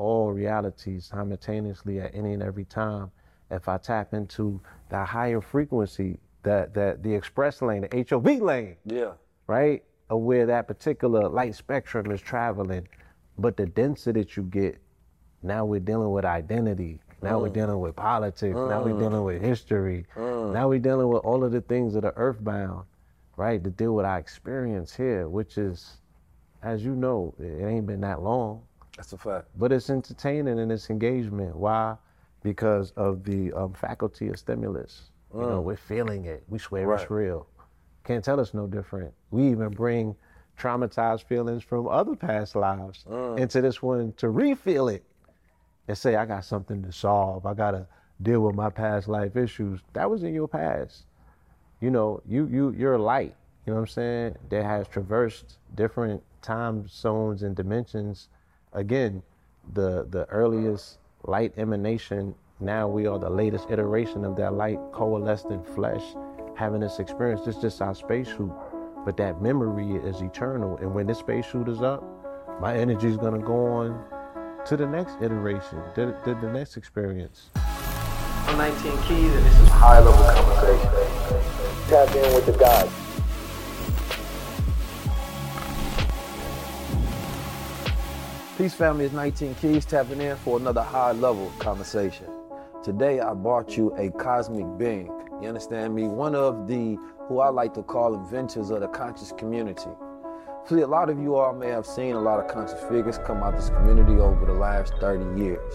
All realities simultaneously at any and every time. If I tap into the higher frequency, that that the express lane, the HOV lane, Yeah. right, of where that particular light spectrum is traveling, but the density that you get, now we're dealing with identity. Now we're mm. dealing with politics. Now we're mm. dealing with history. Mm. Now we're dealing with all of the things that are earthbound, right? To deal with our experience here, which is, as you know, it ain't been that long, That's a fact. but it's entertaining and it's engagement. Why? Because of the um, faculty of stimulus. You know, we're feeling it. We swear it's real. Can't tell us no different. We even bring traumatized feelings from other past lives into this one to refeel it and say, I got something to solve. I gotta deal with my past life issues. That was in your past. You know, you you you're a light, you know what I'm saying, that has traversed different time zones and dimensions. Again, the the earliest light emanation, now we are the latest iteration of that light coalesced in flesh, having this experience. This is just our spacesuit. But that memory is eternal. And when this spacesuit is up, my energy is gonna go on to the next iteration, to, to the next experience. I'm 19 Keys, and this is high level conversation. Tap in with the guys. Peace family is 19 Keys tapping in for another high level conversation. Today I brought you a cosmic being. You understand me? One of the who I like to call inventors of the conscious community. See, a lot of you all may have seen a lot of conscious figures come out of this community over the last 30 years.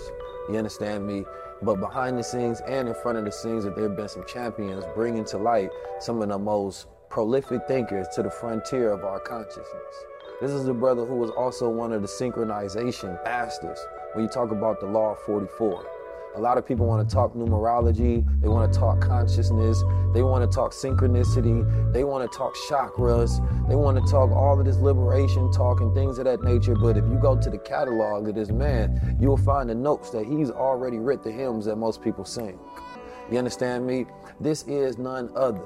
You understand me? But behind the scenes and in front of the scenes, there have been some champions bringing to light some of the most prolific thinkers to the frontier of our consciousness. This is a brother who was also one of the synchronization masters when you talk about the law of 44. A lot of people want to talk numerology, they want to talk consciousness, they want to talk synchronicity, they want to talk chakras, they want to talk all of this liberation talk and things of that nature. But if you go to the catalog of this man, you will find the notes that he's already writ the hymns that most people sing. You understand me? This is none other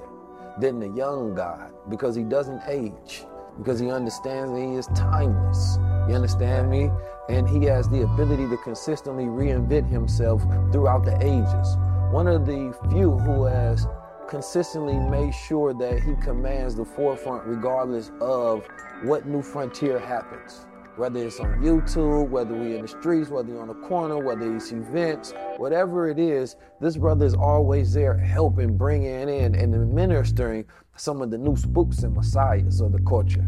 than the young God because he doesn't age, because he understands that he is timeless. You understand me? And he has the ability to consistently reinvent himself throughout the ages. One of the few who has consistently made sure that he commands the forefront regardless of what new frontier happens. Whether it's on YouTube, whether we in the streets, whether you're on the corner, whether it's events, whatever it is, this brother is always there helping, bringing in, and administering some of the new spooks and messiahs of the culture.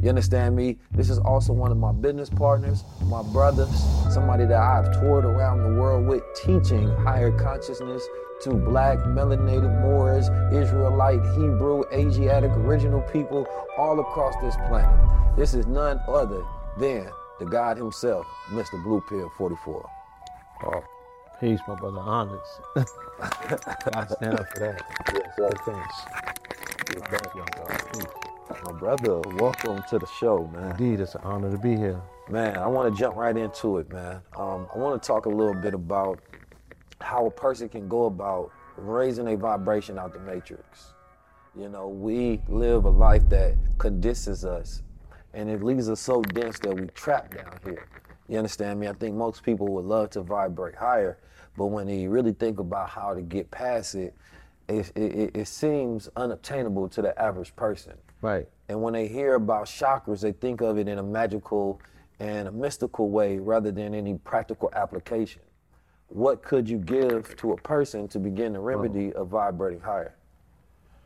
You understand me? This is also one of my business partners, my brothers, somebody that I've toured around the world with, teaching higher consciousness to black, melanated Moors, Israelite, Hebrew, Asiatic, original people all across this planet. This is none other than the God himself, Mr. Blue Pill 44. Oh, peace, my brother. Honest. I stand up for that. Yes, sir. Thanks. Thank you, God. Peace. My brother, welcome to the show, man. Indeed, it's an honor to be here. Man, I want to jump right into it, man. Um, I want to talk a little bit about how a person can go about raising a vibration out the matrix. You know, we live a life that condenses us, and it leaves us so dense that we trap down here. You understand me? I think most people would love to vibrate higher, but when they really think about how to get past it, it, it, it seems unobtainable to the average person. Right. And when they hear about chakras, they think of it in a magical and a mystical way rather than any practical application, what could you give to a person to begin the remedy of vibrating higher?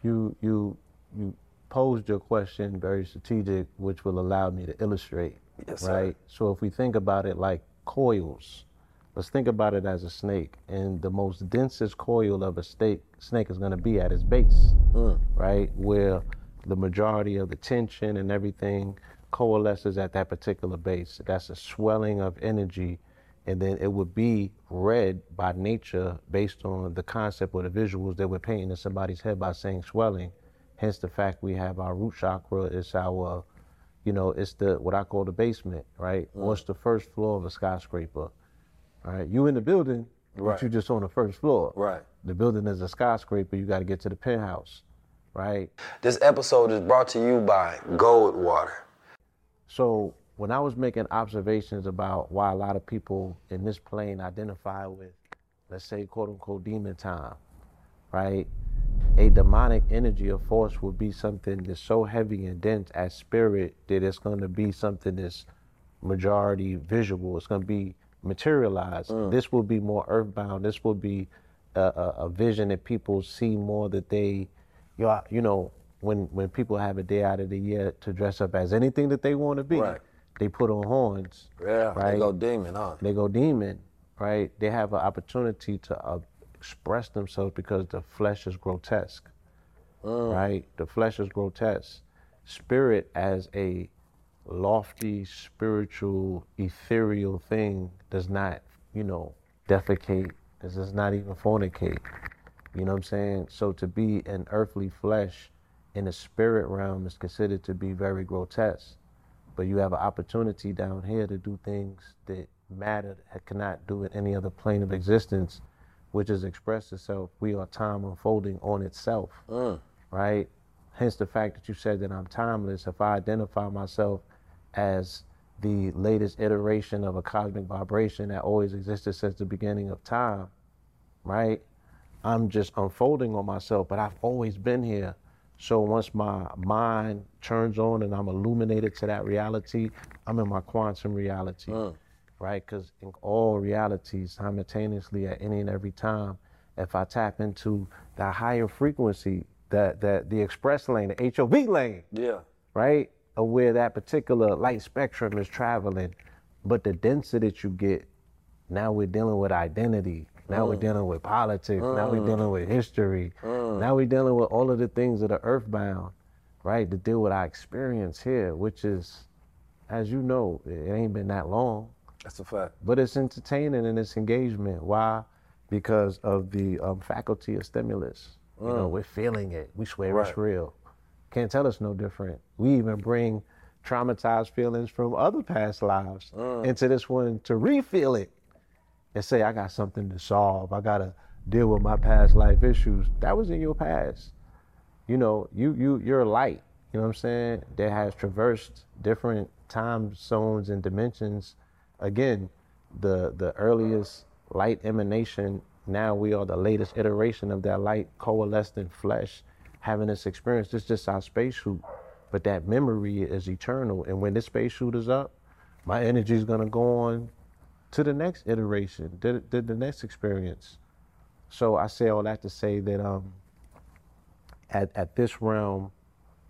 You you you posed your question very strategic, which will allow me to illustrate. Yes, sir. right? So if we think about it like coils, let's think about it as a snake, and the most densest coil of a snake snake is going to be at its base, mm. right, where the majority of the tension and everything coalesces at that particular base. That's a swelling of energy, and then it would be read by nature based on the concept or the visuals that we're painting in somebody's head by saying swelling. Hence the fact we have our root chakra, it's our you know, it's the what I call the basement, right? Mm. Or it's the first floor of a skyscraper. All right. You in the building, Right. but you just on the first floor. Right. The building is a skyscraper, you gotta get to the penthouse. Right? This episode is brought to you by Goldwater. So when I was making observations about why a lot of people in this plane identify with, let's say, quote unquote, demon time, right? A demonic energy or force would be something that's so heavy and dense as spirit that it's going to be something that's majority visual. It's going to be materialized. This will be more earthbound. This will be a, a, a vision that people see more that they, you know, you know, when when people have a day out of the year to dress up as anything that they want to be, Right. they put on horns. Yeah, right. they go demon, huh? They go demon, right? They have an opportunity to uh, express themselves because the flesh is grotesque, right? The flesh is grotesque. Spirit as a lofty, spiritual, ethereal thing does not, you know, defecate. It does not even fornicate. You know what I'm saying? So to be an earthly flesh in the spirit realm is considered to be very grotesque. But you have an opportunity down here to do things that matter that cannot do in any other plane of existence, which is express itself. We are time unfolding on itself, mm. right? Hence the fact that you said that I'm timeless. If I identify myself as the latest iteration of a cosmic vibration that always existed since the beginning of time, right? I'm just unfolding on myself, but I've always been here. So once my mind turns on and I'm illuminated to that reality, I'm in my quantum reality, mm. right? Because in all realities, simultaneously at any and every time, if I tap into the higher frequency, that that the express lane, the HOV lane, Yeah. right? Of where that particular light spectrum is traveling. But the denser that you get, now we're dealing with identity. Now we're mm. dealing with politics. Now we're mm. dealing with history. Mm. Now we're dealing with all of the things that are earthbound, right? To deal with our experience here, which is, as you know, it ain't been that long That's a fact. but it's entertaining and it's engagement. Why? Because of the um, faculty of stimulus. You know, we're feeling it. We swear Right. it's real. Can't tell us no different. We even bring traumatized feelings from other past lives mm. into this one to refeel it and say, I got something to solve. I gotta deal with my past life issues. That was in your past. You know, you you you're a light, you know what I'm saying, that has traversed different time zones and dimensions. Again, the the earliest light emanation, now we are the latest iteration of that light coalesced in flesh, having this experience. This is just our spacesuit. But that memory is eternal. And when this spacesuit is up, my energy is gonna go on to the next iteration, the, the, next experience. So I say all that to say that um, at, at this realm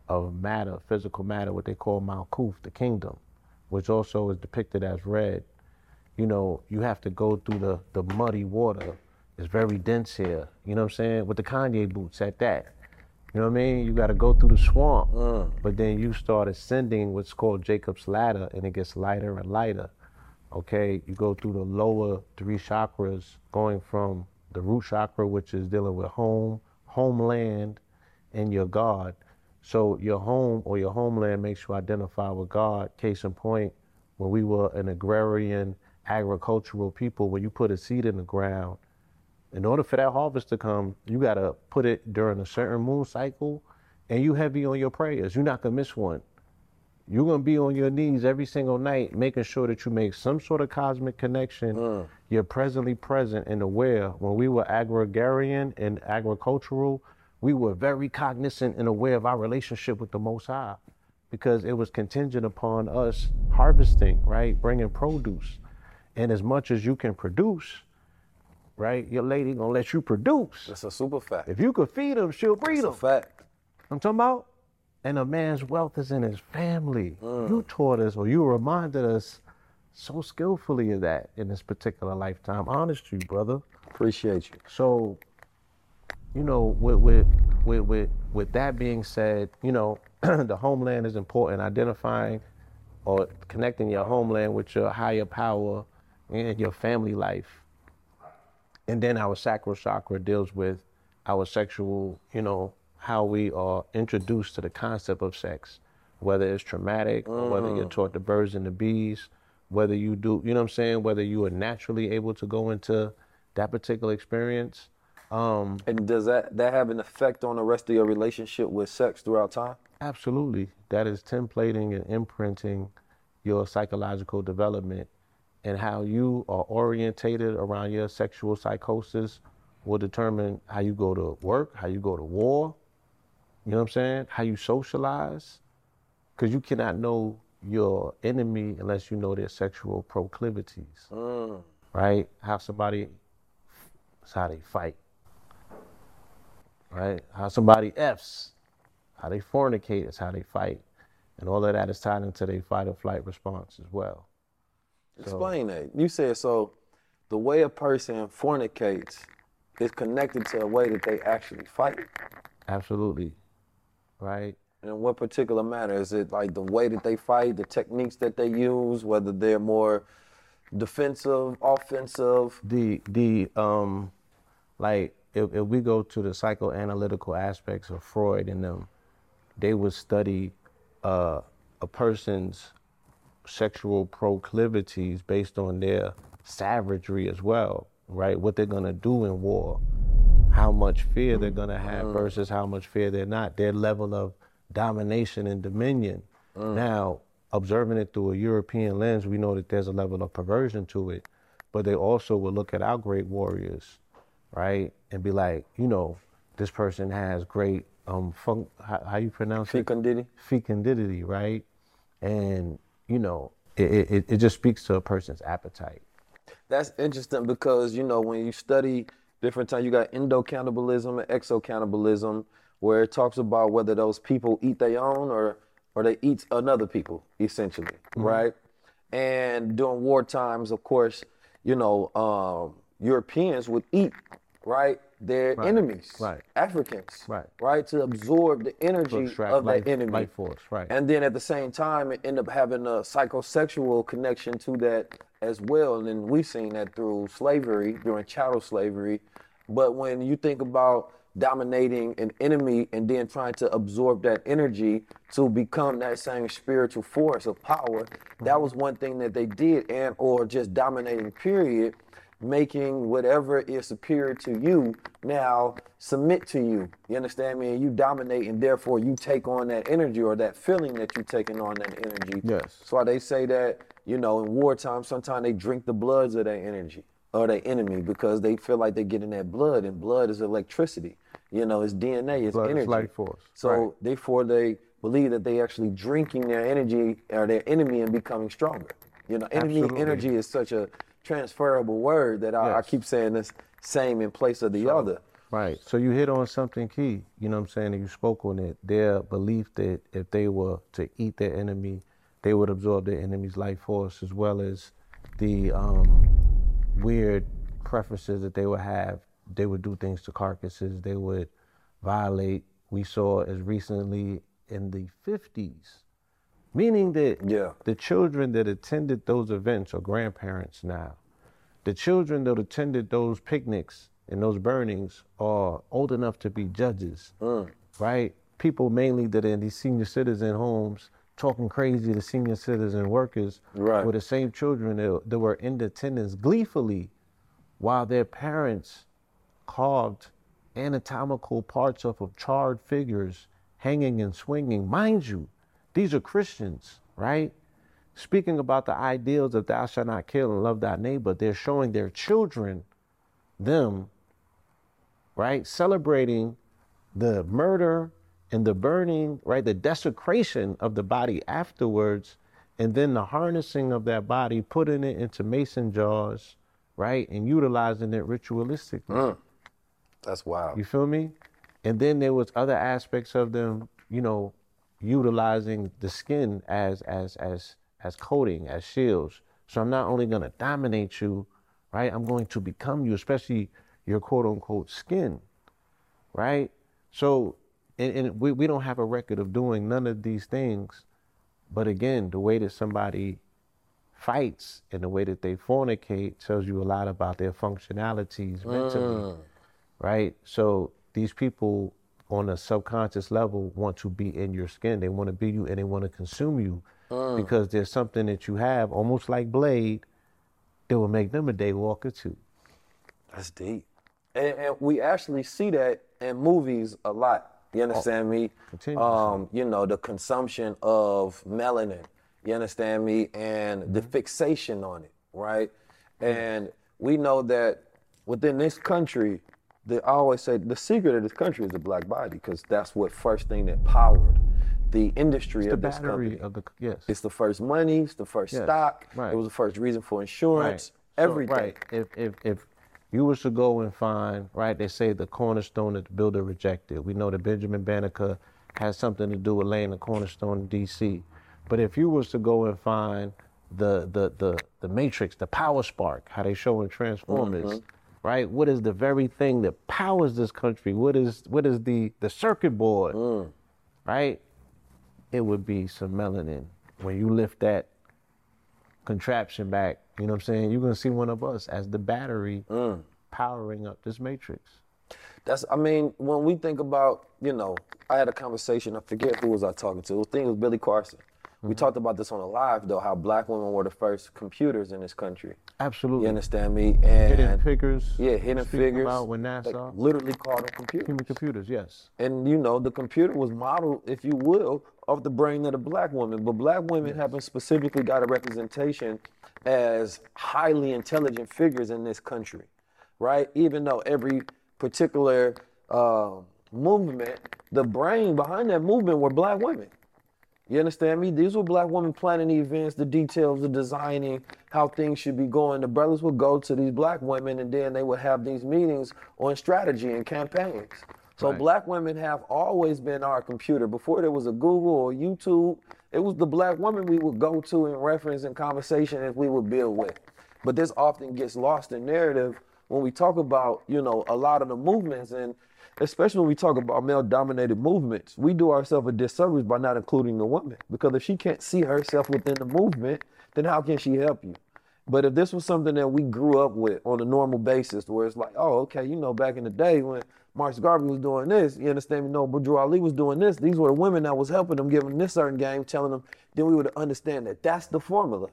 of matter, physical matter, what they call Malkuth, the kingdom, which also is depicted as red, you know, you have to go through the, the muddy water. It's very dense here, you know what I'm saying? With the Kanye boots at that. You know what I mean? You got to go through the swamp, mm. but then you start ascending what's called Jacob's ladder, and it gets lighter and lighter. Okay, you go through the lower three chakras, going from the root chakra, which is dealing with home, homeland, and your God. So your home or your homeland makes you identify with God. Case in point, when we were an agrarian, agricultural people, when you put a seed in the ground, in order for that harvest to come, you gotta put it during a certain moon cycle, and you heavy on your prayers. You're not gonna miss one. You're gonna be on your knees every single night, making sure that you make some sort of cosmic connection. Mm. You're presently present and aware. When we were agrarian and agricultural, we were very cognizant and aware of our relationship with the Most High, because it was contingent upon us harvesting, right? Bringing produce. And as much as you can produce, right? Your lady gonna let you produce. That's a super fact. If you could feed them, she'll breed them. fact. I'm talking about. And a man's wealth is in his family. Mm. You taught us, or you reminded us so skillfully of that in this particular lifetime. Honest to you, brother. Appreciate you. So, you know, with with with with, with that being said, you know, the homeland is important. Identifying or connecting your homeland with your higher power and your family life. And then our sacral chakra deals with our sexual, you know, how we are introduced to the concept of sex, whether it's traumatic or whether you're taught the birds and the bees, whether you do, you know what I'm saying, whether you are naturally able to go into that particular experience. Um, And does that that have an effect on the rest of your relationship with sex throughout time? Absolutely. That is templating and imprinting your psychological development and how you are orientated around your sexual psychosis will determine how you go to work, how you go to war, you know what I'm saying? How you socialize. Because you cannot know your enemy unless you know their sexual proclivities, mm. right? How somebody, how they fight, right? How somebody F's, how they fornicate is how they fight. And all of that is tied into their fight or flight response as well. Explain that. You said so. The way a person fornicates is connected to the way that they actually fight. Absolutely. Right? And in what particular manner? Is it like the way that they fight, the techniques that they use, whether they're more defensive, offensive? The the um like if, if we go to the psychoanalytical aspects of Freud and them, they would study uh, a person's sexual proclivities based on their savagery as well, right? What they're gonna do in war, how much fear they're mm. gonna have mm. versus how much fear they're not, their level of domination and dominion. Mm. Now, observing it through a European lens, we know that there's a level of perversion to it, but they also will look at our great warriors, right, and be like, you know, this person has great um fun- how, how you pronounce it? Fecundity? fecundity, right? And you know, it, it, it just speaks to a person's appetite. That's interesting because you know when you study different times, you got endocannibalism and exocannibalism, where it talks about whether those people eat their own or or they eat another people, essentially, right? And during war times, of course, you know, um, Europeans would eat, right, their enemies, right. Africans, Right. right, to absorb the energy of life- that enemy, life force, right. and then at the same time, end up having a psychosexual connection to that as well. And then we've seen that through slavery, during chattel slavery. But when you think about dominating an enemy and then trying to absorb that energy to become that same spiritual force of power, that mm-hmm. was one thing that they did, and or just dominating period making whatever is superior to you now submit to you. You understand me? And you dominate, and therefore you take on that energy or that feeling that you're taking on that energy. Yes. That's why they say that, you know, in wartime, sometimes they drink the bloods of their energy or their enemy because they feel like they're getting that blood, and blood is electricity. You know, it's DNA, it's Blood is energy. life force, So right. therefore they believe that they actually drinking their energy or their enemy and becoming stronger. You know, enemy Absolutely. energy is such a transferable word that I, I keep saying this same in place of the other. Right. So you hit on something key, you know what I'm saying, and you spoke on it. Their belief that if they were to eat their enemy, they would absorb their enemy's life force as well as the um, weird preferences that they would have. They would do things to carcasses, they would violate. We saw as recently in the 50s, meaning that Yeah. the children that attended those events are grandparents now. The children that attended those picnics and those burnings are old enough to be judges, mm. right? People mainly that are in these senior citizen homes talking crazy to senior citizen workers Right. were the same children that, that were in attendance gleefully while their parents carved anatomical parts of, of charred figures hanging and swinging. Mind you, these are Christians, right? Speaking about the ideals of thou shalt not kill and love thy neighbor, they're showing their children them, right? Celebrating the murder and the burning, right, the desecration of the body afterwards, and then the harnessing of that body, putting it into mason jars, right, and utilizing it ritualistically. Mm. That's wild. You feel me? And then there was other aspects of them, you know, utilizing the skin as as as as coating, as shields. So I'm not only gonna dominate you, right? I'm going to become you, especially your quote unquote skin, right? So, and, and we, we don't have a record of doing none of these things. But again, the way that somebody fights and the way that they fornicate tells you a lot about their functionalities mentally, mm. right? So these people on a subconscious level want to be in your skin. They want to be you and they want to consume you mm. because there's something that you have, almost like Blade, that will make them a day walker too. That's deep. And, and we actually see that in movies a lot. You oh, understand me? Um, you know, the consumption of melanin. You understand me? And the mm-hmm. fixation on it, right? Mm-hmm. And we know that within this country, the, I always say the secret of this country is the black body because that's what first thing that powered the industry The of this battery company. of the yes. It's the first money, it's the first Yes, stock, right. it was the first reason for insurance, So, everything. right. If if if you was to go and find, right, they say the cornerstone that the builder rejected. We know that Benjamin Banneker has something to do with laying the cornerstone in DC. But if you was to go and find the the the the matrix, the power spark, how they show in Transformers, Mm-hmm. Right? What is the very thing that powers this country? What is what is the the circuit board? Mm. Right? It would be some melanin. When you lift that contraption back, you know what I'm saying? You're gonna see one of us as the battery Mm. powering up this matrix. That's I mean, when we think about, you know, I had a conversation, I forget who was I talking to. I think it was Billy Carson. We Mm-hmm. talked about this on a live though, how black women were the first computers in this country. Absolutely. You understand me? And Hidden figures. Yeah, hidden figures. About when NASA literally called them computers. human computers, yes. And you know, the computer was modeled, if you will, of the brain of the black woman. But black women haven't specifically got a representation as highly intelligent figures in this country, right? Even though every particular uh, movement, the brain behind that movement were black women. You understand me? These were black women planning the events, the details, the designing, how things should be going. The brothers would go to these black women and then they would have these meetings on strategy and campaigns. So Right. black women have always been our computer. Before there was a Google or YouTube, it was the black woman we would go to in reference and conversation as we would build with. But this often gets lost in narrative when we talk about, you know, a lot of the movements and especially when we talk about male dominated movements, we do ourselves a disservice by not including the woman. Because if she can't see herself within the movement, then how can she help you? But if this was something that we grew up with on a normal basis, where it's like, oh, okay, you know, back in the day when Marcus Garvey was doing this, you understand me? Noble Drew Ali was doing this. These were the women that was helping them, giving them this certain game, telling them. Then we would understand that that's the formula,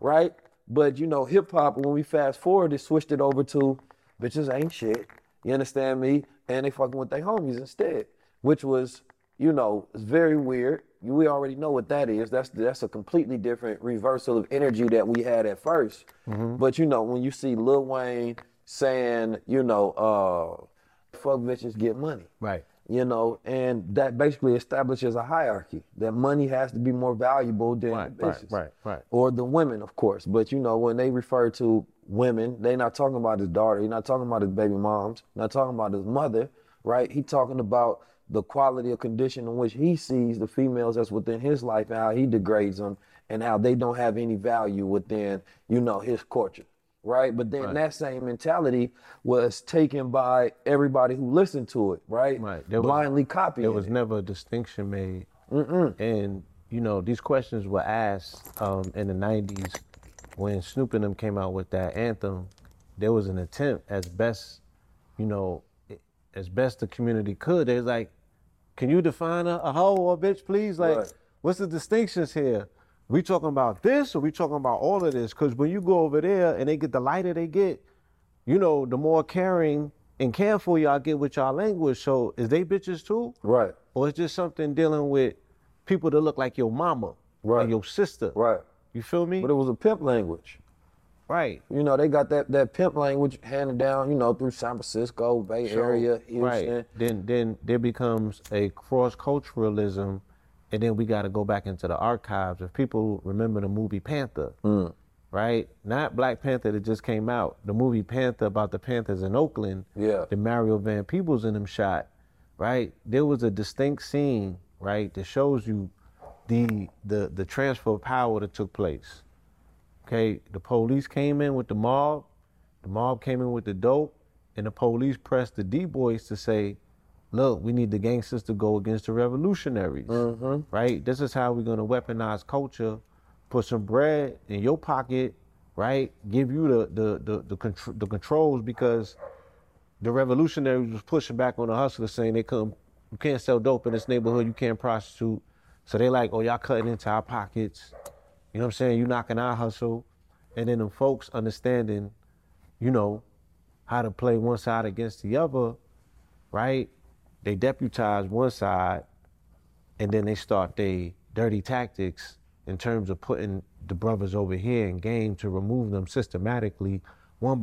right? But you know, hip hop. When we fast forward, it switched it over to bitches ain't shit. You understand me? And they fucking with their homies instead, which was, you know, it's very weird. We already know what that is. That's that's a completely different reversal of energy that we had at 1st But you know, when you see Lil Wayne saying, you know, uh, fuck bitches get money Right. you know, and that basically establishes a hierarchy that money has to be more valuable than Right, the right, right, right. Or the women, of course. But you know, when they refer to women, they're not talking about his daughter, he's not talking about his baby moms, not talking about his mother, right? He talking about the quality of condition in which he sees the females that's within his life and how he degrades them and how they don't have any value within, you know, his culture. Right. But then that same mentality was taken by everybody who listened to it, right? Right. There was- Blindly copying. There was it. never a distinction made. And, you know, these questions were asked um, in the 90s when Snoop and them came out with that anthem. There was an attempt as best, you know, as best the community could. They was like, can you define a, a hoe or a bitch, please? Like, Right. what's the distinctions here? We talking about this or we talking about all of this? Because when you go over there and they get the lighter they get, you know, the more caring and careful y'all get with y'all language. So is they bitches too? Right. Or it's just something dealing with people that look like your mama or Right. your sister. Right. You feel me? But it was a pimp language. Right. You know, they got that that pimp language handed down, you know, through San Francisco, Bay Area, Houston. Right. Then then there becomes a cross culturalism, and then we got to go back into the archives. If people remember the movie Panther, Mm. right? Not Black Panther that just came out. The movie Panther about the Panthers in Oakland. Yeah. The Mario Van Peebles in them shot, right? There was a distinct scene, right, that shows you the the the transfer of power that took place. Okay, the police came in with the mob, the mob came in with the dope, and the police pressed the D boys to say, "Look, we need the gangsters to go against the revolutionaries." Mm-hmm. Right? This is how we're gonna weaponize culture, put some bread in your pocket, right? Give you the the the the, contr- the controls because the revolutionaries was pushing back on the hustlers, saying they couldn't, you can't sell dope in this neighborhood, you can't prostitute. So they like, oh, y'all cutting into our pockets. You know what I'm saying? You knocking our hustle. And then them folks understanding, you know, how to play one side against the other, right? They deputize one side and then they start their dirty tactics in terms of putting the brothers over here in game to remove them systematically one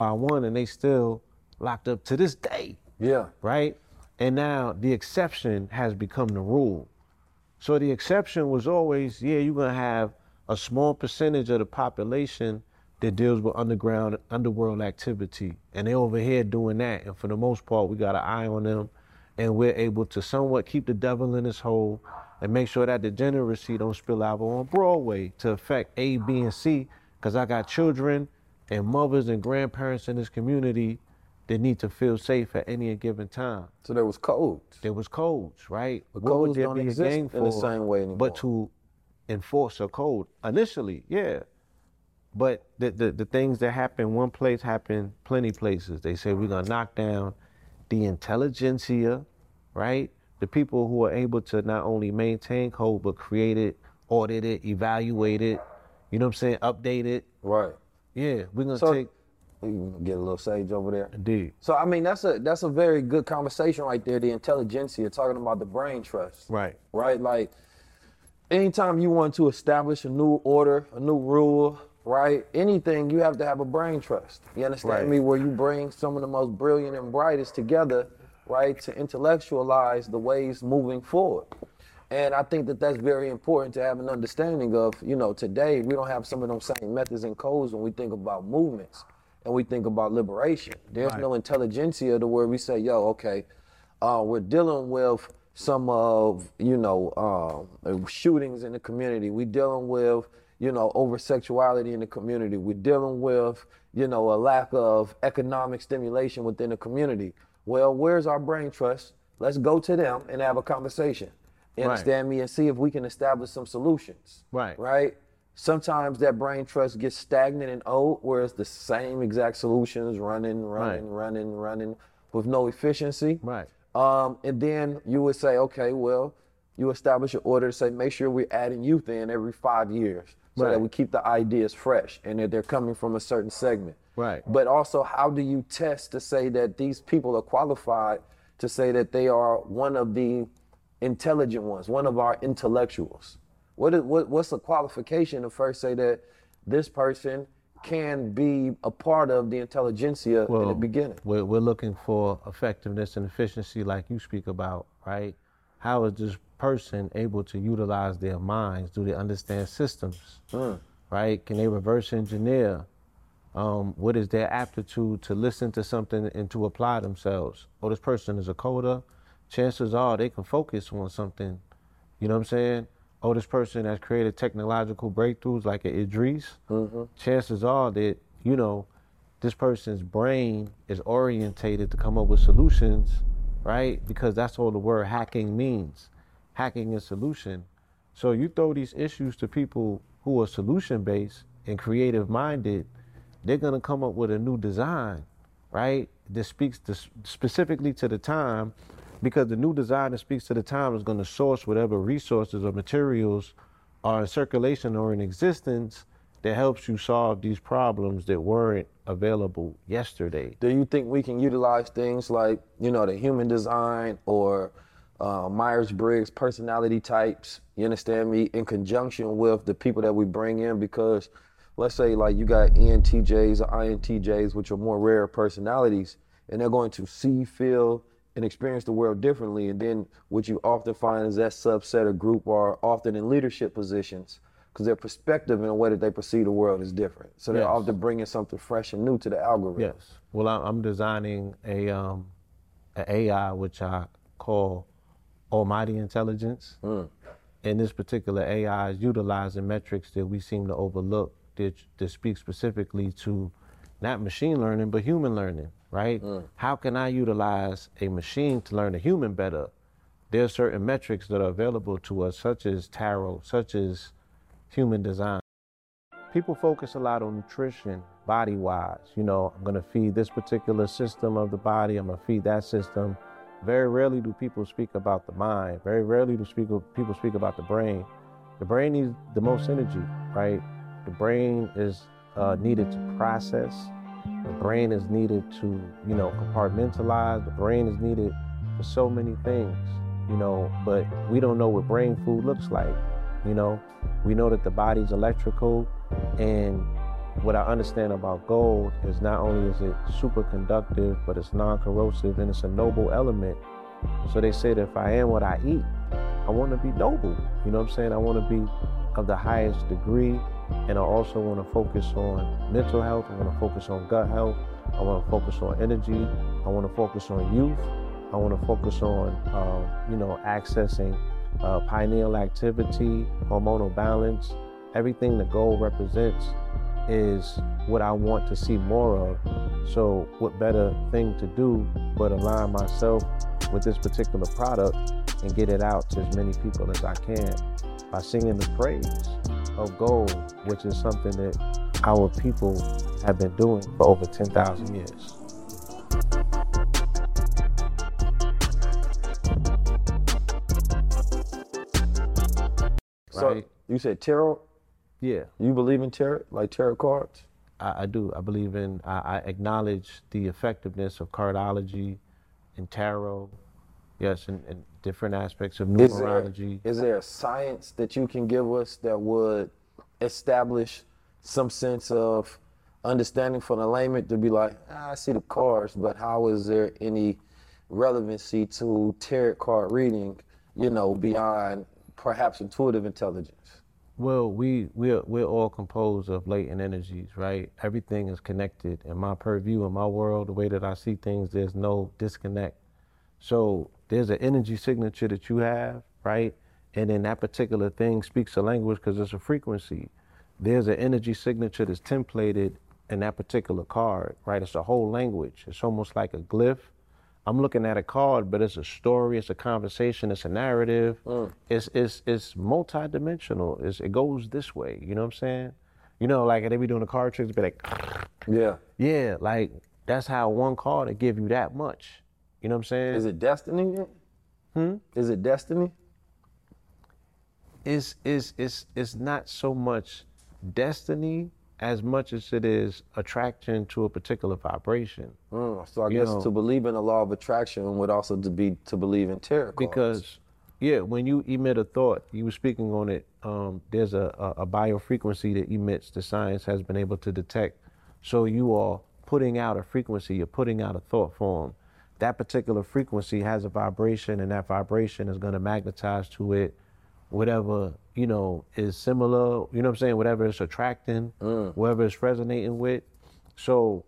by one and they still locked up to this day. Yeah. right? And now the exception has become the rule. So the exception was always, yeah, you're gonna have a small percentage of the population that deals with underground underworld activity, and they over here doing that. And for the most part, we got an eye on them, and we're able to somewhat keep the devil in his hole and make sure that the degeneracy don't spill out on Broadway to affect A, B, and C. Because I got children and mothers and grandparents in this community that need to feel safe at any given time. So there was codes. There was codes, right? But What codes don't exist gang in the same way anymore. But to enforce a code initially, yeah. But the, the the things that happen one place happen plenty places. They say we're gonna knock down the intelligentsia, right? The people who are able to not only maintain code but create it, audit it, evaluate it. You know what I'm saying? Update it. Right. Yeah, we're gonna So- take. We get a little sage over there. Indeed. So I mean that's a that's a very good conversation right there. The intelligentsia talking about the brain trust. Right. Right. Like anytime you want to establish a new order, a new rule, right? Anything you have to have a brain trust. You understand Right. me? Where you bring some of the most brilliant and brightest together, right, to intellectualize the ways moving forward. And I think that that's very important to have an understanding of. You know, today we don't have some of those same methods and codes when we think about movements and we think about liberation. There's no intelligentsia to where we say, yo, okay, uh, we're dealing with some of, you know, um, shootings in the community. We're dealing with, you know, over sexuality in the community. We're dealing with, you know, a lack of economic stimulation within the community. Well, where's our brain trust? Let's go to them and have a conversation. You Right. understand me? And see if we can establish some solutions. Right. Right? Sometimes that brain trust gets stagnant and old, where it's the same exact solutions running, running, Right. running, running with no efficiency. Right. Um, and then you would say, okay, well, you establish an order to say, make sure we're adding youth in every five years so that we keep the ideas fresh and that they're coming from a certain segment. Right. But also, how do you test to say that these people are qualified to say that they are one of the intelligent ones, one of our intellectuals? What is what, what's the qualification to first say that this person can be a part of the intelligentsia in the beginning? We're, we're looking for effectiveness and efficiency, like you speak about, right? How is this person able to utilize their minds? Do they understand systems, Hmm. right? Can they reverse engineer Um, what is their aptitude to listen to something and to apply themselves? Oh, this person is a coder. Chances are they can focus on something. You know what I'm saying? Oh, this person has created technological breakthroughs like an Idris. Mm-hmm. Chances are that, you know, this person's brain is orientated to come up with solutions, right? Because that's all the word hacking means. Hacking is solution. So you throw these issues to people who are solution based and creative minded, they're gonna come up with a new design, right? That speaks to, specifically to the time, because the new design that speaks to the time is gonna source whatever resources or materials are in circulation or in existence that helps you solve these problems that weren't available yesterday. Do you think we can utilize things like, you know, the human design or uh, Myers Briggs personality types, you understand me, in conjunction with the people that we bring in? Because let's say, like, you got ENTJs or INTJs, which are more rare personalities, and they're going to see, feel, and experience the world differently. And then what you often find is that subset or group are often in leadership positions because their perspective and the way that they perceive the world is different. So they're Yes. often bringing something fresh and new to the algorithm. Yes. Well, I'm designing a um, a AI which I call Almighty Intelligence. And this particular AI is utilizing metrics that we seem to overlook that, that speak specifically to not machine learning but human learning, right? How can I utilize a machine to learn a human better? There are certain metrics that are available to us, such as tarot, such as human design. People focus a lot on nutrition body wise you know i'm going to feed this particular system of the body i'm going to feed that system. Very rarely do people speak about the mind. Very rarely do speak, people speak about the brain. The brain needs the most energy right? The brain is uh, needed to process the brain is needed to you know compartmentalize the brain is needed for so many things you know but we don't know what brain food looks like you know we know that the body's electrical and what I understand about gold is not only is it super conductive, but it's non-corrosive and it's a noble element. So they say that if I am what I eat, I want to be noble. You know what I'm saying? I want to be of the highest degree. And I also want to focus on mental health. I want to focus on gut health. I want to focus on energy. I want to focus on youth. I want to focus on, um, you know, accessing uh, pineal activity, hormonal balance. Everything the gold represents is what I want to see more of. So, what better thing to do but align myself with this particular product and get it out to as many people as I can by singing the praise of gold, which is something that our people have been doing for over 10,000 years. So Right? you said tarot. Yeah. You believe in tarot, like tarot cards? I, I do. I believe in, I, I acknowledge the effectiveness of cardology and tarot. Yes, and, and different aspects of numerology. is there a science that you can give us that would establish some sense of understanding for the layman to be like, ah, I see the cards, but how is there any relevancy to tarot card reading, you know, beyond perhaps intuitive intelligence? Well, we we're we're all composed of latent energies, right? Everything is connected. In my purview, in my world, the way that I see things, there's no disconnect. So there's an energy signature that you have, right? And then that particular thing speaks a language because it's a frequency. There's an energy signature that's templated in that particular card, right? It's a whole language. It's almost like a glyph. I'm looking at a card, but it's a story, it's a conversation, it's a narrative. Mm. It's it's it's multidimensional. It's, it goes this way. You know what I'm saying? You know, like they be doing the card tricks, be like, Yeah. yeah, like that's how one card will give you that much. You know what I'm saying? Is it destiny? Hmm? Is it destiny? it's it's it's it's not so much destiny as much as it is attraction to a particular vibration. Mm, so I You guess know- to believe in the law of attraction would also to be to believe in tarot cards. because yeah when you emit a thought you were speaking on it um, there's a, a, a biofrequency that emits the science has been able to detect so you are putting out a frequency you're putting out a thought form that particular frequency has a vibration and that vibration is going to magnetize to it whatever you know is similar you know what i'm saying? Whatever it's attracting mm. whatever it's resonating with. So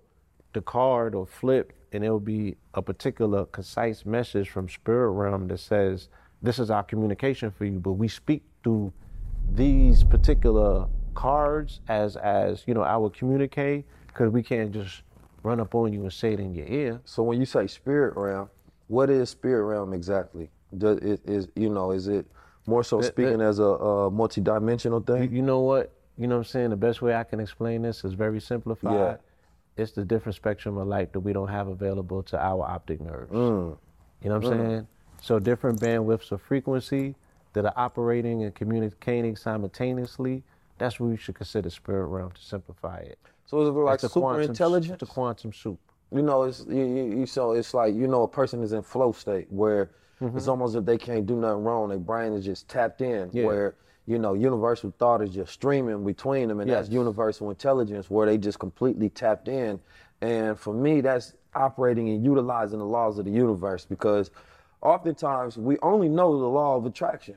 the card will flip and it'll be a particular concise message from spirit realm that says, this is our communication for you, but we speak through these particular cards as as you know I would communicate because we can't just run up on you and say it in your ear. So when you say spirit realm, what is spirit realm exactly? Does it is you know is it more so speaking as a, a multi-dimensional You, thing? you know what? You know what I'm saying? The best way I can explain this is very simplified. Yeah. It's the different spectrum of light that we don't have available to our optic nerves. Mm. You know what I'm saying? So different bandwidths of frequency that are operating and communicating simultaneously. That's what we should consider spirit realm to simplify it. So is it like It's super quantum- intelligence? The quantum soup. You know, it's you, you, you so it's like you know a person is in flow state where Mm-hmm. it's almost if they can't do nothing wrong, their brain is just tapped in. Yeah. Where you know universal thought is just streaming between them, and that's universal intelligence where they just completely tapped in. And for me, that's operating and utilizing the laws of the universe because oftentimes we only know the law of attraction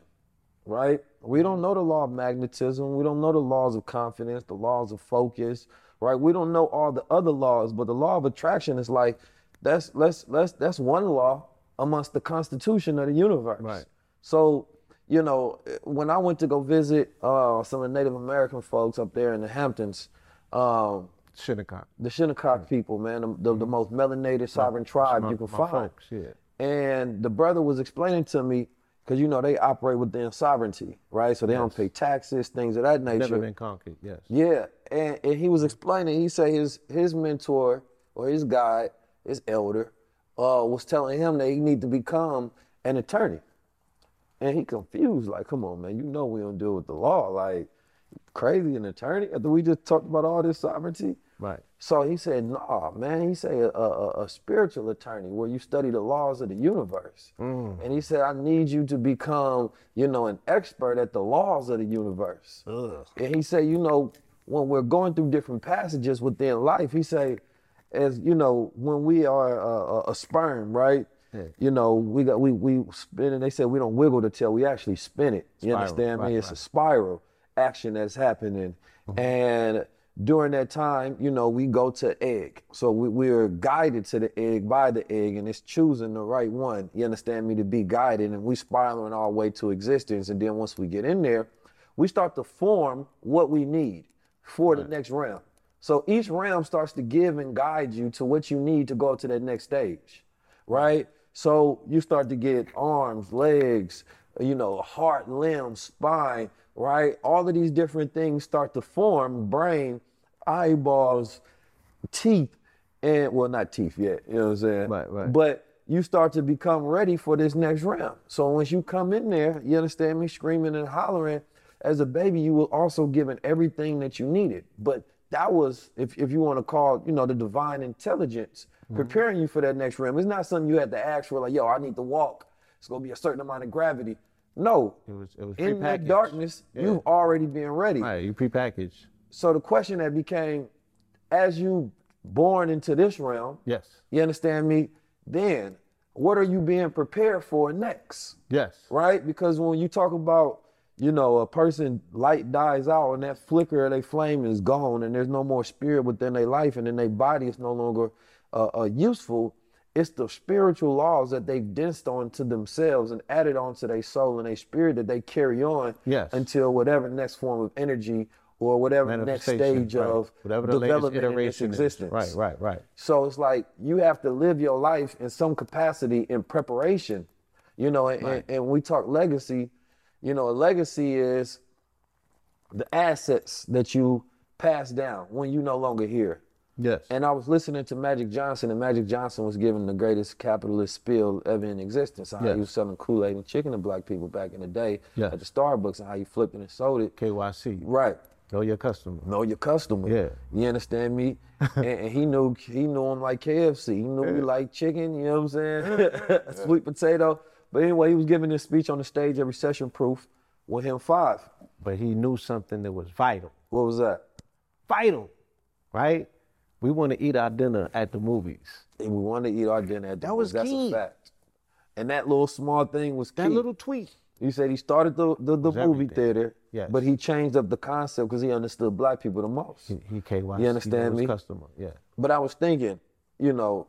right? We don't know the law of magnetism. We don't know the laws of confidence, the laws of focus, right? We don't know all the other laws, but the law of attraction is like that's let's let's that's one law amongst the constitution of the universe. Right. So, you know, when I went to go visit uh, some of the Native American folks up there in the Hamptons, um, Shinnecock. the Shinnecock people, man, the, the, the most melanated sovereign tribe my- you can my find. folks, yeah. And the brother was explaining to me, because you know they operate within sovereignty, right? So they don't pay taxes, things of that nature. Never been conquered, yes. Yeah, and, and he was explaining. He said his his mentor or his guide, his elder, uh, was telling him that he need to become an attorney, and he confused. Like, come on, man, you know we don't deal with the law. Like, crazy an attorney after we just talked about all this sovereignty. Right. So he said, nah, man. He said a, a, a spiritual attorney where you study the laws of the universe. Mm. And he said, I need you to become, you know, an expert at the laws of the universe. And he said, you know, when we're going through different passages within life, he said, as you know, when we are a, a, a sperm, right? Yeah. You know, we got we we spin it. They said we don't wiggle the tail, we actually spin it. You Spiral, understand me? right, It's right. a spiral action that's happening. Mm-hmm. And during that time, you know, we go to egg. So we, we're guided to the egg by the egg, and it's choosing the right one. You understand me? To be guided, and we spiraling our way to existence. And then once we get in there, we start to form what we need for the next realm. So each realm starts to give and guide you to what you need to go to that next stage, right? So you start to get arms, legs, you know, heart, limbs, spine, right? All of these different things start to form, brain, eyeballs, teeth, and well, not teeth yet, you know what I'm saying? Right, right. But you start to become ready for this next round. So once you come in there, you understand me, screaming and hollering, as a baby, you were also given everything that you needed. But that was, if, if you want to call, you know, the divine intelligence mm-hmm. preparing you for that next realm. It's not something you had to ask for, like, yo, I need to walk. It's gonna be a certain amount of gravity. No. It was it was In that darkness, Yeah. you've already been ready. Right, you prepackaged. So the question that became, as you born into this realm, Yes. you understand me? Then what are you being prepared for next? Yes. Right? Because when you talk about, you know, a person light dies out and that flicker of their flame is gone and there's no more spirit within their life and then their body is no longer uh, uh, useful, it's the spiritual laws that they've densed onto themselves and added onto their soul and their spirit that they carry on Yes. until whatever next form of energy or whatever next stage right. of whatever the development in its existence. Right, right, right. So it's like you have to live your life in some capacity in preparation, you know. And, and, and we talk legacy, you know, a legacy is the assets that you pass down when you no longer here. Yes. And I was listening to Magic Johnson, and Magic Johnson was giving the greatest capitalist spiel ever in existence. How Yes. he was selling Kool Aid and chicken to black people back in the day Yes. at the Starbucks, and how you flipped it and sold it. KYC. Right Know your customer. know your customer. Yeah. You understand me? and, and he knew he knew him like KFC. He knew me like chicken, you know what I'm saying? Sweet potato. But anyway, he was giving this speech on the stage at Recession Proof with him five. But he knew something that was vital. What was that? Vital. Right? We want to eat our dinner at the movies. And we want to eat our dinner at the That was key. That's a fact. And that little small thing was key. That little tweet. He said he started the, the, the movie everything. theater, Yes. but he changed up the concept because he understood black people the most. He, he KYC. You understand he me? Customer. Yeah. But I was thinking, you know,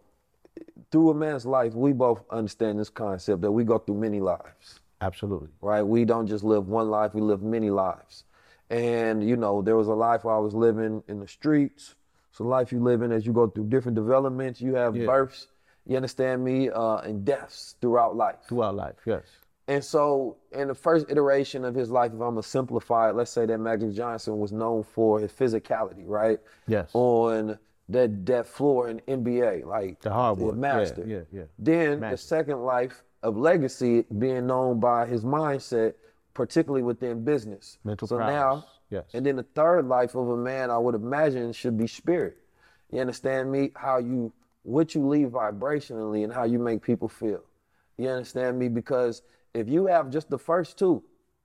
through a man's life, we both understand this concept that we go through many lives, Absolutely. right? We don't just live one life, we live many lives. And, you know, there was a life where I was living in the streets. It's a life you live in as you go through different developments. You have Yeah. births, you understand me, uh, and deaths throughout life. Throughout life, yes. And so, in the first iteration of his life, if I'm gonna simplify it, let's say that Magic Johnson was known for his physicality, right? Yes. On that that floor in NBA, like The hardwood. Yeah, master. yeah, yeah. Then the second life of legacy being known by his mindset, particularly within business. Mental so now, yes. and then the third life of a man, I would imagine, should be spirit. You understand me? How you, what you leave vibrationally, and how you make people feel. You understand me? Because if you have just the first two,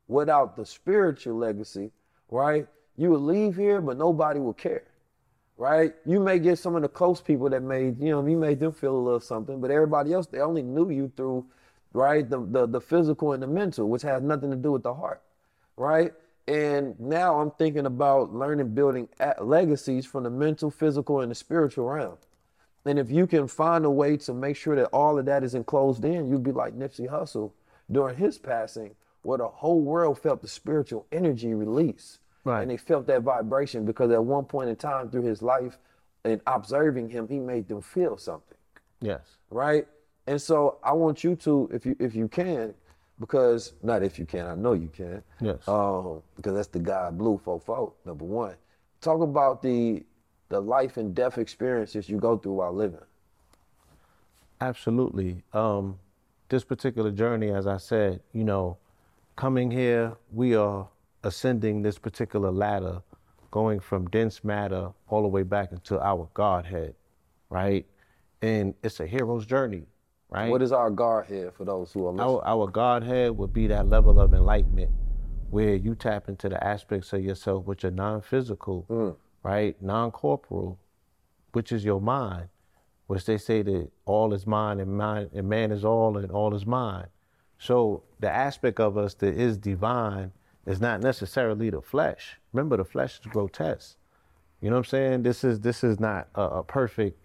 without the spiritual legacy, right? You will leave here, but nobody will care right? You may get some of the close people that made, you know, you made them feel a little something, but everybody else, they only knew you through, right, the, the, the physical and the mental, which has nothing to do with the heart, right? And now I'm thinking about learning, building legacies from the mental, physical, and the spiritual realm. And if you can find a way to make sure that all of that is enclosed in, you'd be like Nipsey Hussle during his passing, where the whole world felt the spiritual energy release. Right. And they felt that vibration because at one point in time through his life and observing him, he made them feel something. Yes. Right? And so I want you to, if you if you can, because not if you can, I know you can. Yes. Um, because that's the guy blue fofo, number one. Talk about the the life and death experiences you go through while living. Absolutely. Um, this particular journey, as I said, you know, coming here, we are ascending this particular ladder, going from dense matter all the way back into our Godhead, right? And it's a hero's journey, right? What is our Godhead for those who are listening? our, our Godhead would be that level of enlightenment where you tap into the aspects of yourself which are non-physical, mm. right? Non-corporal, which is your mind, which they say that all is mind and mind and man is all and all is mind. So the aspect of us that is divine is not necessarily the flesh. Remember, the flesh is grotesque. You know what I'm saying? This is this is not a, a perfect,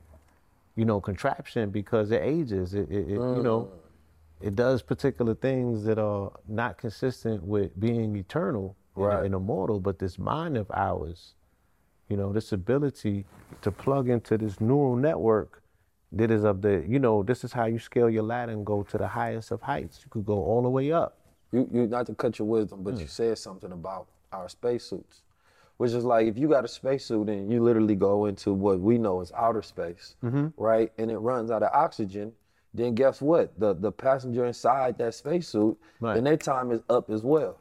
you know, contraption because it ages. It, it, it you know, it does particular things that are not consistent with being eternal and- Right. and immortal. But this mind of ours, you know, this ability to plug into this neural network that is of the, you know, this is how you scale your ladder and go to the highest of heights. You could go all the way up. You, you not to cut your wisdom, but you mm. said something about our spacesuits, which is like if you got a spacesuit and you literally go into what we know as outer space, mm-hmm. right, and it runs out of oxygen, then guess what? The the passenger inside that spacesuit, Right. then their time is up as well,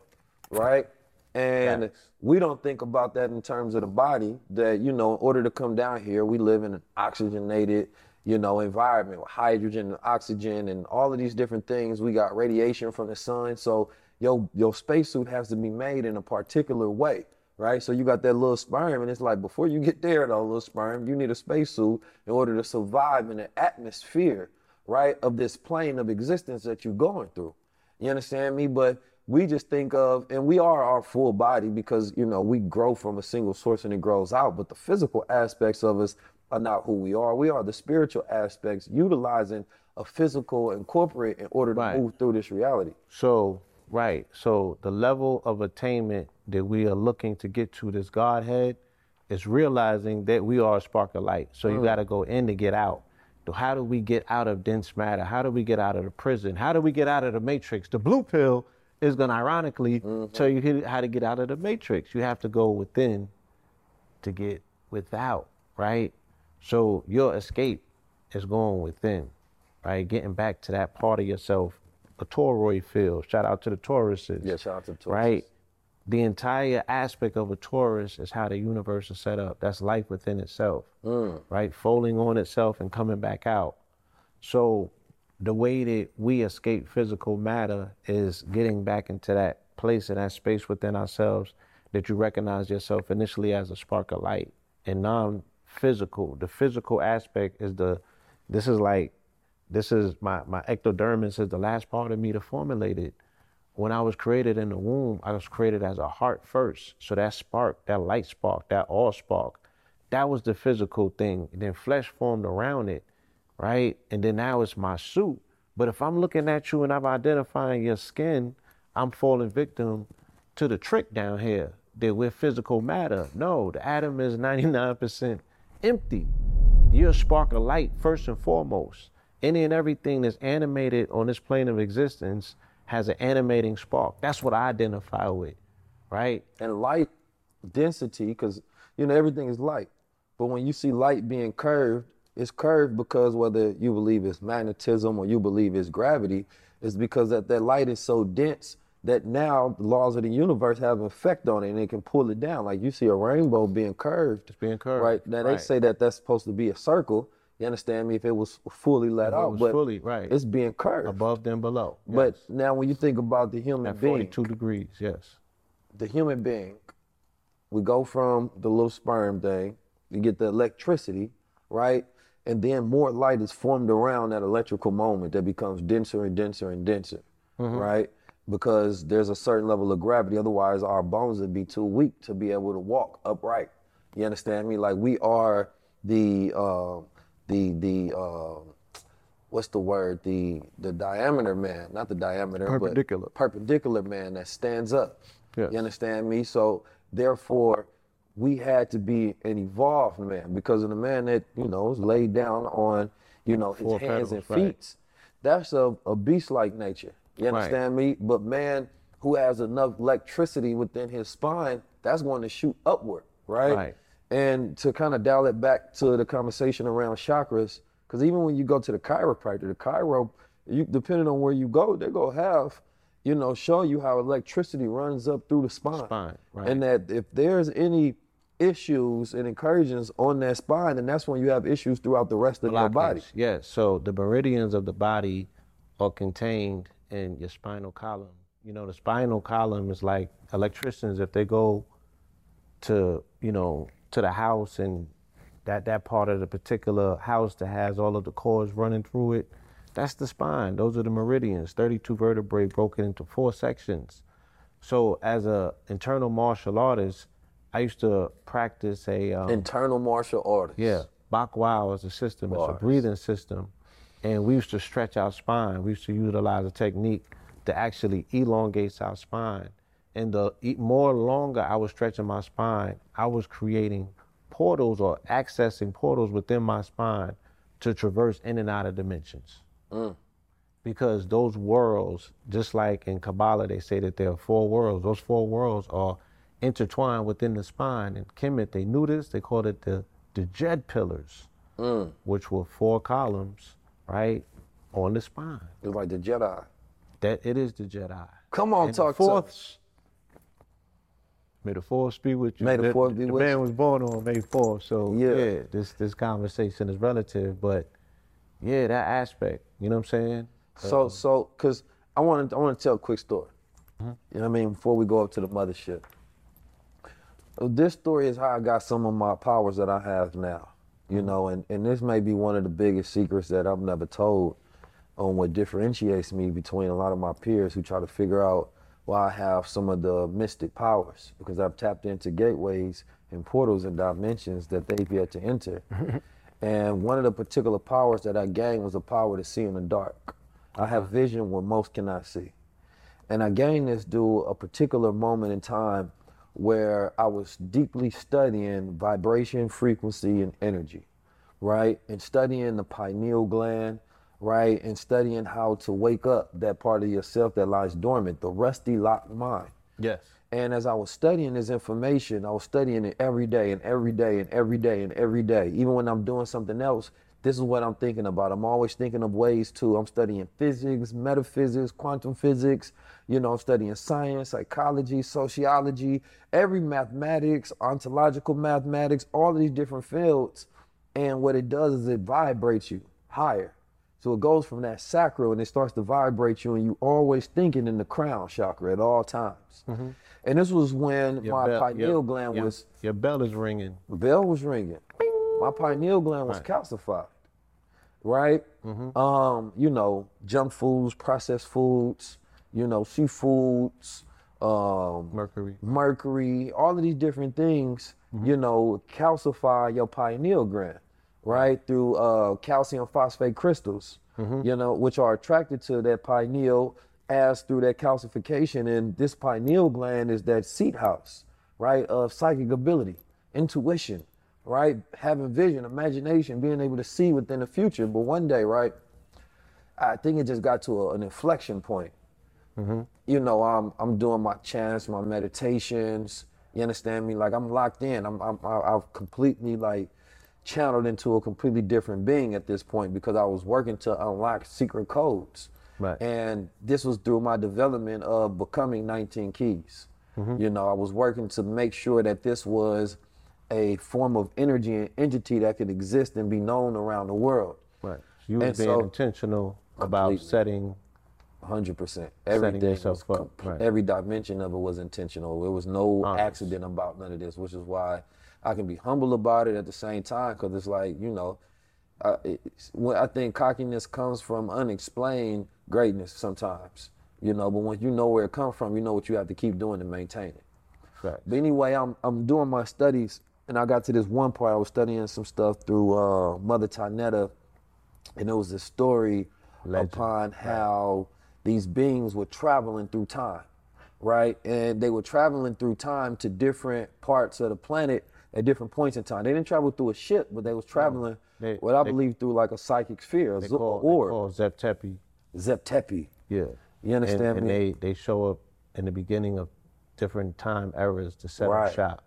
right? And we don't think about that in terms of the body. That you know, in order to come down here, we live in an oxygenated, you know, environment with hydrogen and oxygen and all of these different things. We got radiation from the sun, so your your spacesuit has to be made in a particular way, right? So you got that little sperm, and it's like before you get there, though, little sperm, you need a spacesuit in order to survive in the atmosphere, right, of this plane of existence that you're going through. You understand me? But we just think of, and we are our full body because, you know, we grow from a single source and it grows out. But the physical aspects of us are not who we are. We are the spiritual aspects utilizing a physical and corporate in order to Right. move through this reality. So, right. So the level of attainment that we are looking to get to this Godhead is realizing that we are a spark of light. So you mm. got to go in to get out. So how do we get out of dense matter? How do we get out of the prison? How do we get out of the matrix? The blue pill is going to ironically mm-hmm. tell you how to get out of the matrix. You have to go within to get without, right? So your escape is going within, right? Getting back to that part of yourself, a toroid field. Shout out to the Tauruses. Yeah, shout out to the Tauruses. Right? The entire aspect of a Taurus is how the universe is set up. That's life within itself, mm. right? Folding on itself and coming back out. So the way that we escape physical matter is getting back into that place and that space within ourselves that you recognize yourself initially as a spark of light and non-physical. The physical aspect is the this is like this is my my ectodermis is the last part of me to formulate it. When I was created in the womb, I was created as a heart first. So that spark, that light spark, that all spark, that was the physical thing. And then flesh formed around it, right? And then now it's my suit. But if I'm looking at you and I'm identifying your skin, I'm falling victim to the trick down here that we're physical matter. No, the atom is 99% empty. You're a spark of light first and foremost. Any and everything that's animated on this plane of existence has an animating spark. That's what I identify with, right? and light density because you know everything is light but when you see light being curved it's curved because whether you believe it's magnetism or you believe it's gravity is because that, that light is so dense that now the laws of the universe have an effect on it and it can pull it down like you see a rainbow being curved It's being curved, right now they say that that's supposed to be a circle you understand me if it was fully let If out was but fully, right. it's being curved Above then below. but now when you think about the human at being 42 degrees, yes. the human being, we go from the little sperm thing, you get the electricity, right? And then more light is formed around that electrical moment that becomes denser and denser and denser, mm-hmm. right? Because there's a certain level of gravity. Otherwise, our bones would be too weak to be able to walk upright. You understand me? Like we are the uh, the the uh, what's the word? The the diameter man, not the diameter, Perpendicular. but perpendicular man that stands up. Yes. You understand me? So therefore, we had to be an evolved man because of the man that you know is laid down on you know his Four hands pedals, and right. feet. That's a, a beast-like nature. You Right. understand me? But man who has enough electricity within his spine, that's going to shoot upward, right? Right. And to kind of dial it back to the conversation around chakras, because even when you go to the chiropractor, the chiro, you depending on where you go, they're gonna have, you know, show you how electricity runs up through the spine. Spine, right. And that if there's any issues and incursions on that spine, then that's when you have issues throughout the rest of your body. Yes. So the meridians of the body are contained in your spinal column. You know, the spinal column is like electricians, if they go to, you know, to the house and that, that part of the particular house that has all of the cords running through it, that's the spine. Those are the meridians, 32 vertebrae broken into four sections. So as a internal martial artist, I used to practice a um, Internal martial artists. yeah, Wow is a system. It's a breathing system, and we used to stretch our spine. We used to utilize a technique that actually elongates our spine. And the more longer I was stretching my spine, I was creating portals or accessing portals within my spine to traverse in and out of dimensions. Mm. Because those worlds, just like in Kabbalah, they say that there are four worlds. Those four worlds are intertwined within the spine. And Kemet, they knew this. They called it the the Djed pillars, mm. which were four columns, right, on the spine. It's like the Jedi. That it is the Jedi. Come on, And the talk to fourth- us. May the fourth be with you. May the fourth be the with man was born on May 4th, so Yeah. yeah. this this conversation is relative, but yeah, that aspect, you know what I'm saying? So, so, cause I want to, I want to tell a quick story. Mm-hmm. You know what I mean? Before we go up to the mothership. This story is how I got some of my powers that I have now. You know, and, and this may be one of the biggest secrets that I've never told on what differentiates me between a lot of my peers who try to figure out why I have some of the mystic powers because I've tapped into gateways and portals and dimensions that they've yet to enter. and one of the particular powers that I gained was a power to see in the dark. I have vision where most cannot see. And I gained this due a particular moment in time where I was deeply studying vibration, frequency, and energy, right? And studying the pineal gland, right? And studying how to wake up that part of yourself that lies dormant, the rusty locked mind. Yes. And as I was studying this information, I was studying it every day and every day and every day and every day. Even when I'm doing something else, this is what I'm thinking about. I'm always thinking of ways to, I'm studying physics, metaphysics, quantum physics, you know, I'm studying science, psychology, sociology, every mathematics, ontological mathematics, all of these different fields. And what it does is it vibrates you higher. So it goes from that sacral and it starts to vibrate you, and you always thinking in the crown chakra at all times. Mm-hmm. And this was when Your my bell- pineal your- gland your- was your bell is ringing. the bell was ringing. My pineal gland was Right. calcified. Right? Mm-hmm. Um, you know, junk foods, processed foods, you know, seafoods, um, Mercury. mercury, all of these different things you know, calcify your pineal gland, right? Through uh, calcium phosphate crystals, you know, which are attracted to that pineal as through that calcification. And this pineal gland is that seat house, right, of psychic ability, intuition, right? Having vision, imagination, being able to see within the future. But one day, right, I think it just got to a, an inflection point. Mm-hmm. You know, I'm I'm doing my chants, my meditations. You understand me? Like I'm locked in. I'm I'm I've completely like channeled into a completely different being at this point because I was working to unlock secret codes. Right. And this was through my development of becoming 19 keys. Mm-hmm. You know, I was working to make sure that this was a form of energy and entity that could exist and be known around the world. Right. You And being so- intentional about setting. Hundred percent. Setting Everything yourself was up, right. Every dimension of it was intentional. There was no Honest. accident about none of this, which is why I can be humble about it at the same time. Because it's like you know, when I think cockiness comes from unexplained greatness sometimes. You know, but when you know where it comes from, you know what you have to keep doing to maintain it. Right. But anyway, I'm I'm doing my studies, and I got to this one part. I was studying some stuff through uh, Mother Tynetta, and it was a story Legend. upon how these beings were traveling through time, right? And they were traveling through time to different parts of the planet at different points in time. They didn't travel through a ship, but they was traveling, They- what I they- believe, through like a psychic sphere, a They call, they call Zep Tepi. Zeptepi. Yeah. You understand and, and me? they they show up in the beginning of different time eras to set Right. up shop.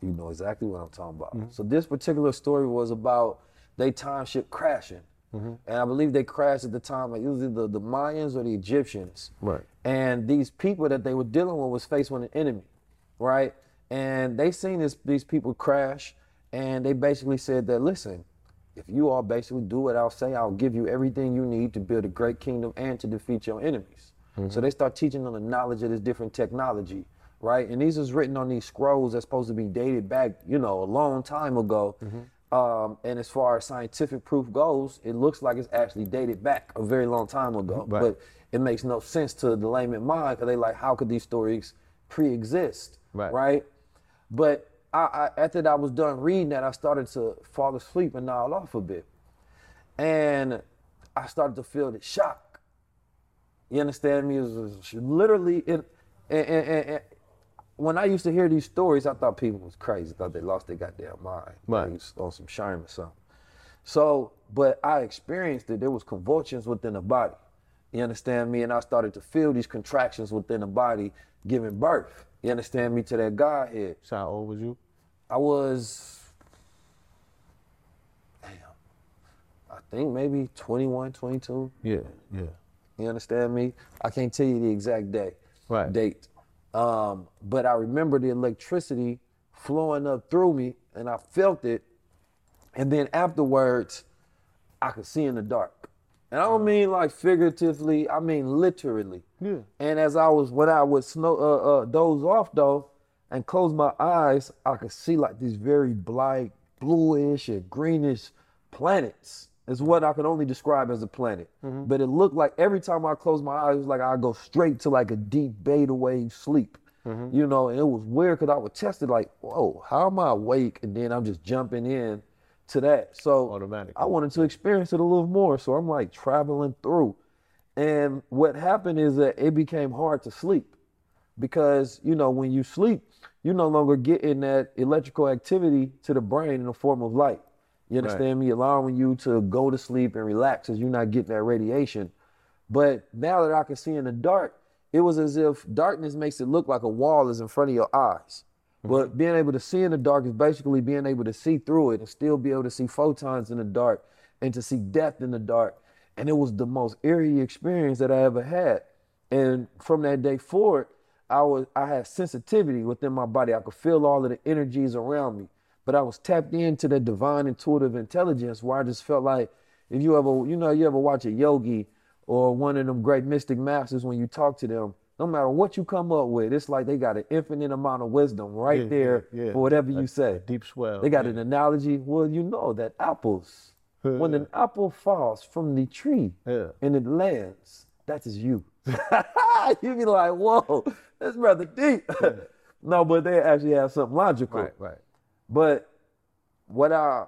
You know exactly what I'm talking about. Mm-hmm. So this particular story was about they time ship crashing. Mm-hmm. And I believe they crashed at the time, like it was either the Mayans or the Egyptians. Right. And these people that they were dealing with was faced with an enemy, right? And they seen this, these people crash, and they basically said that, listen, if you all basically do what I'll say, I'll give you everything you need to build a great kingdom and to defeat your enemies. So they start teaching them the knowledge of this different technology, right? And these was written on these scrolls that's supposed to be dated back, you know, a long time ago. Um, and as far as scientific proof goes, it looks like it's actually dated back a very long time ago. Right. But it makes no sense to the layman mind because they like, how could these stories pre-exist, Right. right? But I, I, after I was done reading that, I started to fall asleep and nod off a bit, and I started to feel the shock. You understand me? It was, it was literally in, and, and, and when I used to hear these stories, I thought people was crazy. thought they lost their goddamn mind. Right. Was on some charm or something. So, but I experienced it. There was convulsions within the body. You understand me? And I started to feel these contractions within the body giving birth. You understand me? To that Godhead. So how old was you? I was, damn, I think maybe 21, 22. Yeah, yeah. You understand me? I can't tell you the exact day, Right. date. Um, but I remember the electricity flowing up through me and I felt it. And then afterwards, I could see in the dark. And I don't mean like figuratively, I mean literally. Yeah. And as I was, when I would snow, uh, uh, doze off though, and close my eyes, I could see like these very black, bluish and greenish planets. Is what I can only describe as a planet. Mm-hmm. But it looked like every time I closed my eyes, it was like I go straight to like a deep beta wave sleep. Mm-hmm. You know, and it was weird because I would test it like, whoa, how am I awake? And then I'm just jumping in to that. So Automatically. I wanted to experience it a little more. So I'm like traveling through. And what happened is that it became hard to sleep because, you know, when you sleep, you no longer getting that electrical activity to the brain in the form of light. You understand me? Allowing you to go to sleep and relax as you're not getting that radiation. But now that I can see in the dark, it was as if darkness makes it look like a wall is in front of your eyes. Mm-hmm. But being able to see in the dark is basically being able to see through it and still be able to see photons in the dark and to see depth in the dark. And it was the most eerie experience that I ever had. And from that day forward, I was I had sensitivity within my body. I could feel all of the energies around me. But I was tapped into that divine intuitive intelligence where I just felt like if you ever, you know, you ever watch a yogi or one of them great mystic masters when you talk to them, no matter what you come up with, it's like they got an infinite amount of wisdom right Yeah, there yeah, yeah. for whatever you say. Deep swell. They got an analogy. Well, you know that apples, when an apple falls from the tree and it lands, that is you. you be like, whoa, that's rather deep. no, but they actually have something logical. Right, right. But what I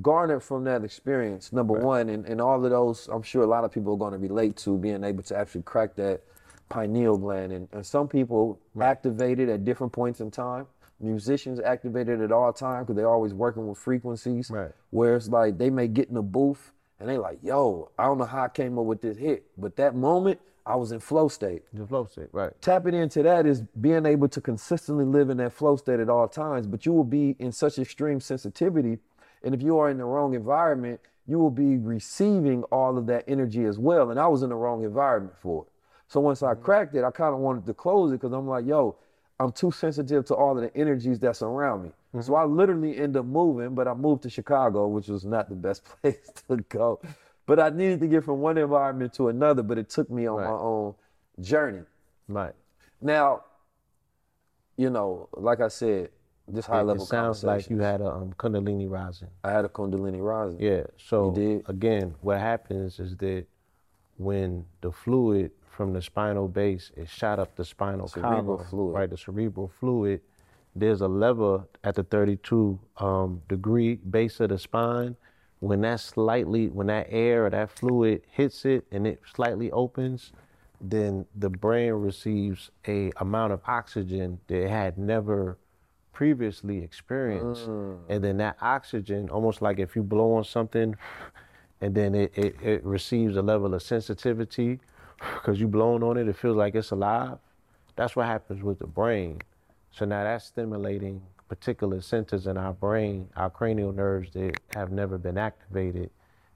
garnered from that experience, number one, and, and all of those, I'm sure a lot of people are going to relate to being able to actually crack that pineal gland. And, and some people activate it at different points in time. Musicians activate it at all times because they're always working with frequencies. Right. Where it's like they may get in the booth and they like, yo, I don't know how I came up with this hit. But that moment, I was in flow state. The flow state, right? tapping into that is being able to consistently live in that flow state at all times but you will be in such extreme sensitivity and if you are in the wrong environment you will be receiving all of that energy as well and i was in the wrong environment for it. So once i mm-hmm. cracked it i kind of wanted to close it because i'm like yo i'm too sensitive to all of the energies that's around me. Mm-hmm. So i literally end up moving but i moved to chicago which was not the best place to go but i needed to get from one environment to another but it took me on Right. my own journey Right. now, you know, like I said, this high It- level it sounds like you had a um, Kundalini rising. I had a Kundalini rising. Yeah. So again, what happens is that when the fluid from the spinal base is shot up the spinal Cerebral column, fluid. right? The cerebral fluid. There's a lever at the 32 um, degree base of the spine. When that slightly, when that air or that fluid hits it and it slightly opens, then the brain receives a amount of oxygen that it had never previously experienced. Mm. And then that oxygen, almost like if you blow on something and then it, it, it receives a level of sensitivity because you blowing on it, it feels like it's alive. That's what happens with the brain. So now that's stimulating particular centers in our brain, our cranial nerves that have never been activated,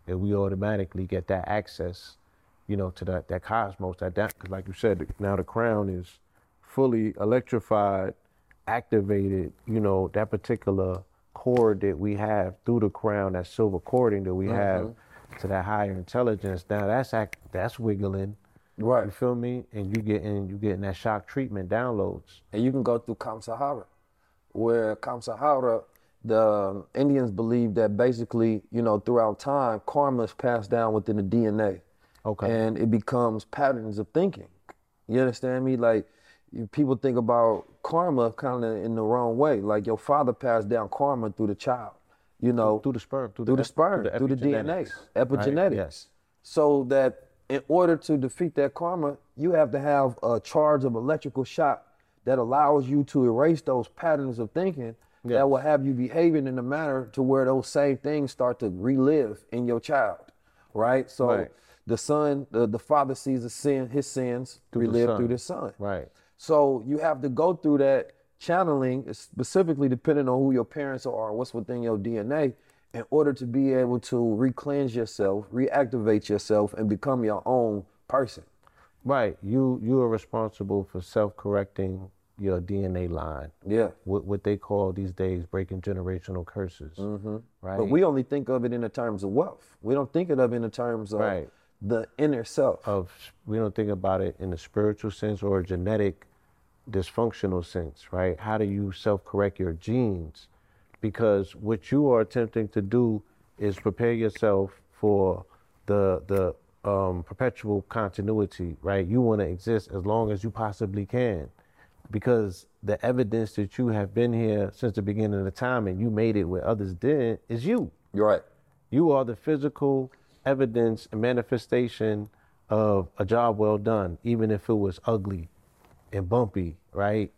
and we automatically get that access, you know, to that that cosmos, that that because like you said, now the crown is fully electrified, activated, you know, that particular cord that we have through the crown, that silver cording that we mm-hmm. have to that higher intelligence. Now that's act that's wiggling. Right. You feel me? And you getting you getting that shock treatment downloads. And you can go through Kamsahara, where Kamsahara, the um, Indians believe that basically, you know, throughout time, karma is passed down within the DNA. Okay. And it becomes patterns of thinking. You understand me? Like, people think about karma kind of in the wrong way. Like, your father passed down karma through the child, you know, through the sperm, through, through the ep- sperm, through the DNA, epigenetics, epigenetics. Right? Yes. So that in order to defeat that karma, you have to have a charge of electrical shock that allows you to erase those patterns of thinking Yes. that will have you behaving in a manner to where those same things start to relive in your child. Right? So Right. the son, the, the father sees the sin, his sins the relive son. through the son. Right. So you have to go through that channeling, uh, specifically depending on who your parents are what's within your DNA, in order to be able to recleanse yourself, reactivate yourself, and become your own person. Right. You you are responsible for self-correcting your DNA line. Yeah. What what they call these days breaking generational curses. Mm-hmm. Right. But we only think of it in the terms of wealth. We don't think of it in the terms of Right. the inner self. of we don't think about it in a spiritual sense or a genetic dysfunctional sense, right? How do you self-correct your genes? Because what you are attempting to do is prepare yourself for the the um, perpetual continuity, right? You want to exist as long as you possibly can, because the evidence that you have been here since the beginning of the time and you made it where others didn't is you. You're right. You are the physical evidence and manifestation of a job well done, even if it was ugly and bumpy, right?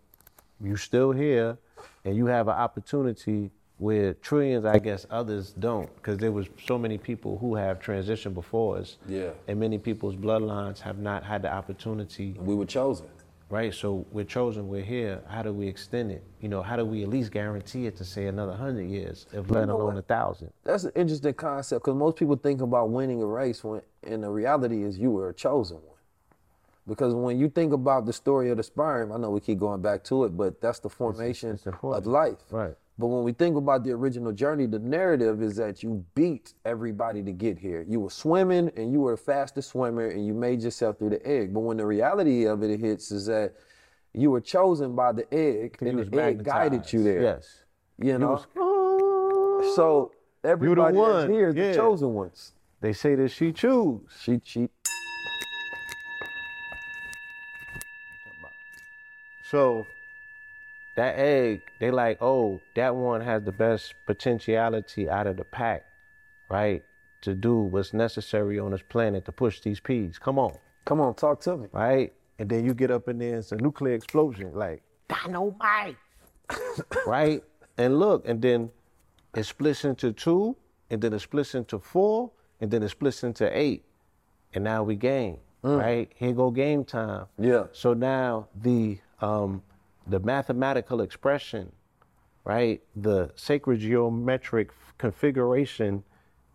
You're still here and you have an opportunity where trillions, I guess, others don't, because there was so many people who have transitioned before us. Yeah. And many people's bloodlines have not had the opportunity We were chosen. Right? So we're chosen, we're here. How do we extend it? You know, how do we at least guarantee it to say another hundred years, if let alone a thousand? That's an interesting concept because most people think about winning a race when, and the reality is you were a chosen one. Because when you think about the story of the sperm, I know we keep going back to it, but that's the formation it's important. of life. Right. But when we think about the original journey, the narrative is that you beat everybody to get here. You were swimming and you were the fastest swimmer and you made yourself through the egg. But when the reality of it hits is that you were chosen by the egg and the egg guided you there. Yes. You know? was- so everybody one, that's here is yeah. the chosen ones. They say that she choose. She she So that egg, they like, oh, that one has the best potentiality out of the pack, right? To do what's necessary on this planet to push these peas. Come on, Come on, talk to me. right? And then you get up in there, it's a nuclear explosion, like dynamite, right? And look, and then it splits into two, and then it splits into four, and then it splits into eight, and now we game, right? Here go game time. Yeah. So now the um, the mathematical expression, right? The sacred geometric configuration,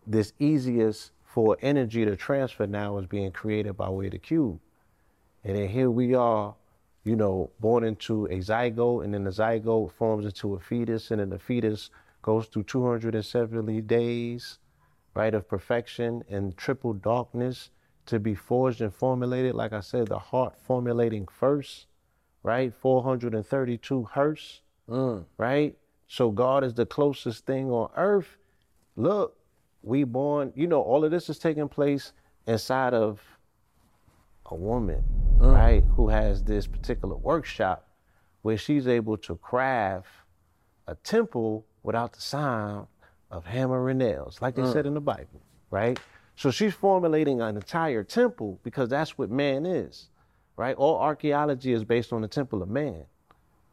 this easiest for energy to transfer now is being created by way of the cube. And then here we are, you know, born into a zygote, and then the zygote forms into a fetus, and then the fetus goes through 270 days, right, of perfection and triple darkness to be forged and formulated. Like I said, the heart formulating first, right? 432 hertz, mm. right? So God is the closest thing on earth. Look, we born, you know, all of this is taking place inside of a woman, mm. right, who has this particular workshop where she's able to craft a temple without the sound of hammer and nails, like they mm. said in the Bible, right? So she's formulating an entire temple because that's what man is, right? All archaeology is based on the temple of man.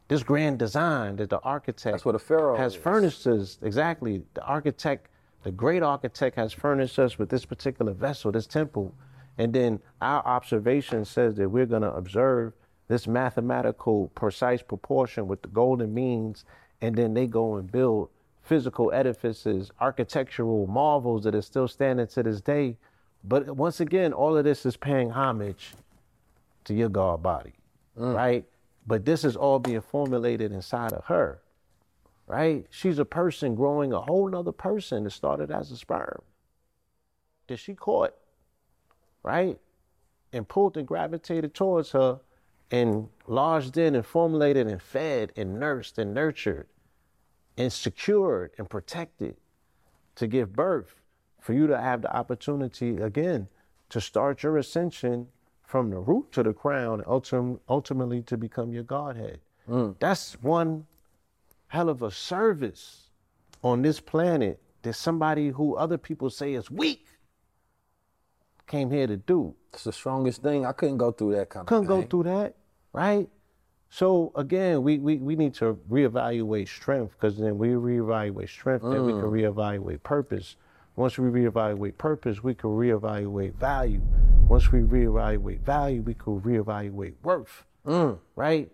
This grand design that the architect That's what a pharaoh has is. furnished us exactly. The architect, the great architect, has furnished us with this particular vessel, this temple, and then our observation says that we're going to observe this mathematical precise proportion with the golden means, and then they go and build physical edifices, architectural marvels that are still standing to this day. But once again, all of this is paying homage to your God body, mm. right? But this is all being formulated inside of her, right? She's a person growing a whole nother person that started as a sperm that she caught, right? And pulled and gravitated towards her and lodged in and formulated and fed and nursed and nurtured and secured and protected to give birth for you to have the opportunity again to start your ascension from the root to the crown ultim- ultimately to become your godhead mm. that's one hell of a service on this planet that somebody who other people say is weak came here to do It's the strongest thing. I couldn't go through that kind couldn't of go through that, right? So again, we we, we need to reevaluate strength because then we reevaluate strength, then we can mm. reevaluate purpose. Once we reevaluate purpose, we can reevaluate value. Once we reevaluate value, we can reevaluate worth, mm. right?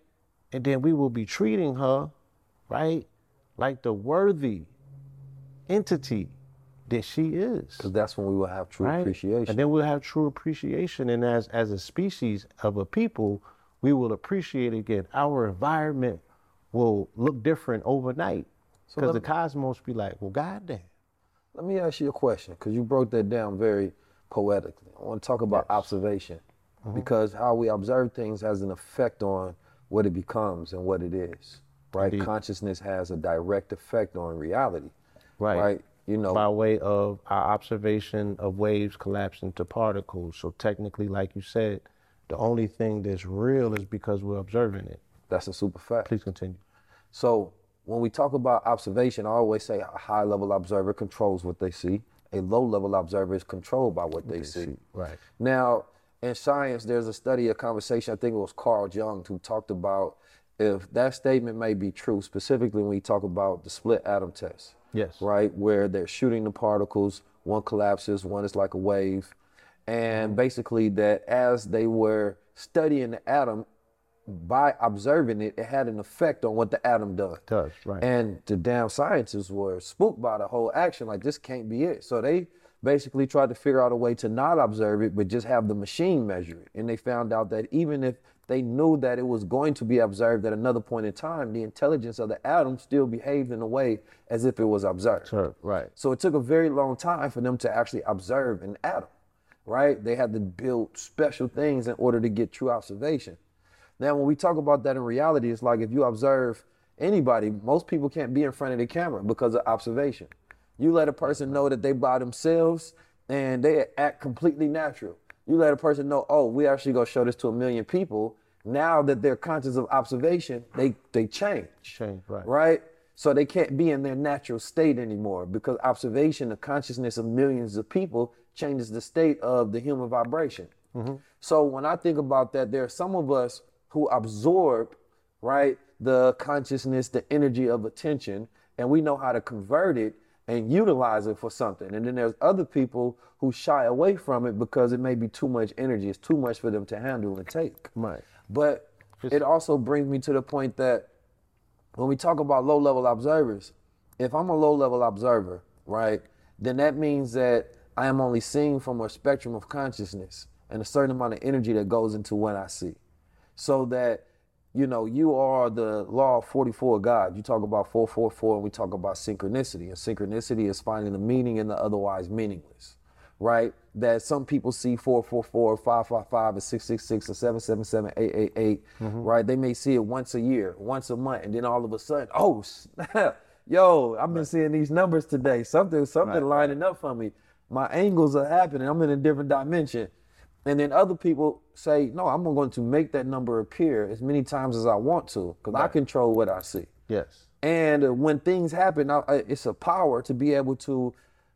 And then we will be treating her, right, like the worthy entity that she is Because that's when we will have true right? appreciation. And then we'll have true appreciation. And as as a species of a people, we will appreciate again. Our environment will look different overnight. Because let the cosmos be like, well, goddamn. Let me ask you a question, because you broke that down very poetically. I want to talk about observation, Mm-hmm. because how we observe things has an effect on what it becomes and what it is. Right? Indeed. Consciousness has a direct effect on reality. Right. Right. You know, By way of our observation of waves collapsing to particles. So technically, like you said, the only thing that's real is because we're observing it. that's a super fact. Please continue. So when we talk about observation, I always say a high level observer controls what they see. A low level observer is controlled by what they, see. Right. Now, in science, there's a study, a conversation, I think it was Carl Jung, who talked about if that statement may be true, specifically when we talk about the split atom test. Yes. Right? Where they're shooting the particles, one collapses, one is like a wave. And basically, that as they were studying the atom, by observing it, it had an effect on what the atom does. Does, right. And the damn scientists were spooked by the whole action, like this can't be it. So they basically tried to figure out a way to not observe it, but just have the machine measure it. And they found out that even if they knew that it was going to be observed at another point in time, the intelligence of the atom still behaved in a way as if it was observed. Sure. Right. So it took a very long time for them to actually observe an atom, right? They had to build special things in order to get true observation. Now, when we talk about that in reality, it's like if you observe anybody, most people can't be in front of the camera because of observation. You let a person know that they by themselves and they act completely natural. You let a person know, oh, we actually gonna show this to a million people, Now that they're conscious of observation, they they change. Change, right. Right? So they can't be in their natural state anymore because observation, the consciousness of millions of people, changes the state of the human vibration. Mm-hmm. So when I think about that, there are some of us who absorb, right, the consciousness, the energy of attention, and we know how to convert it and utilize it for something. And then there's other people who shy away from it because it may be too much energy. It's too much for them to handle and take. Right. But it also brings me to the point that when we talk about low level observers, if I'm a low level observer, right, then that means that I am only seeing from a spectrum of consciousness and a certain amount of energy that goes into what I see. So that, you know, you are the law of 44 God. You talk about 444 and we talk about synchronicity. And synchronicity is finding the meaning in the otherwise meaningless, right? That some people see 444, 555, and 666, and 777, 888, mm-hmm. right? They may see it once a year, once a month, and then all of a sudden, oh, snap. Yo, I've been seeing these numbers today. Something, something lining up for me. My angles are happening. I'm in a different dimension. And then other people say, no, I'm going to make that number appear as many times as I want to because I control what I see. Yes. And uh, when things happen, I- it's a power to be able to,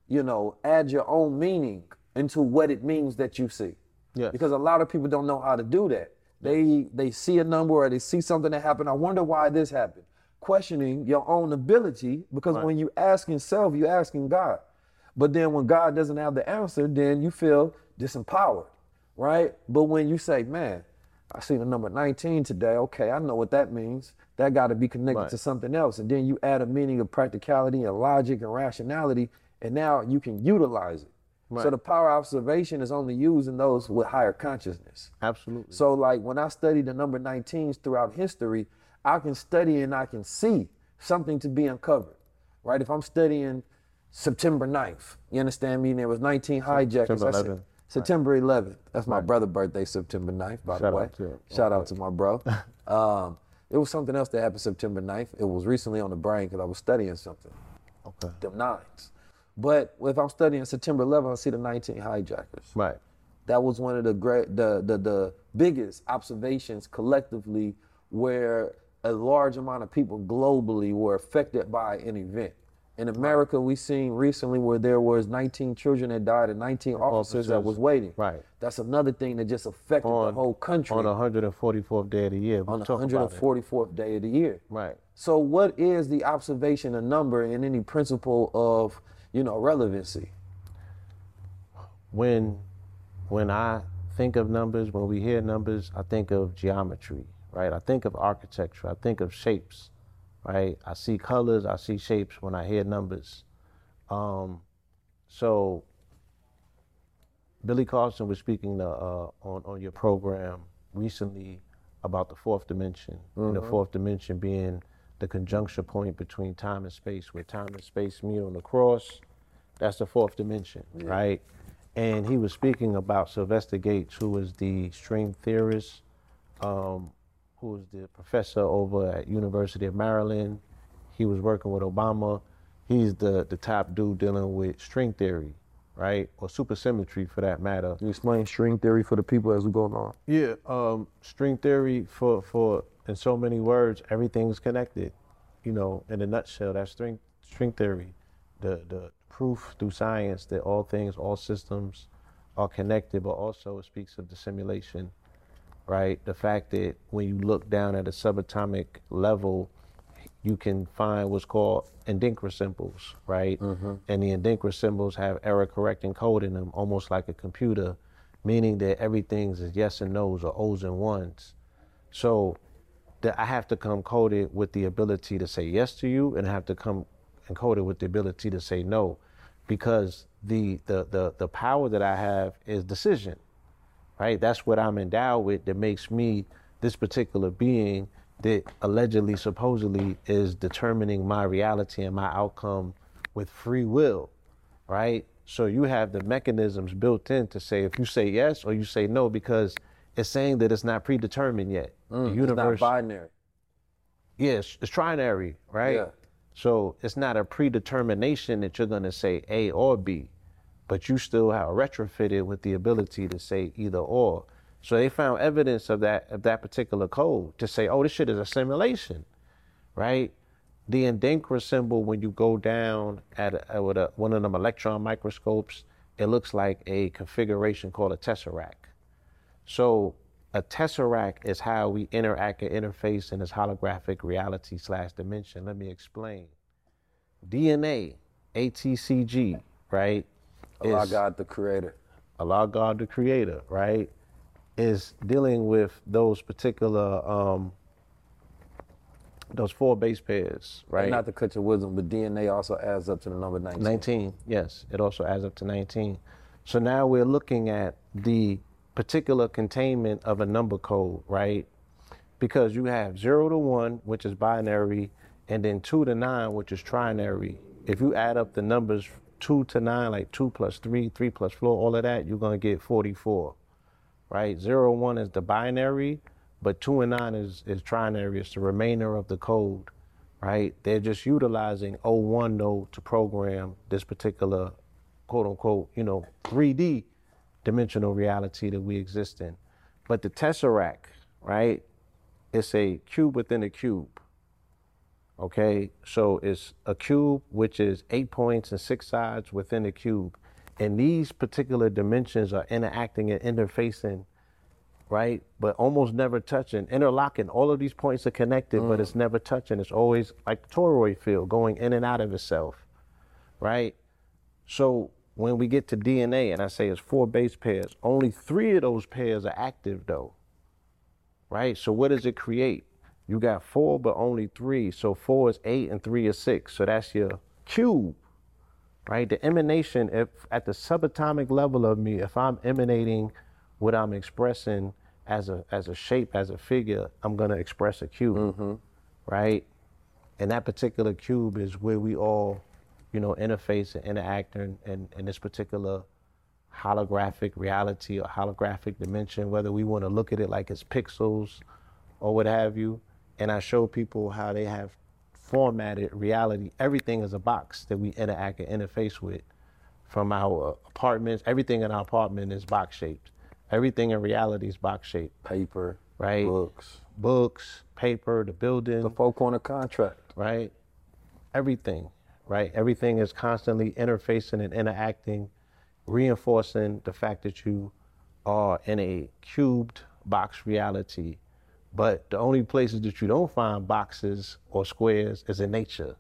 you know, add your own meaning into what it means that you see. Yes. Because a lot of people don't know how to do that. They they see a number or they see something that happened. I wonder why this happened. Questioning your own ability because when you ask yourself, you're asking God. But then when God doesn't have the answer, then you feel disempowered, right? But when you say, man, I see the number 19 today. Okay, I know what that means. That got to be connected Right. to something else. And then you add a meaning of practicality and logic and rationality, and now you can utilize it. So the power of observation is only used in those with higher consciousness. Absolutely. So like when I study the number 19s throughout history, I can study and I can see something to be uncovered, right? If I'm studying September 9th, you understand me? And there was 19 hijackers. September I 11th. September 11th. That's my brother's birthday, September 9th, by Shout the way. out to. Shout out to my bro. um, it was something else that happened September 9th. It was recently on the brain because I was studying something okay. them nines. But if I'm studying September 11th, I see the 19 hijackers. Right. That was one of the great, the, the the biggest observations collectively, where a large amount of people globally were affected by an event. In America, we seen recently where there was 19 children that died and 19 officers, that was waiting. Right. That's another thing that just affected the whole country On the 144th day of the year. on the Talk about it. 144th day of the year. Right. So, what is the observation of number and any principle of, you know, relevancy? when when I think of numbers, when we hear numbers, I think of geometry, right? I think of architecture, I think of shapes, right? I see colors, I see shapes when I hear numbers. Um, so Billy Carson was speaking to, uh, on on your program recently about the fourth dimension, and the fourth dimension being the conjunction point between time and space, where time and space meet on the cross. That's the fourth dimension, right? And he was speaking about Sylvester Gates, who was the string theorist, um, who was the professor over at University of Maryland. He was working with Obama. He's the the top dude dealing with string theory, right, or supersymmetry for that matter. Can you explain string theory for the people as we go along? Yeah, um, string theory for for in so many words, everything's connected. You know, in a nutshell, that's string string theory. The the proof through science that all things, all systems are connected, but also it speaks of the simulation, right? The fact that when you look down at a subatomic level, you can find what's called Adinkra symbols, right? Mm-hmm. And the Adinkra symbols have error correcting code in them, almost like a computer, meaning that everything's is yes and no's or O's and ones. So that I have to come coded with the ability to say yes to you and I have to come encoded with the ability to say no because the the the, the power that I have is decision right? That's what I'm endowed with that makes me this particular being that allegedly, supposedly is determining my reality and my outcome with free will, right? So you have the mechanisms built in to say if you say yes or you say no because it's saying that it's not predetermined yet. the mm, It's universe, not binary. yes, it's trinary, right? Yeah. So it's not a predetermination that you're gonna say A or B, but you still have retrofitted with the ability to say either or. So they found evidence of that of that particular code to say, oh, this shit is a simulation, right? The Adinkra symbol, when you go down at with a, one of them electron microscopes, it looks like a configuration called a tesseract. So a tesseract is how we interact and interface in this holographic reality slash dimension. Let me explain. DNA, ATCG, right? Allah God, the creator. Allah God the Creator, right, is dealing with those particular um, those four base pairs, right? Not to cut your wisdom, but DNA also adds up to the number 19. 19, yes, it also adds up to 19. So now we're looking at the particular containment of a number code, right? Because you have 0 to 1, which is binary, and then 2 to 9, which is trinary. If you add up the numbers 2 to 9, like 2 plus 3, 3 plus 4, all of that, you're to get 44, right? Zero, one is the binary, but 2 and 9 is, is trinary. It's the remainder of the code, right? They're just utilizing 01 node to program this particular quote unquote, you know, 3D dimensional reality that we exist in. But the tesseract, right, it's a cube within a cube. Okay, so it's a cube which is eight points and six sides within a cube. And these particular dimensions are interacting and interfacing, right? But almost never touching, interlocking. All of these points are connected, but it's mm. never touching. It's always like the toroid field going in and out of itself, right? So when we get to DNA, and I say it's four base pairs, only three of those pairs are active though. Right? So what does it create? You got four, but only three. So four is eight and three is six. So that's your cube. Right? The emanation, if at the subatomic level of me, if I'm emanating what I'm expressing as a as a shape, as a figure, I'm gonna express a cube. Mm-hmm. Right? And that particular cube is where we all, you know, interface and interact in, in, in this particular holographic reality or holographic dimension, whether we want to look at it like it's pixels or what have you. And I show people how they have formatted reality. Everything is a box that we interact and interface with. From our apartments, everything in our apartment is box shaped. Everything in reality is box shaped, Paper, right? books, Books, paper, the building the four corner contract. right? Everything, right? Everything is constantly interfacing and interacting, reinforcing the fact that you are in a cubed box reality. But the only places that you don't find boxes or squares is in nature,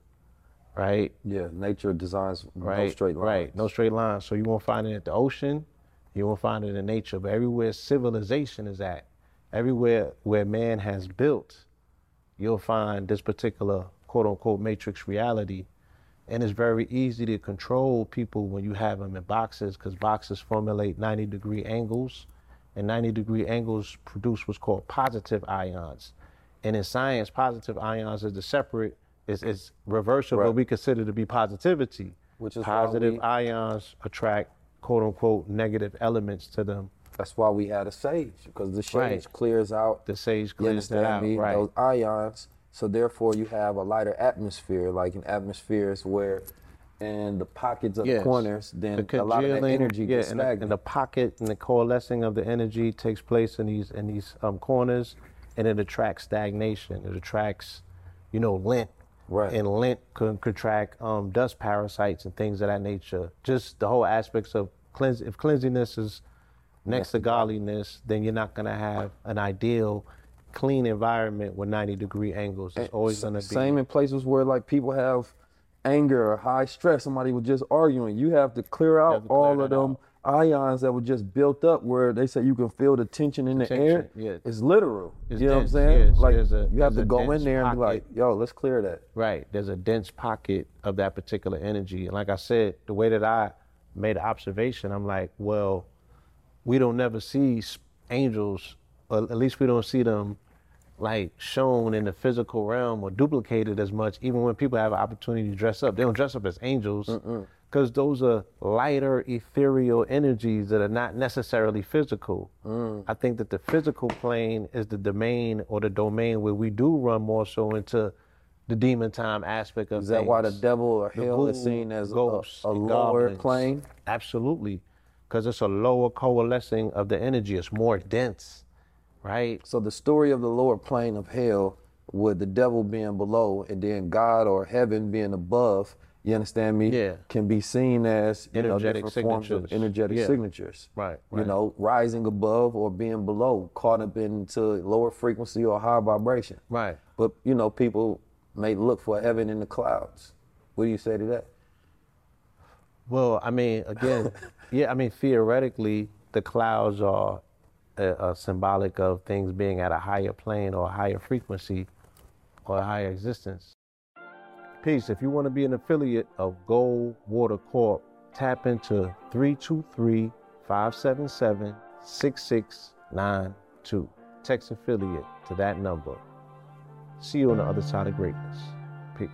right? Yeah, nature designs Right. no straight lines. Right. No straight lines. So you won't find it at the ocean. You won't find it in nature. But everywhere civilization is at, everywhere where man has built, you'll find this particular quote unquote matrix reality. And it's very easy to control people when you have them in boxes because boxes formulate 90 degree angles. And 90 degree angles produce what's called positive ions. And in science, positive ions is the separate, is, is reverse of Right. what we consider to be positivity. Which is positive we- ions attract quote unquote negative elements to them. That's why we had a sage because the sage Right. clears out. The sage clears that out, me? right. Those ions. So therefore, you have a lighter atmosphere, like an atmosphere is where, in the pockets of Yes. the corners, then The a lot of the energy yeah, gets and the, and the pocket and the coalescing of the energy takes place in these in these um, corners, and it attracts stagnation. It attracts, you know, lint. Right. And lint can contract um, dust parasites and things of that nature. Just the whole aspects of cleanse. If cleanliness is next to godliness, then you're not gonna have an ideal, clean environment with 90 degree angles. It's always gonna be Same in places where like people have anger or high stress. Somebody was just arguing. You have to clear out to clear all of them ions that were just built up where they say you can feel the tension in the, air. tension, yeah. It's literal. It's you know dense, what I'm saying? yes. like a- you have to go in there and be like, yo, let's clear that. Right. There's a dense pocket of that particular energy. And like I said, the way that I made the observation, I'm like, well, we don't never see angels, or at least we don't see them like shown in the physical realm or duplicated as much, even when people have an opportunity to dress up. They don't dress up as angels because those are lighter, ethereal energies that are not necessarily physical. Mm. I think that the physical plane is the domain or the domain where we do run more so into the demon time aspect of things. Is that why the devil or The hell is seen as a, ghosts a and lower goblins. plane? Absolutely. because it's a lower coalescing of the energy. It's more dense, right? So the story of the lower plane of hell, with the devil being below and then God or heaven being above, you understand me? Yeah. Can be seen as you know Energetic different forms of signatures. energetic Yeah. signatures. Right, You know, rising above or being below, caught up into lower frequency or high vibration. Right. But you know, people may look for heaven in the clouds. What do you say to that? Well, I mean, again, yeah, I mean, theoretically, the clouds are uh, symbolic of things being at a higher plane or a higher frequency or a higher existence. Peace. If you want to be an affiliate of Gold Water Corp, tap into 323 577 6692. Text affiliate to that number. See you on the other side of greatness. Peace.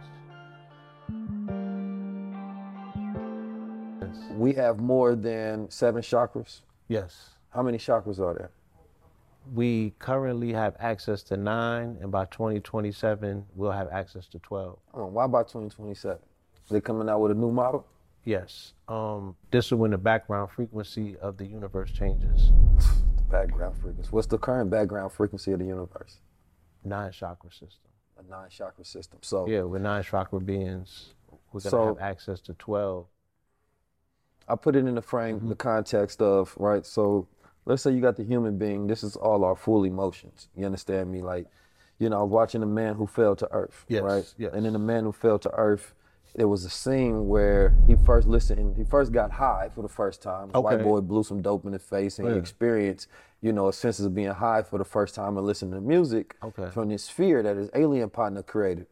We have more than seven chakras. Yes. How many chakras are there? We currently have access to nine, and by 2027, we'll have access to 12. Oh, why by 2027? They coming out with a new model? Yes. Um, this is when the background frequency of the universe changes. The background frequency. What's the current background frequency of the universe? Nine chakra system. A nine chakra system. So Yeah, we're nine chakra beings. We're gonna So- have access to 12. I put it in the frame, the context of, right? So let's say you got the human being, this is all our full emotions. You understand me? Like, you know, I was watching a man who fell to earth, Yes, right? yes. And then the man who fell to earth, there was a scene where he first listened, he first got high for the first time. A White boy blew some dope in his face and he experienced, you know, a sense of being high for the first time and listening to music Okay. from this sphere that his alien partner created.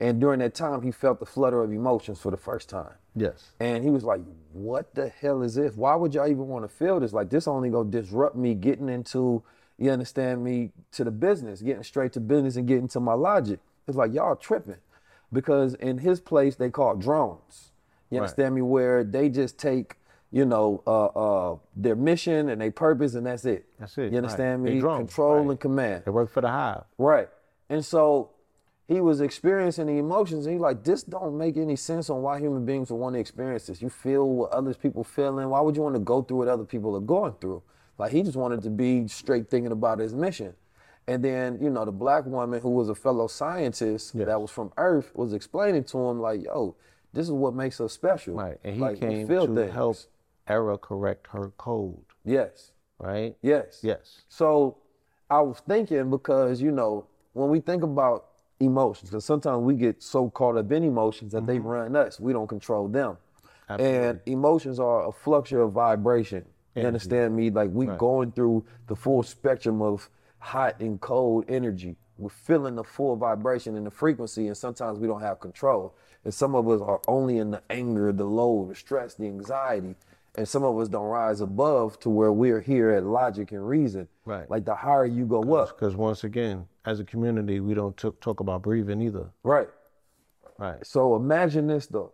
And during that time, he felt the flutter of emotions for the first time. Yes. And he was like, "What the hell is this? Why would y'all even want to feel this? Like this only gonna disrupt me getting into, you understand me, to the business, getting straight to business and getting to my logic." It's like y'all tripping, because in his place they call drones. You Right. understand me? Where they just take, you know, uh, uh, their mission and their purpose, and that's it. That's it, You understand right. Me? Control right. and command. They work for the hive. Right. And so he was experiencing the emotions and he like, this don't make any sense on why human beings would want to experience this. You feel what others people feeling. Why would you want to go through what other people are going through? Like he just wanted to be straight thinking about his mission. And then, you know, the black woman who was a fellow scientist Yes. that was from Earth was explaining to him like, yo, this is what makes us special. Right. And he Like, came feel to things. help error correct her code. Yes. Right? Yes. Yes. So I was thinking because, you know, when we think about emotions, because sometimes we get so caught up in emotions that they mm-hmm. run us. We don't control them. And emotions are a fluctuation of vibration. You understand me? Like we going through the full spectrum of hot and cold energy. We're feeling the full vibration and the frequency, and sometimes we don't have control. And some of us are only in the anger, the low, the stress, the anxiety. And some of us don't rise above to where we're here at logic and reason. Right. Like the higher you go up. Because once again, as a community, we don't t- talk about breathing either. Right. Right. So imagine this though.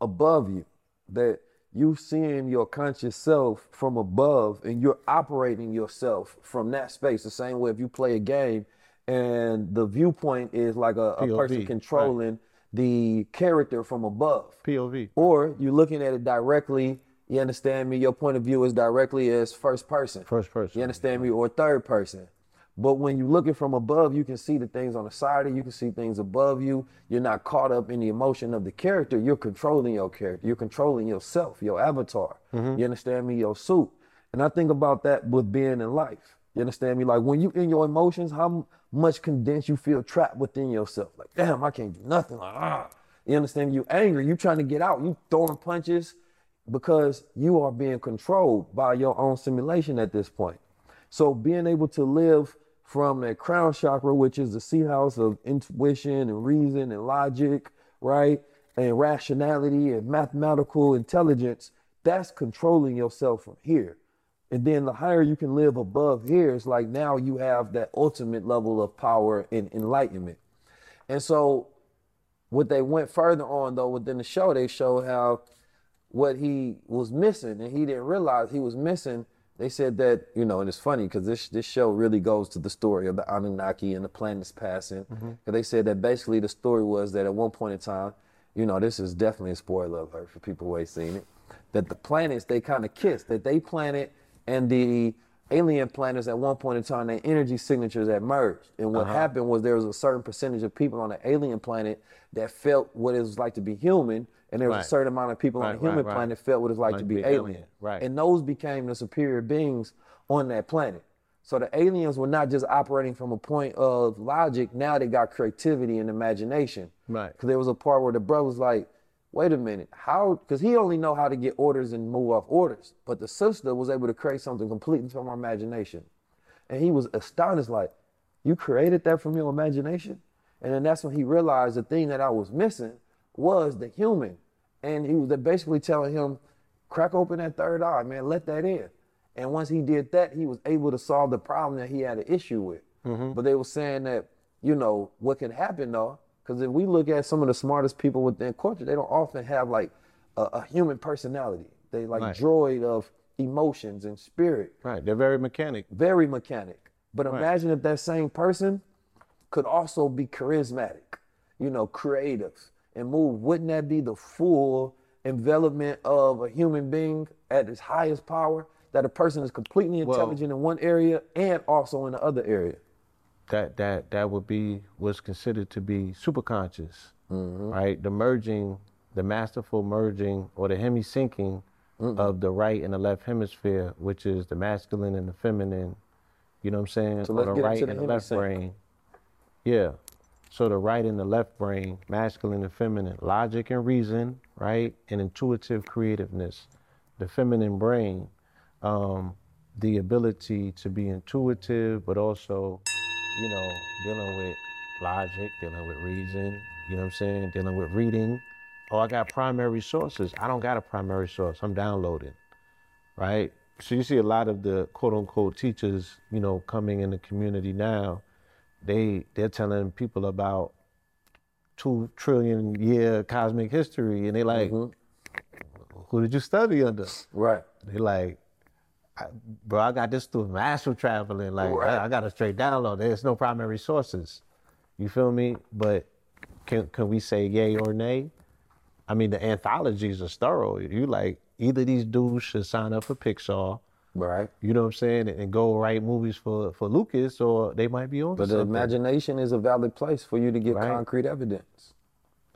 Above you, that you seeing your conscious self from above and you're operating yourself from that space. The same way if you play a game and the viewpoint is like a, a POV, person right. controlling the character from above. POV. Or you're looking at it directly, you understand me? Your point of view is directly as first person. First person. You understand me? Or third person. But when you're looking from above, you can see the things on the side of you, you can see things above you. You're not caught up in the emotion of the character. You're controlling your character. You're controlling yourself, your avatar. You understand me? Your suit. And I think about that with being in life. You understand me? Like when you in your emotions, how much condensed you feel trapped within yourself. Like, damn, I can't do nothing. Like, ah. You understand? You angry. You trying to get out. You throwing punches because you are being controlled by your own simulation at this point. So being able to live from that crown chakra, which is the sea house of intuition and reason and logic, right? And rationality and mathematical intelligence, that's controlling yourself from here. And then the higher you can live above here, it's like now you have that ultimate level of power and enlightenment. And so what they went further on though within the show, they showed how what he was missing and he didn't realize he was missing. They said that, you know, and it's funny because this this show really goes to the story of the Anunnaki and the planets passing. Mm-hmm. Because they said that basically the story was that at one point in time, you know, this is definitely a spoiler alert for people who ain't seen it. that the planets they kind of kissed, that they planet and the alien planets at one point in time, their energy signatures had merged. And what uh-huh. happened was there was a certain percentage of people on the alien planet that felt what it was like to be human, and there was Right. a certain amount of people on the human right, right. planet felt what it's like, to be, alien. right. And those became the superior beings on that planet. So the aliens were not just operating from a point of logic. Now they got creativity and imagination. Right. Because there was a part where the brother was like, "Wait a minute, how?" Because he only know how to get orders and move off orders, but the sister was able to create something completely from her imagination, and he was astonished, like, "You created that from your imagination?" And then that's when he realized the thing that I was missing was the human, and he was basically telling him, "Crack open that third eye, man. Let that in." And once he did that, he was able to solve the problem that he had an issue with. Mm-hmm. But they were saying that, you know, what can happen though, because if we look at some of the smartest people within culture, they don't often have like a, a human personality. They like Right. droid of emotions and spirit, Right. They're very mechanic. very mechanic. But imagine if that same person could also be charismatic, you know, creative and move. Wouldn't that be the full envelopment of a human being at its highest power? That a person is completely Well- intelligent in one area and also in the other area. that that that would be what's considered to be superconscious, mm-hmm. right? The merging, the masterful merging or the hemi-syncing of the right and the left hemisphere, which is the masculine and the feminine. You know what I'm saying? So or let's the get right into the and the left brain. Yeah. So the right and the left brain, masculine and feminine, logic and reason, right, and intuitive creativeness. The feminine brain, um, the ability to be intuitive, but also, you know, dealing with logic, dealing with reason, you know what I'm saying, dealing with reading. Oh, I got primary sources. I don't got a primary source. I'm downloading, right? So you see a lot of the quote unquote teachers, you know, coming in the community now, they they're telling people about two trillion year cosmic history, and they like, mm-hmm. who did you study under? Right. They like, I, bro, I got this through astral traveling. Like, Right. I, I got a straight download. There's no primary sources. You feel me? But can can we say yay or nay? I mean, the anthologies are thorough. You like either these dudes should sign up for Pixar. Right. You know what I'm saying? And, go write movies for for Lucas, or they might be on. But the something. imagination is a valid place for you to get Right. concrete evidence.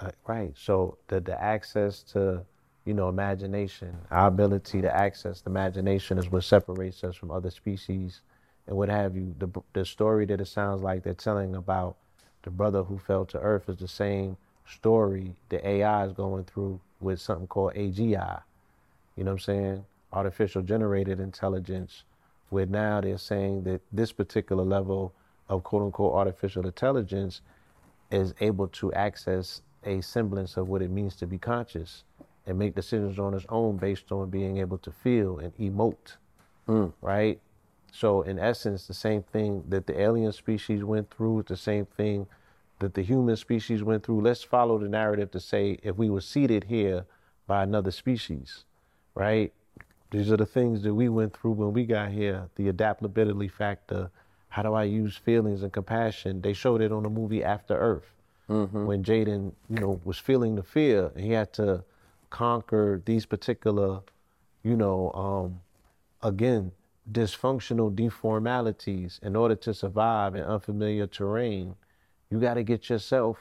Uh, right. So the the access to, you know, imagination, our ability to access the imagination is what separates us from other species, and what have you. The the story that it sounds like they're telling about the brother who fell to earth is the same story the AI is going through with something called AGI. You know what I'm saying? Artificial generated intelligence, where now they're saying that this particular level of quote unquote artificial intelligence is able to access a semblance of what it means to be conscious and make decisions on its own based on being able to feel and emote. Mm. Right? So, in essence, the same thing that the alien species went through is the same thing that the human species went through. Let's follow the narrative to say if we were seated here by another species, right? These are the things that we went through when we got here. The adaptability factor. How do I use feelings and compassion? They showed it on the movie After Earth when Jaden, you know, was feeling the fear and he had to conquer these particular, you know, um, again, dysfunctional deformalities in order to survive in unfamiliar terrain. You got to get yourself,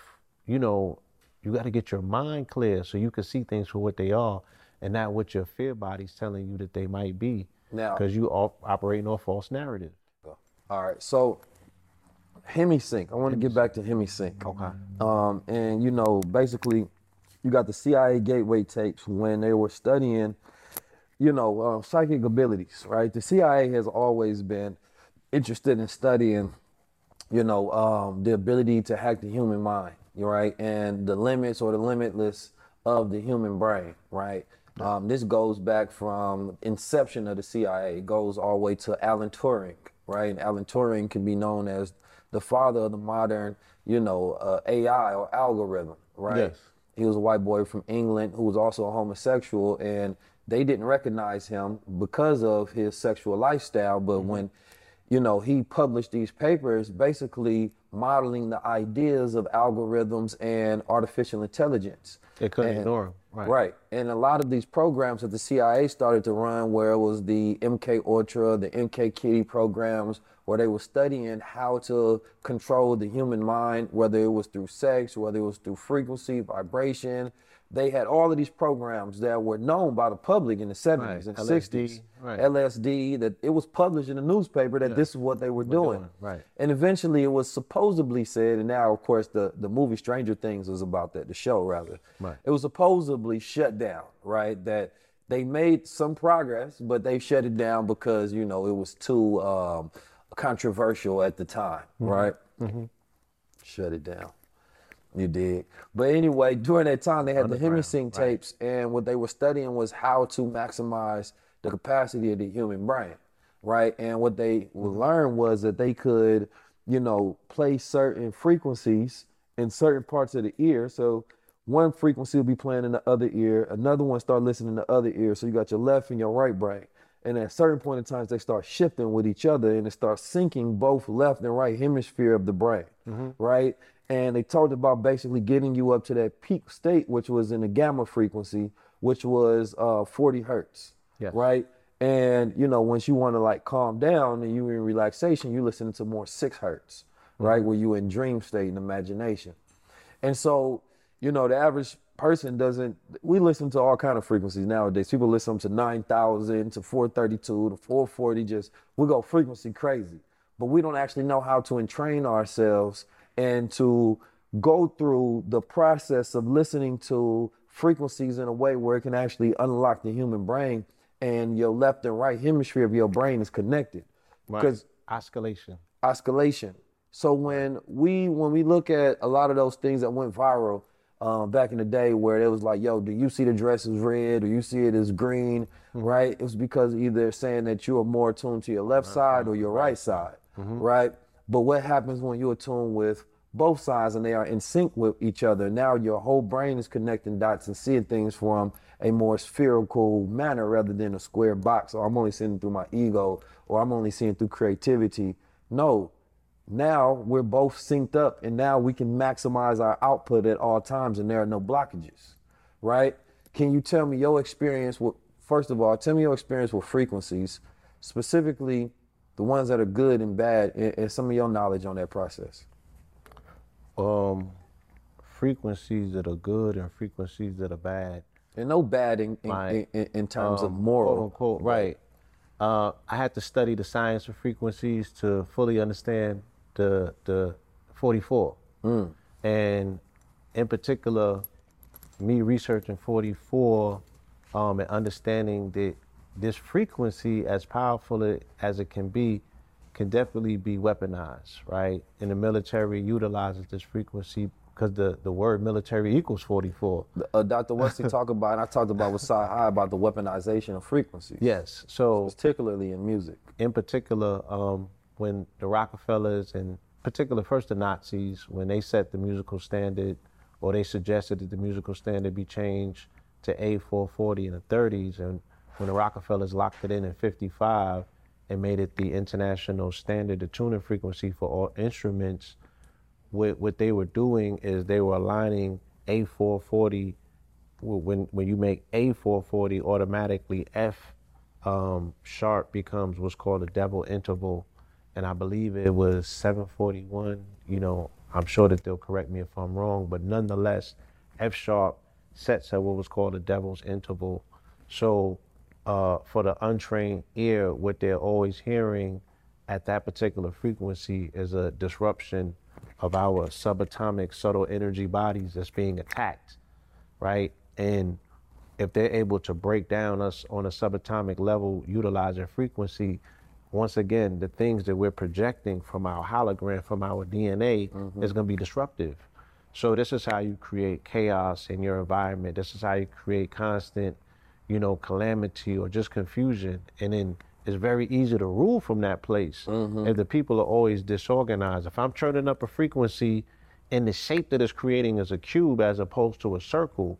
you know, you got to get your mind clear so you can see things for what they are and not what your fear body's telling you that they might be. Now- because you are operating on false narrative. All right. So HemiSync. I want to get back to HemiSync. Okay. Um, and you know, basically, you got the CIA Gateway tapes when they were studying, you know, uh, psychic abilities. Right. The CIA has always been interested in studying, you know, um, the ability to hack the human mind. Right, and the limits or the limitless of the human brain. Right. Um, this goes back from inception of the CIA. It goes all the way to Alan Turing. Right. And Alan Turing can be known as the father of the modern, you know, uh, AI or algorithm. Right. Yes. He was a white boy from England who was also a homosexual, and they didn't recognize him because of his sexual lifestyle. But when, you know, he published these papers basically modeling the ideas of algorithms and artificial intelligence. They couldn't And- ignore him. Right. Right. And a lot of these programs that the CIA started to run, where it was the MK Ultra, the MK Kitty programs, where they were studying how to control the human mind, whether it was through sex, whether it was through frequency, vibration. They had all of these programs that were known by the public in the 70s and LSD, 60s. right. LSD, that it was published in the newspaper that this is what they were doing. doing, right. And eventually it was supposedly said, and now of course the, the movie Stranger Things was about that, the show rather. Right. It was supposedly shut down, right? That they made some progress, but they shut it down because, you know, it was too um, controversial at the time, right? Shut it down. You did. But anyway, during that time, they had the Hemingway right. tapes, and what they were studying was how to maximize the capacity of the human brain, right? And what they mm-hmm. would learn was that they could, you know, play certain frequencies in certain parts of the ear. So one frequency will be playing in the other ear, another one start listening in the other ear. So you got your left and your right brain. And at a certain point in times, they start shifting with each other and it starts syncing both left and right hemisphere of the brain, mm-hmm. right? And they talked about basically getting you up to that peak state, which was in the gamma frequency, which was uh, 40 hertz, Yes. right? And you know, once you want to like calm down and you're in relaxation, you listen to more six hertz, right? Where you in dream state and imagination. And so, you know, the average person doesn't we listen to all kind of frequencies nowadays. People listen to 9,000 to 432 to 440 just we go frequency crazy. But we don't actually know how to entrain ourselves and to go through the process of listening to frequencies in a way where it can actually unlock the human brain and your left and right hemisphere of your brain is connected. Because Oscillation. oscillation. So when we when we look at a lot of those things that went viral um, back in the day, where it was like, "Yo, do you see the dress as red or you see it as green?" Right? It was because either saying that you are more attuned to your left side or your right side, right? But what happens when you're attuned with both sides and they are in sync with each other? Now your whole brain is connecting dots and seeing things from a more spherical manner rather than a square box. Or I'm only seeing through my ego, or I'm only seeing through creativity. No, now we're both synced up and now we can maximize our output at all times and there are no blockages right can you tell me your experience with first of all tell me your experience with frequencies specifically the ones that are good and bad and, and some of your knowledge on that process Um, frequencies that are good and frequencies that are bad. and no bad in, in, in, in terms of um, moral quote unquote, right. Uh, I had to study the science of frequencies to fully understand the the 44, Mm. and in particular, me researching 44 um, and understanding that this frequency, as powerful as it can be, can definitely be weaponized, right? And the military utilizes this frequency because the, the word military equals 44. uh, dr wesley talked about and i talked about with Sci High about the weaponization of frequencies Yes. So particularly in music in particular, um, when the Rockefellers and particular first the Nazis, when they set the musical standard, or they suggested that the musical standard be changed to A440 in the 30s, and when the Rockefellers locked it in in 55 and made it the international standard, the tuning frequency for all instruments, what, what they were doing is they were aligning A440 when when you make A440 automatically F um, sharp becomes what's called a double interval, and I believe it was 741. You know, I'm sure that they'll correct me if I'm wrong, but nonetheless, F sharp sets at what was called a devil's interval. So, uh, for the untrained ear, what they're always hearing at that particular frequency is a disruption of our subatomic subtle energy bodies that's being attacked, right? And if they're able to break down us on a subatomic level utilizing frequency, once again, the things that we're projecting from our hologram, from our DNA, is going to be disruptive. So this is how you create chaos in your environment. This is how you create constant, you know, calamity or just confusion. And then it's very easy to rule from that place mm-hmm. if the people are always disorganized. If I'm turning up a frequency and the shape that it's creating is a cube as opposed to a circle,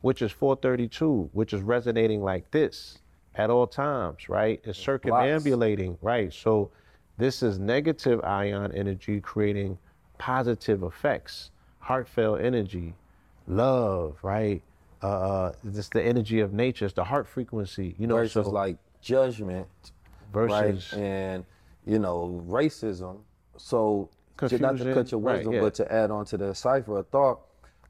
which is 432, which is resonating like this at all times, right? It's circumambulating, right? So This is negative ion energy creating positive effects, heartfelt energy, love, right? Uh, uh, this the energy of nature, it's the heart frequency, you know. versus so like judgment, versus right? And you know, racism. So to- not to cut your right, wisdom, yeah. but to add on to the cipher of thought,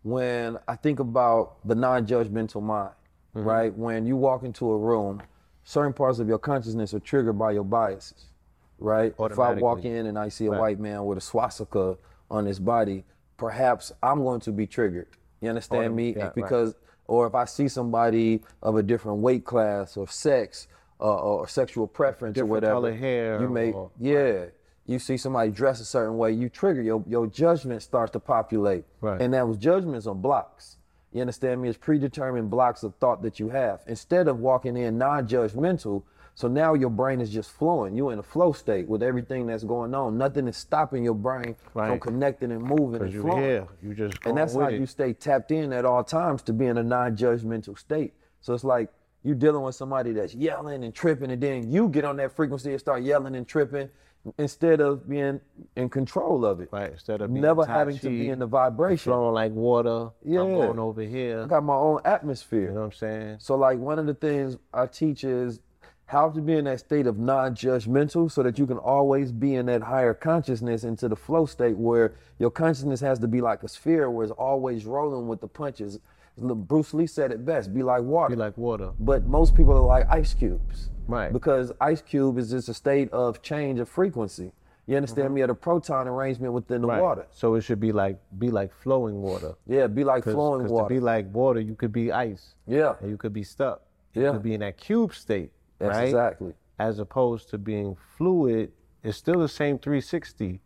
when I think about the non-judgmental mind, Mm-hmm. right? When you walk into a room, certain parts of your consciousness are triggered by your biases, right? If I walk in and I see a Right. white man with a swastika on his body, perhaps I'm going to be triggered. You understand me? yeah, right. Or if I see somebody of a different weight class or sex uh, or sexual preference or Different whatever, color hair you may or- yeah. You see somebody dress a certain way, you trigger your your judgment starts to populate, Right. and that was judgments on blocks. You understand me? It's predetermined blocks of thought that you have. Instead of walking in non-judgmental, so now your brain is just flowing. You're in a flow state with everything that's going on. Nothing is stopping your brain from connecting and moving and you flowing. here, you just And that's how with you stay tapped in at all times to be in a non-judgmental state. So it's like you're dealing with somebody that's yelling and tripping, and then you get on that frequency and start yelling and tripping instead of being in control of it. right instead of being Never having to be in the vibration. flowing like water. Yeah. I'm going over here. I got my own atmosphere. You know what I'm saying? So like one of the things I teach is how to be in that state of non-judgmental so that you can always be in that higher consciousness into the flow state where your consciousness has to be like a sphere where it's always rolling with the punches. Bruce Lee said it best, be like water. Be like water. but most people are like ice cubes. Right. Because ice cube is just a state of change of frequency. You understand me? At a proton arrangement within the Mm-hmm. Right. water. So it should be like be like flowing water. Yeah, be like Cause, flowing 'cause water. to be like water, you could be ice. yeah, And you could be stuck. You Yeah. could be in that cube state. That's right? exactly. As opposed to being fluid, it's still the same 360.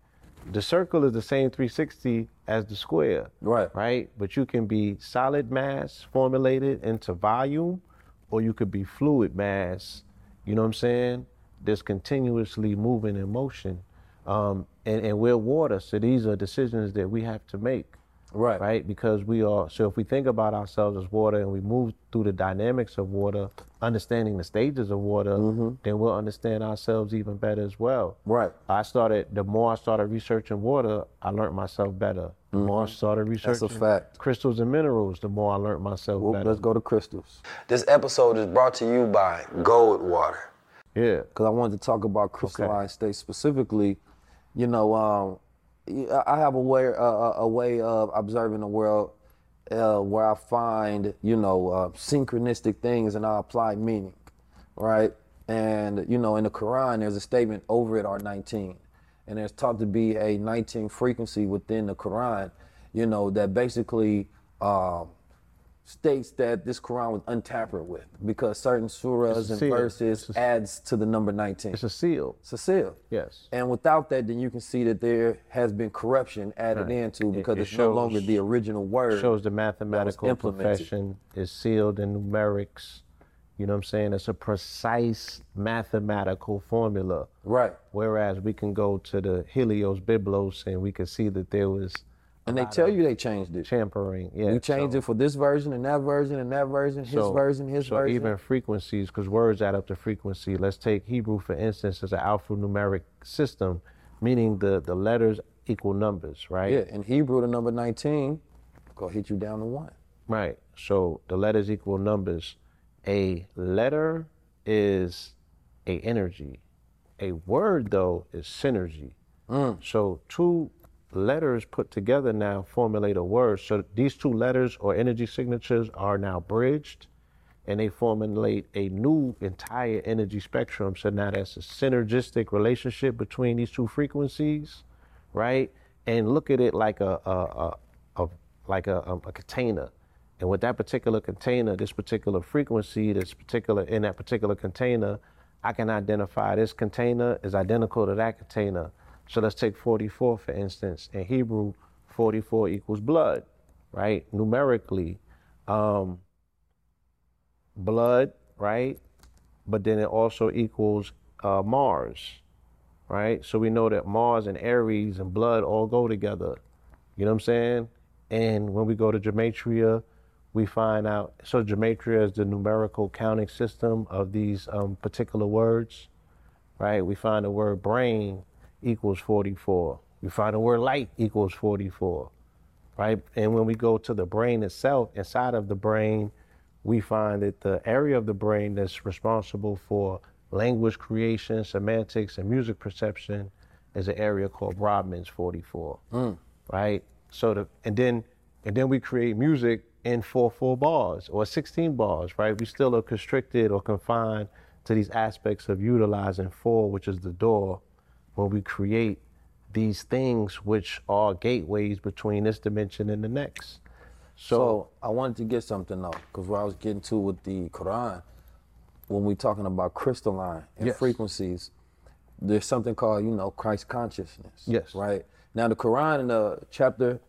The circle is the same 360 as the square. Right. Right? But you can be solid mass formulated into volume, or you could be fluid mass, you know what I'm saying? That's continuously moving in motion. Um, and, and we're water, so these are decisions that we have to make Right. right? Because we are, so if we think about ourselves as water and we move through the dynamics of water, understanding the stages of water, then we'll understand ourselves even better as well. Mm-hmm. Right. I started, the more I started researching water, I learned myself better. The more I started Mm-hmm. That's a researching fact. crystals and minerals, the more I learned myself Well, better. let's go to crystals. This episode is brought to you by Gold Water. Yeah. Because I wanted to talk about crystalline states specifically. You know, um, I- have a way, a- way of observing the world uh, where I find, you know, uh, synchronistic things and I apply meaning, right? And, you know, in the Quran, there's a statement, over it are 19. And there's taught to be a 19 frequency within the Quran, you know, that basically um, states that this Quran was untampered with because certain surahs and seal. verses a- adds to the number 19. It's a seal. It's a seal. Yes. And without that, then you can see that there has been corruption added Right. into because it it's no longer the original word. shows the mathematical profession is sealed in numerics. You know what I'm saying? It's a precise mathematical formula. Right. Whereas we can go to the Helios Biblos and we can see that there was And they tell you they changed it. tampering. Yeah, We changed it for this version and that version and that version, his so- version, his so version. even frequencies, because words add up to frequency. Let's take Hebrew for instance as an alphanumeric system, meaning the the letters equal numbers, right? yeah, in Hebrew, the number 19 gonna hit you down to one. Right. So the letters equal numbers. A letter is a energy. A word though is synergy. Mm. So two letters put together now formulate a word. So these two letters or energy signatures are now bridged and they formulate a new entire energy spectrum. So now that's a synergistic relationship between these two frequencies, right? And look at it like a a, a, a like a, a, a container. And with that particular container, this particular frequency, this particular in that particular container, I can identify this container is identical to that container. So let's take 44 for instance. In Hebrew, 44 equals blood, right? Numerically. Um, blood, right? But then it also equals uh, Mars, right? So we know that Mars and Aries and blood all go together. You know what I'm saying? And when we go to Gematria, we find out. So Gematria is the numerical counting system of these um, particular words, right? We find the word brain equals 44. We find the word light equals 44, right? And when we go to the brain itself, inside of the brain, we find that the area of the brain that's responsible for language creation, semantics, and music perception is an area called Brodmann's 44, mm. right? So the and then and then we create music in four four bars or 16 bars, right? We still are constricted or confined to these aspects of utilizing four, which is the door, when we create these things which are gateways between this dimension and the next. So, So I wanted to get something though, because what I was getting to with the Quran, when we're talking about crystalline and Yes. frequencies, there's something called, you know, Christ consciousness. Yes. Right? Now the Quran in the chapter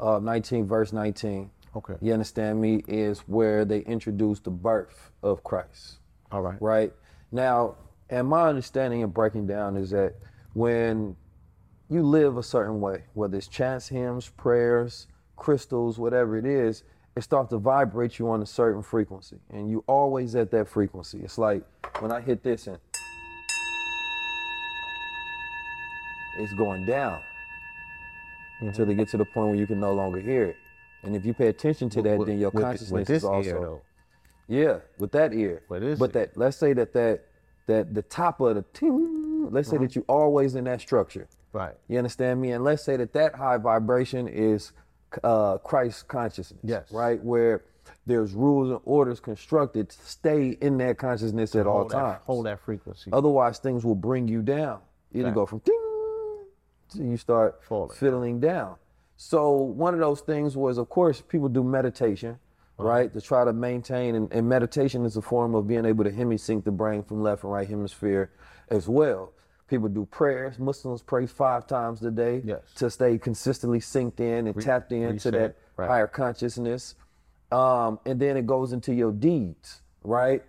uh, 19, verse 19, Okay. you understand me, is where they introduce the birth of Christ. all right. Right? Now, and my understanding and breaking down is that when you live a certain way, whether it's chants, hymns, prayers, crystals, whatever it is, it starts to vibrate you on a certain frequency. And you always at that frequency. It's like when I hit this and it's going down until they get to the point where you can no longer hear it. And if you pay attention to that, With- then your with- consciousness with is also ear, yeah, with that ear. But ear. that let's say that that that the top of the ting, let's Uh-huh. say that you always in that structure. Right. You understand me? And let's say that that high vibration is uh, Christ consciousness. Yes. Right, where there's rules and orders constructed to stay in that consciousness at all hold times. That, hold that frequency. Otherwise, things will bring you down. It'll Right. go from ding to you start Falling. fiddling down. So one of those things was, of course, people do meditation, right, to try to maintain. And, and meditation is a form of being able to hemisync the brain from left and right hemisphere as well. People do prayers. Muslims pray five times a day Yes. to stay consistently synced in and tapped into that right. higher consciousness. Um, and then it goes into your deeds, right?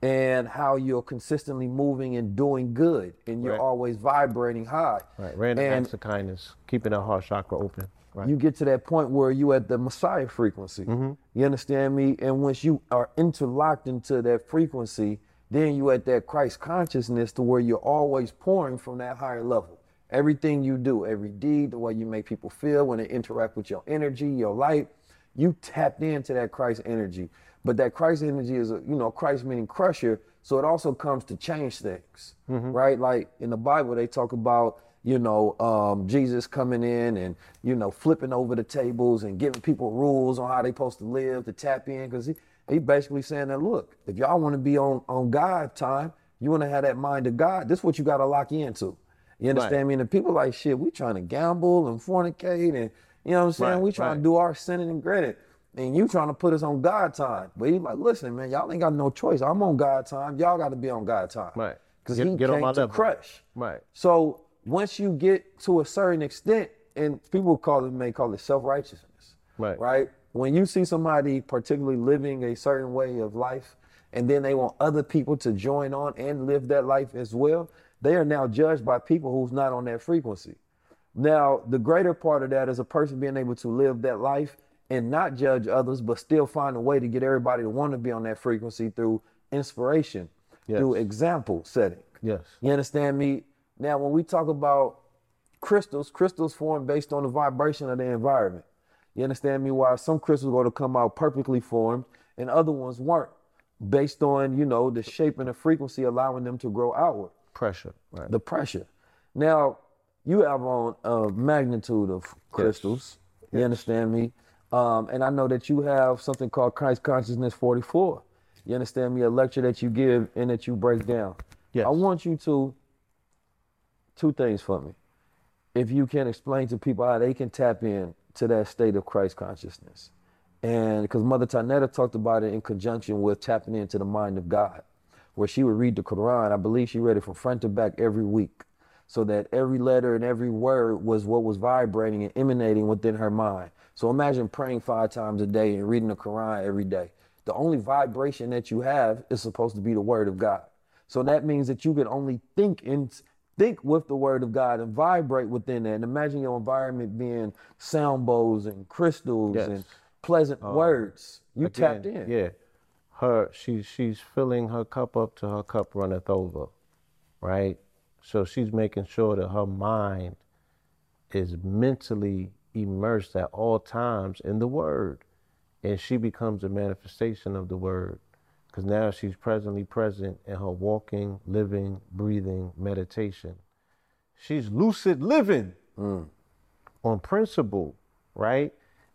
And how you're consistently moving and doing good, and you're Right. always vibrating high. right. Random and acts of kindness, keeping that heart chakra open. Right. you get to that point where you at the Messiah frequency. Mm-hmm. You understand me? And once you are interlocked into that frequency, then you at that Christ consciousness to where you're always pouring from that higher level. Everything you do, every deed, the way you make people feel when they interact with your energy, your light, you tapped into that Christ energy. But that Christ energy is, a, you know, Christ meaning crusher. So it also comes to change things, right? Like in the Bible, they talk about, you know, um, Jesus coming in and, you know, flipping over the tables and giving people rules on how they're supposed to live to tap in. Because he, basically saying that, look, if y'all want to be on, on God time, you want to have that mind of God, this is what you got to lock into. You understand me? And the people like, shit, we trying to gamble and fornicate and, you know what I'm saying? Right, we trying right. to do our sinning and granted. And you trying to put us on God time. But he's like, listen, man, y'all ain't got no choice. I'm on God time. Y'all got to be on God time. Right. Because he get on came to level. crush. Right. So once you get to a certain extent, and people call it may call it self-righteousness. Right. Right? When you see somebody particularly living a certain way of life, and then they want other people to join on and live that life as well, they are now judged by people who's not on that frequency. Now, the greater part of that is a person being able to live that life and not judge others, but still find a way to get everybody to want to be on that frequency through inspiration, through example setting. Yes. You understand me? Now, when we talk about crystals, crystals form based on the vibration of the environment. You understand me? Why some crystals are going to come out perfectly formed and other ones weren't, based on, you know, the shape and the frequency allowing them to grow outward Pressure. Right. the pressure. Now, you have on a magnitude of crystals. You understand me? Um, and I know that you have something called Christ Consciousness 44. You understand me? A lecture that you give and that you break down. Yes. I want you to, two things for me. If you can explain to people how they can tap in to that state of Christ consciousness. And because Mother Tynetta talked about it in conjunction with tapping into the mind of God, where she would read the Quran. I believe she read it from front to back every week, so that every letter and every word was what was vibrating and emanating within her mind. So imagine praying five times a day and reading the Quran every day. The only vibration that you have is supposed to be the word of God. So that means that you can only think in think with the word of God and vibrate within that. And imagine your environment being sound bowls and crystals Yes. and pleasant uh, words. You Again, tapped in. Yeah. Her she's she's filling her cup up to her cup runneth over. Right? So she's making sure that her mind is mentally immersed at all times in the word. And she becomes a manifestation of the word. Because now she's presently present in her walking, living, breathing meditation. She's lucid living mm. on principle, right?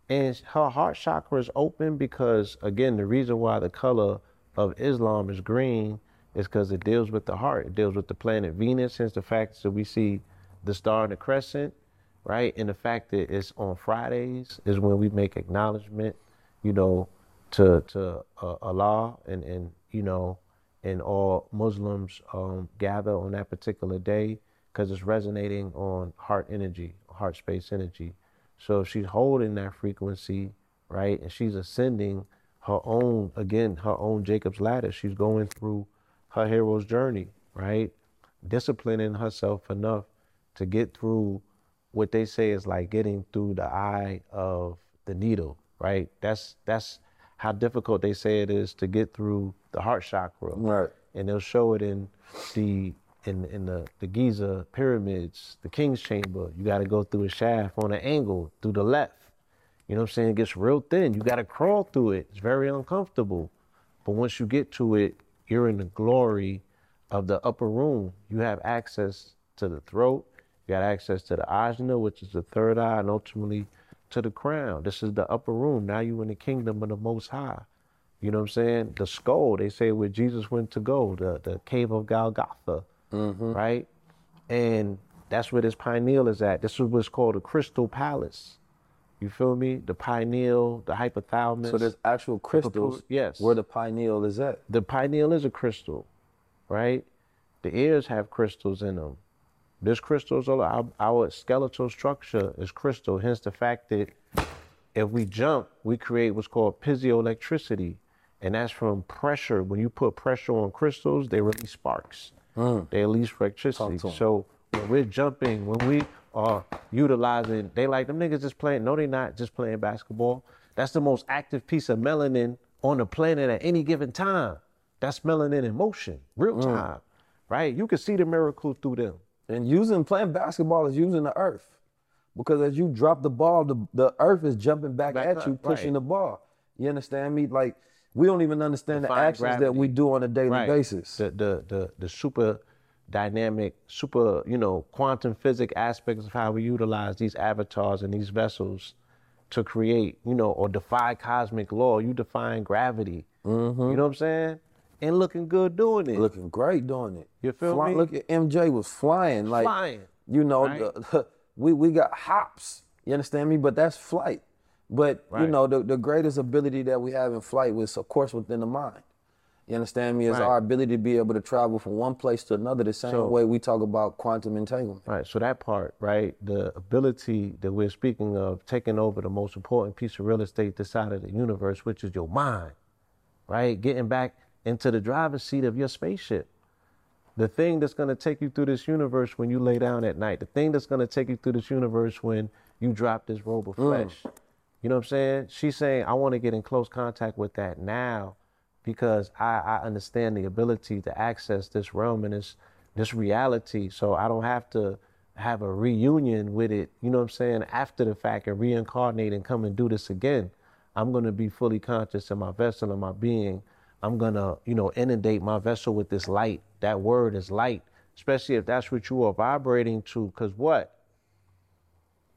And her heart chakra is open because, again, the reason why the color of Islam is green is because it deals with the heart. It deals with the planet Venus, hence the fact that we see the star and the crescent, right? And the fact that it's on Fridays is when we make acknowledgement, you know, to to uh, Allah and and you know, and all Muslims um, gather on that particular day because it's resonating on heart energy, heart space energy. So she's holding that frequency, right, and she's ascending her own again, her own Jacob's ladder. She's going through her hero's journey, right? Disciplining herself enough to get through what they say is like getting through the eye of the needle, right? That's that's how difficult they say it is to get through the heart chakra. Right. And they'll show it in the in in the, the Giza pyramids, the King's Chamber. You gotta go through a shaft on an angle through the left. You know what I'm saying? It gets real thin. You gotta crawl through it. It's very uncomfortable. But once you get to it, you're in the glory of the upper room. You have access to the throat, you got access to the ajna, which is the third eye, and ultimately to the crown. This is the upper room. Now you in the kingdom of the most high. You know what I'm saying? The skull, they say where Jesus went to go, the, the cave of Golgotha, mm-hmm. right? And that's where this pineal is at. This is what's called a crystal palace. You feel me? The pineal, the hypothalamus. So there's actual crystals yes. where the pineal is at. the pineal is a crystal, right? The ears have crystals in them. This crystals are our, our skeletal structure is crystal. Hence the fact that if we jump, we create what's called piezoelectricity, and that's from pressure. When you put pressure on crystals, they release sparks. Mm. They release electricity. So when we're jumping, when we are utilizing, they like them niggas just playing. No, they not just playing basketball. That's the most active piece of melanin on the planet at any given time. That's melanin in motion, real mm. time, right? You can see the miracle through them. And using playing basketball is using the earth. Because as you drop the ball, the, the earth is jumping back, Back at up, you, pushing right. the ball. You understand me? Like we don't even understand the Defying actions that we do on a daily Right. basis. The the the the super dynamic, super, you know, quantum physics aspects of how we utilize these avatars and these vessels to create, you know, or defy cosmic law. You define gravity. Mm-hmm. You know what I'm saying? And looking good doing it. Looking great doing it. You feel Fly- me? Look at MJ was flying like Flying, You know, right? the, we we got hops. You understand me? But that's flight. But you know, the, the greatest ability that we have in flight was, of course, within the mind. You understand me? Is Right. our ability to be able to travel from one place to another. The same So- way we talk about quantum entanglement. Right. So that part, right, the ability that we're speaking of taking over the most important piece of real estate this side of the universe, which is your mind, right? Getting back into the driver's seat of your spaceship. The thing that's going to take you through this universe when you lay down at night. The thing that's going to take you through this universe when you drop this robe of mm. flesh. You know what I'm saying? She's saying, I want to get in close contact with that now because I, I understand the ability to access this realm and this this reality. So I don't have to have a reunion with it, you know what I'm saying, after the fact and reincarnate and come and do this again. I'm gonna be fully conscious in my vessel and my being. I'm gonna, you know, inundate my vessel with this light. That word is light, especially if that's what you are vibrating to. Cause what?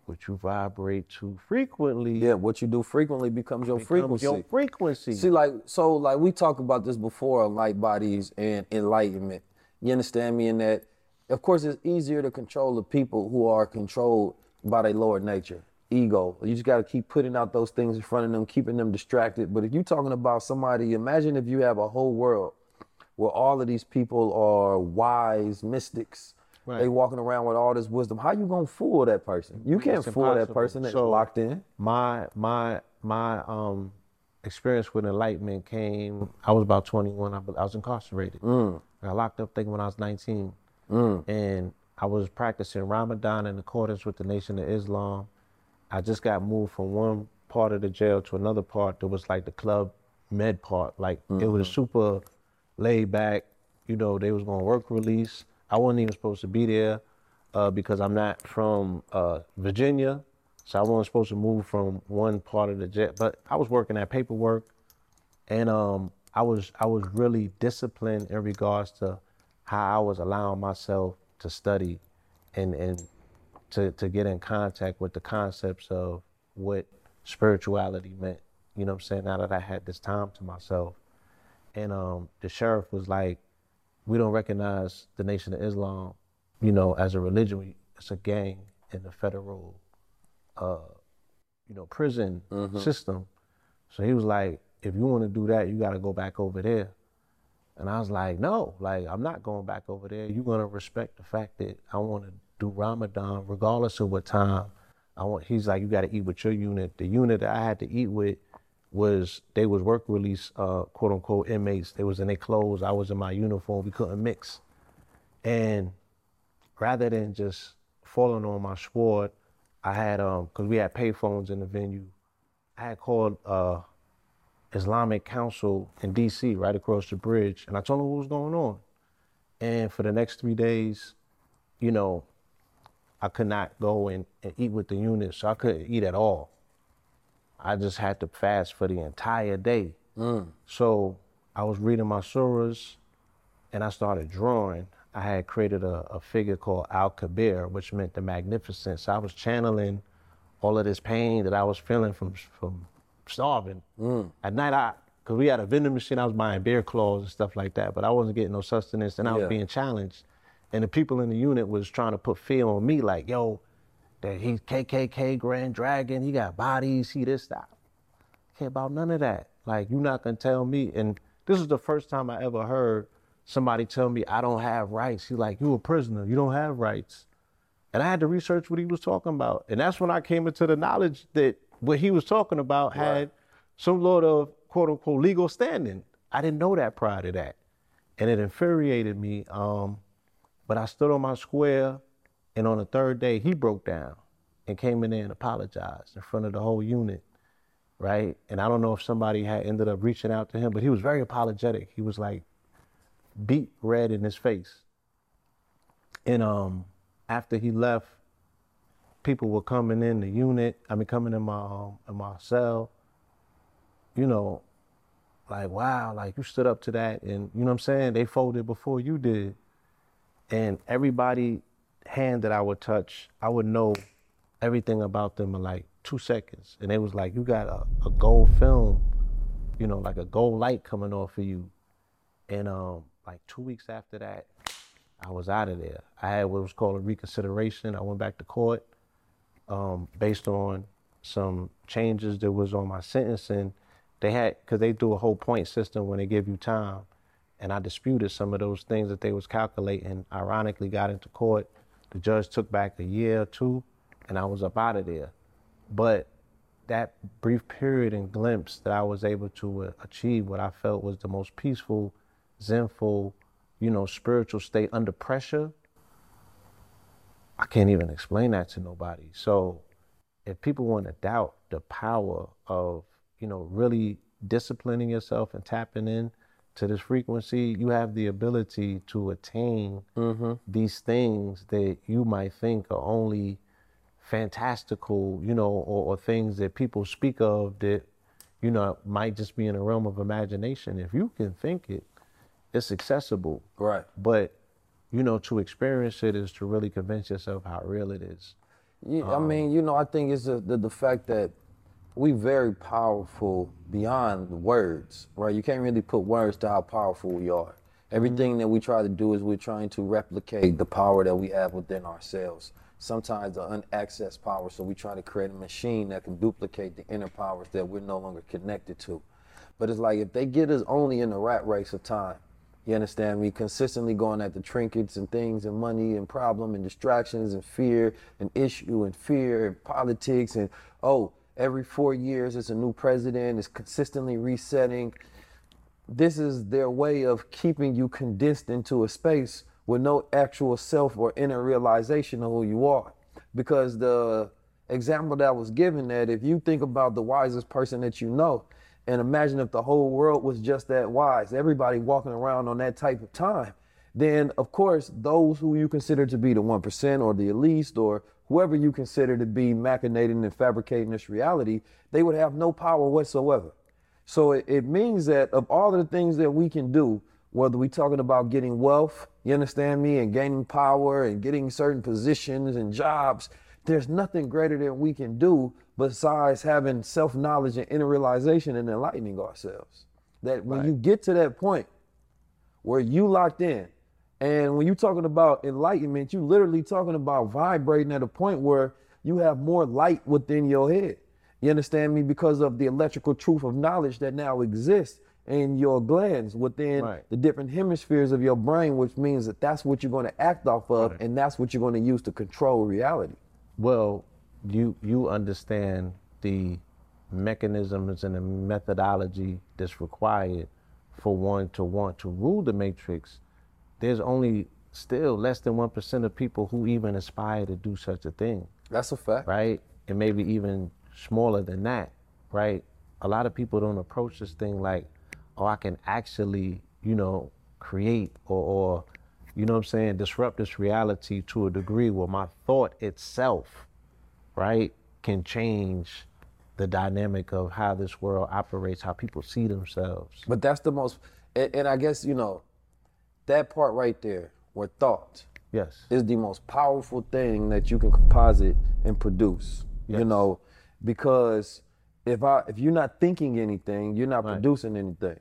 What you vibrate to frequently Yeah, what you do frequently becomes your becomes frequency. your frequency. See, like, so, like, we talked about this before light bodies and enlightenment. You understand me? In that, of course, it's easier to control the people who are controlled by their lower nature, ego. You just got to keep putting out those things in front of them, keeping them distracted. But if you're talking about somebody, imagine if you have a whole world where all of these people are wise mystics. Right. They walking around with all this wisdom. How you gonna fool that person? You can't It's fool that person that's So- locked in. my my my um experience with enlightenment came i was about 21 i, I was incarcerated i locked up thinking when i was 19 and i was practicing ramadan in accordance with the nation of islam i just got moved from one part of the jail to another part that was like the club med part. Like it was super laid back. You know they was going to work release. I wasn't even supposed to be there uh, because I'm not from uh, Virginia, so I wasn't supposed to move from one part of the jail. But I was working at paperwork, and um, I was I was really disciplined in regards to how I was allowing myself to study, and and to to get in contact with the concepts of what spirituality meant. You know what I'm saying? Now that I had this time to myself. And um, the sheriff was like, we don't recognize the Nation of Islam, you know, as a religion. We, it's a gang in the federal, uh, you know, prison system. So he was like, if you want to do that, you got to go back over there. And I was like, no, like I'm not going back over there. You're gonna respect the fact that I want to do Ramadan regardless of what time. I want. He's like, you got to eat with your unit. The unit that I had to eat with was they was work release, uh, quote unquote inmates. They was in their clothes. I was in my uniform. We couldn't mix. And rather than just falling on my sword, I had um, cause we had payphones in the venue. I had called uh, Islamic Council in D.C. right across the bridge, and I told them what was going on. And for the next three days, you know, I could not go and, and eat with the unit, so I couldn't eat at all. I just had to fast for the entire day. Mm. So I was reading my surahs, and I started drawing. I had created a, a figure called Al Kabir, which meant the magnificent. So I was channeling all of this pain that I was feeling from from starving. Mm. At night, I because we had a vending machine, I was buying beer claws and stuff like that, but I wasn't getting no sustenance, and I was Yeah. being challenged. And the people in the unit was trying to put fear on me, like, yo, that he's KKK Grand Dragon, he got bodies, he this, that. Care about none of that. Like, you're not gonna tell me. And this is the first time I ever heard somebody tell me I don't have rights. He's like, you a prisoner, you don't have rights. And I had to research what he was talking about. And that's when I came into the knowledge that what he was talking about had some sort of quote unquote legal standing. I didn't know that prior to that. And it infuriated me. Um, but I stood on my square, and on the third day, he broke down and came in there and apologized in front of the whole unit, right? And I don't know if somebody had ended up reaching out to him, but he was very apologetic. He was like beat red in his face. And um, after he left, people were coming in the unit. I mean, coming in my um, in my cell. You know, like wow, like you stood up to that, and you know what I'm saying. They folded before you did, and everybody hand that I would touch, I would know everything about them in like two seconds. And they was like, you got a, a gold film, you know, like a gold light coming off of you. And um, like two weeks after that, I was out of there. I had what was called a reconsideration. I went back to court um, based on some changes that was on my sentencing. They had, because they do a whole point system when they give you time. And I disputed some of those things that they was calculating. Ironically, got into court. The judge took back a year or two, and I was up out of there. But that brief period and glimpse that I was able to uh, achieve what I felt was the most peaceful, zenful, you know, spiritual state under pressure, I can't even explain that to nobody. So if people want to doubt the power of, you know, really disciplining yourself and tapping in to this frequency, you have the ability to attain mm-hmm. these things that you might think are only fantastical, you know, or, or things that people speak of that, you know, might just be in the realm of imagination. If you can think it, it's accessible. Right. But, you know, to experience it is to really convince yourself how real it is. Yeah, I um, mean, you know, I think it's the, the, the fact that we very powerful beyond words, right? You can't really put words to how powerful we are. Everything mm-hmm. that we try to do is we're trying to replicate the power that we have within ourselves. Sometimes the unaccessed power, so we try to create a machine that can duplicate the inner powers that we're no longer connected to. But it's like if they get us only in the rat race of time, you understand me? Consistently going at the trinkets and things and money and problem and distractions and fear and issue and fear and politics and oh, every four years it's a new president, it's consistently resetting. This is their way of keeping you condensed into a space with no actual self or inner realization of who you are. Because the example that was given that if you think about the wisest person that you know, and imagine if the whole world was just that wise, everybody walking around on that type of time, then of course those who you consider to be the one percent or the elite or whoever you consider to be machinating and fabricating this reality, they would have no power whatsoever. So it, it means that of all the things that we can do, whether we're talking about getting wealth, you understand me, and gaining power and getting certain positions and jobs, there's nothing greater than we can do besides having self-knowledge and inner realization and enlightening ourselves. That when you get to that point where you locked in, and when you're talking about enlightenment, you're literally talking about vibrating at a point where you have more light within your head. You understand me? Because of the electrical truth of knowledge that now exists in your glands within Right. the different hemispheres of your brain, which means that that's what you're going to act off of, and that's what you're going to use to control reality. Well, you you understand the mechanisms and the methodology that's required for one to want to rule the matrix. There's only still less than one percent of people who even aspire to do such a thing, That's a fact. right? And maybe even smaller than that, right? A lot of people don't approach this thing like, oh, I can actually, you know, create or, or you know what I'm saying, disrupt this reality to a degree where my thought itself, right, can change the dynamic of how this world operates, how people see themselves. But that's the most, and, and I guess, you know, that part right there, where thought Yes. is the most powerful thing that you can composite and produce. Yes. You know, because if I if you're not thinking anything, you're not Right. producing anything.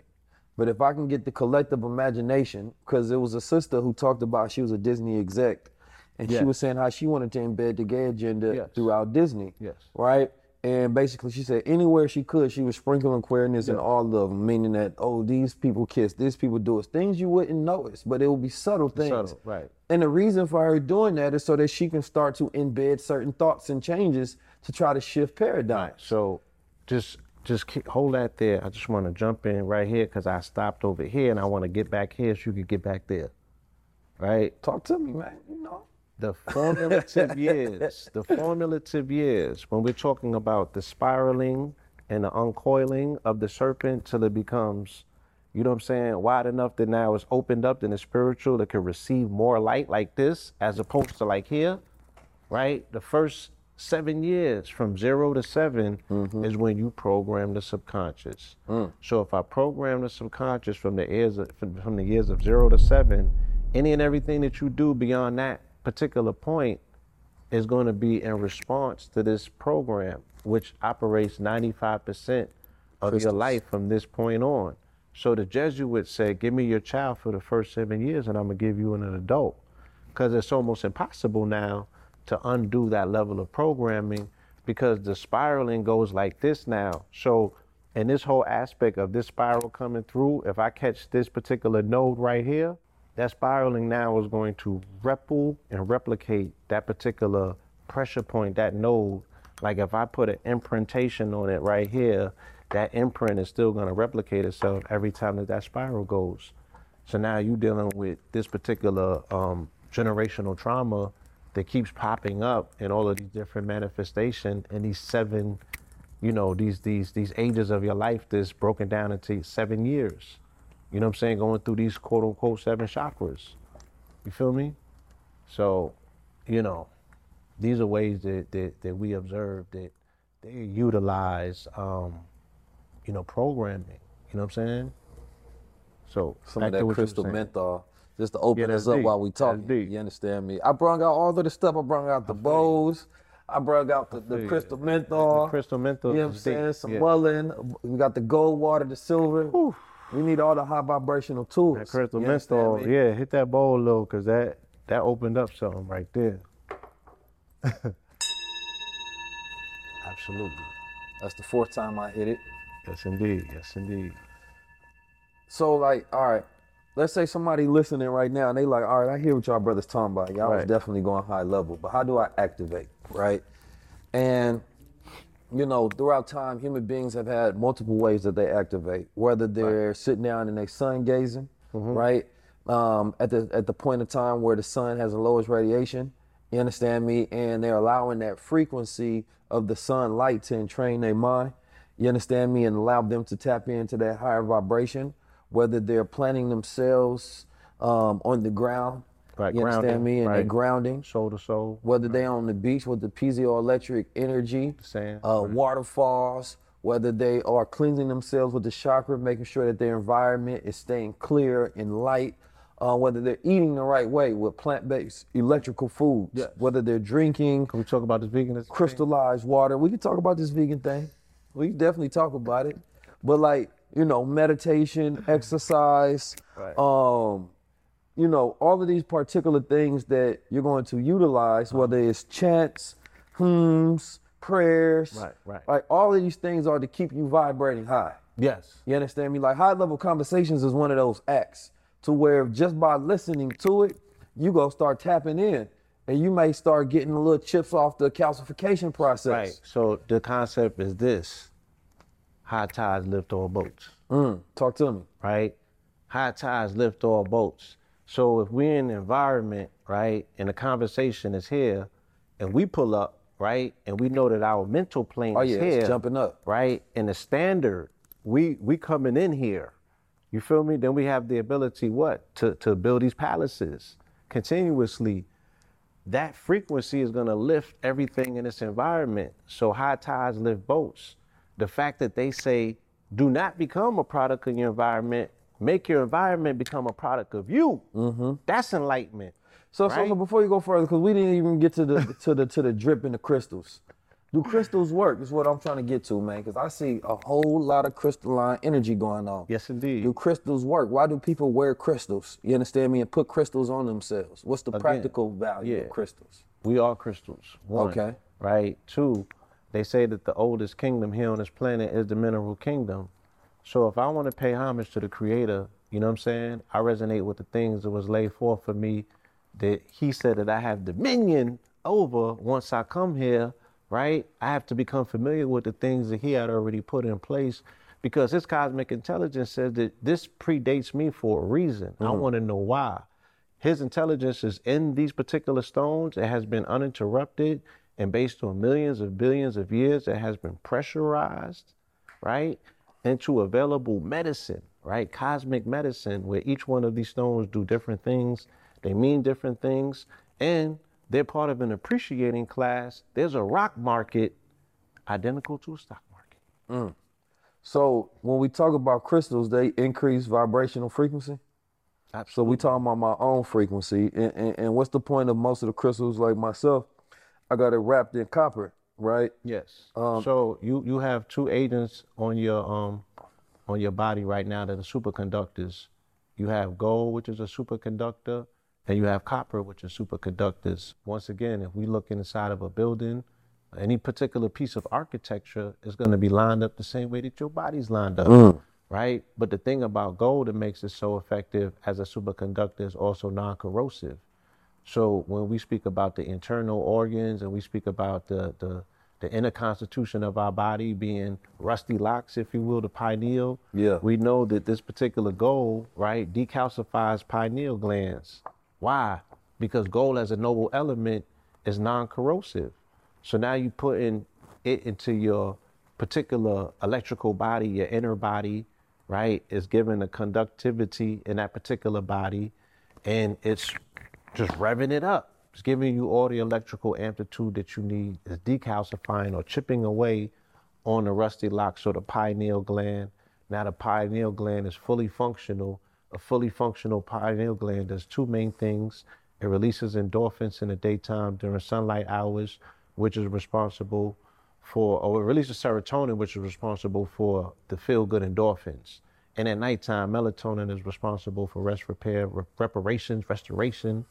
But if I can get the collective imagination, because there was a sister who talked about she was a Disney exec, and she was saying how she wanted to embed the gay agenda Yes. throughout Disney. Yes. Right? And basically, she said anywhere she could, she was sprinkling queerness in all of them, meaning that, oh, these people kiss, these people do it. Things you wouldn't notice, but it would be subtle things. Subtle, right. And the reason for her doing that is so that she can start to embed certain thoughts and changes to try to shift paradigms. So just just keep, hold that there. I just want to jump in right here because I stopped over here and I want to get back here so you can get back there. Right? Talk to me, man. You know. The formulative years, the formulative years, when we're talking about the spiraling and the uncoiling of the serpent till it becomes, you know what I'm saying, wide enough that now it's opened up in the spiritual that can receive more light like this, as opposed to like here, right? The first seven years from zero to 7 mm-hmm. is when you program the subconscious. Mm. So if I program the subconscious from the years of, from, from the years of zero to seven, any and everything that you do beyond that particular point is going to be in response to this program, which operates 95% of your life from this point on. So the Jesuits said, Give me your child for the first seven years, and I'm going to give you an adult. Because it's almost impossible now to undo that level of programming because the spiraling goes like this now. So, in this whole aspect of this spiral coming through, if I catch this particular node right here, that spiraling now is going to repel and replicate that particular pressure point, that node. Like if I put an imprintation on it right here, that imprint is still going to replicate itself every time that that spiral goes. So now you're dealing with this particular um, generational trauma that keeps popping up in all of these different manifestations in these seven, you know, these these these ages of your life that's broken down into seven years. You know what I'm saying? Going through these quote unquote seven chakras. You feel me? So, you know, these are ways that that, that we observe that they utilize um, you know, programming. You know what I'm saying? So Some of that what you were crystal menthol. Just to open Yeah, us up deep. while we talking. You understand me? I brought out all of the stuff. I brought out the bows. I brought out the, the crystal menthol. The crystal menthol You know what I'm deep. saying? Some Yeah. mullein. We got the gold water, the silver. We need all the high vibrational tools. That crystal You understand menthol, me? yeah, hit that bowl low, cause that that opened up something right there. Absolutely. That's the fourth time I hit it. Yes, indeed. Yes, indeed. So like, all right, let's say somebody listening right now and they like, all right, I hear what y'all brothers talking about. Y'all was definitely going high level, but how do I activate, right? And you know, throughout time, human beings have had multiple ways that they activate. Whether they're sitting down and they're sun gazing, right? Um, at the at the point of time where the sun has the lowest radiation, you understand me, and they're allowing that frequency of the sunlight to entrain their mind. You understand me, and allow them to tap into that higher vibration. Whether they're planting themselves um, on the ground. Right, You understand me? And they grounding. Soul to soul. Whether they on the beach with the piezoelectric energy, Sand, uh, right. waterfalls, whether they are cleansing themselves with the chakra, making sure that their environment is staying clear and light, uh, whether they're eating the right way with plant-based electrical foods, Yes. whether they're drinking Can we talk about this veganism? thing? crystallized water. We can talk about this vegan thing. We can definitely talk about it. But like, you know, meditation, exercise, Right. um, you know, all of these particular things that you're going to utilize, whether it's chants, hymns, prayers, Right, right. like all of these things are to keep you vibrating high. Yes. You understand me? Like high level conversations is one of those acts to where just by listening to it, you go start tapping in. And you may start getting a little chips off the calcification process. Right. So the concept is this: high tides lift all boats. Mm, talk to me. right? High tides lift all boats. So if we're in an environment, right, and the conversation is here, and we pull up, right, and we know that our mental plane Oh is yeah, here, it's jumping up. right, and the standard, we we coming in here, you feel me? Then we have the ability, what, to to build these palaces continuously. That frequency is gonna lift everything in this environment. So high tides lift boats. The fact that they say, do not become a product of your environment, make your environment become a product of you. Mm-hmm. That's enlightenment. So, so, Right? so before you go further, because we didn't even get to the to the to the drip and the crystals. Do crystals work? Is what I'm trying to get to, man. Because I see a whole lot of crystalline energy going on. Yes, indeed. Do crystals work? Why do people wear crystals? You understand me? And put crystals on themselves. What's the practical value yeah. of crystals? We are crystals. One, Okay. Right. Two, they say that the oldest kingdom here on this planet is the mineral kingdom. So if I want to pay homage to the creator, you know what I'm saying? I resonate with the things that was laid forth for me that he said that I have dominion over once I come here, right? I have to become familiar with the things that he had already put in place because his cosmic intelligence says that this predates me for a reason. I mm-hmm. want to know why. His intelligence is in these particular stones. It has been uninterrupted and based on millions of billions of years, it has been pressurized, right, into available medicine, right? Cosmic medicine, where each one of these stones do different things, they mean different things, and they're part of an appreciating class. There's a rock market identical to a stock market. Mm. So when we talk about crystals, they increase vibrational frequency. So we talking about my own frequency, and, and, and what's the point of most of the crystals? Like myself, I got it wrapped in copper, right? Yes. so you you have two agents on your um on your body right now that are superconductors. You have gold, which is a superconductor, and you have copper, which is superconductors. Once again, if we look inside of a building, any particular piece of architecture is going to be lined up the same way that your body's lined up, right? But the thing about gold that makes it so effective as a superconductor is also non-corrosive. So when we speak about the internal organs and we speak about the the, the inner constitution of our body being rusty locks, if you will, the pineal, Yeah. we know that this particular gold, right, decalcifies pineal glands. Why? Because gold as a noble element is non-corrosive. So now you putting it into your particular electrical body, your inner body, right, is given a conductivity in that particular body, and it's just revving it up. It's giving you all the electrical amplitude that you need. It's decalcifying or chipping away on the rusty lock, so the pineal gland. Now the pineal gland is fully functional. A fully functional pineal gland does two main things. It releases endorphins in the daytime during sunlight hours, which is responsible for, or it releases serotonin, which is responsible for the feel good endorphins. And at nighttime, melatonin is responsible for rest, repair, re- reparations, restoration,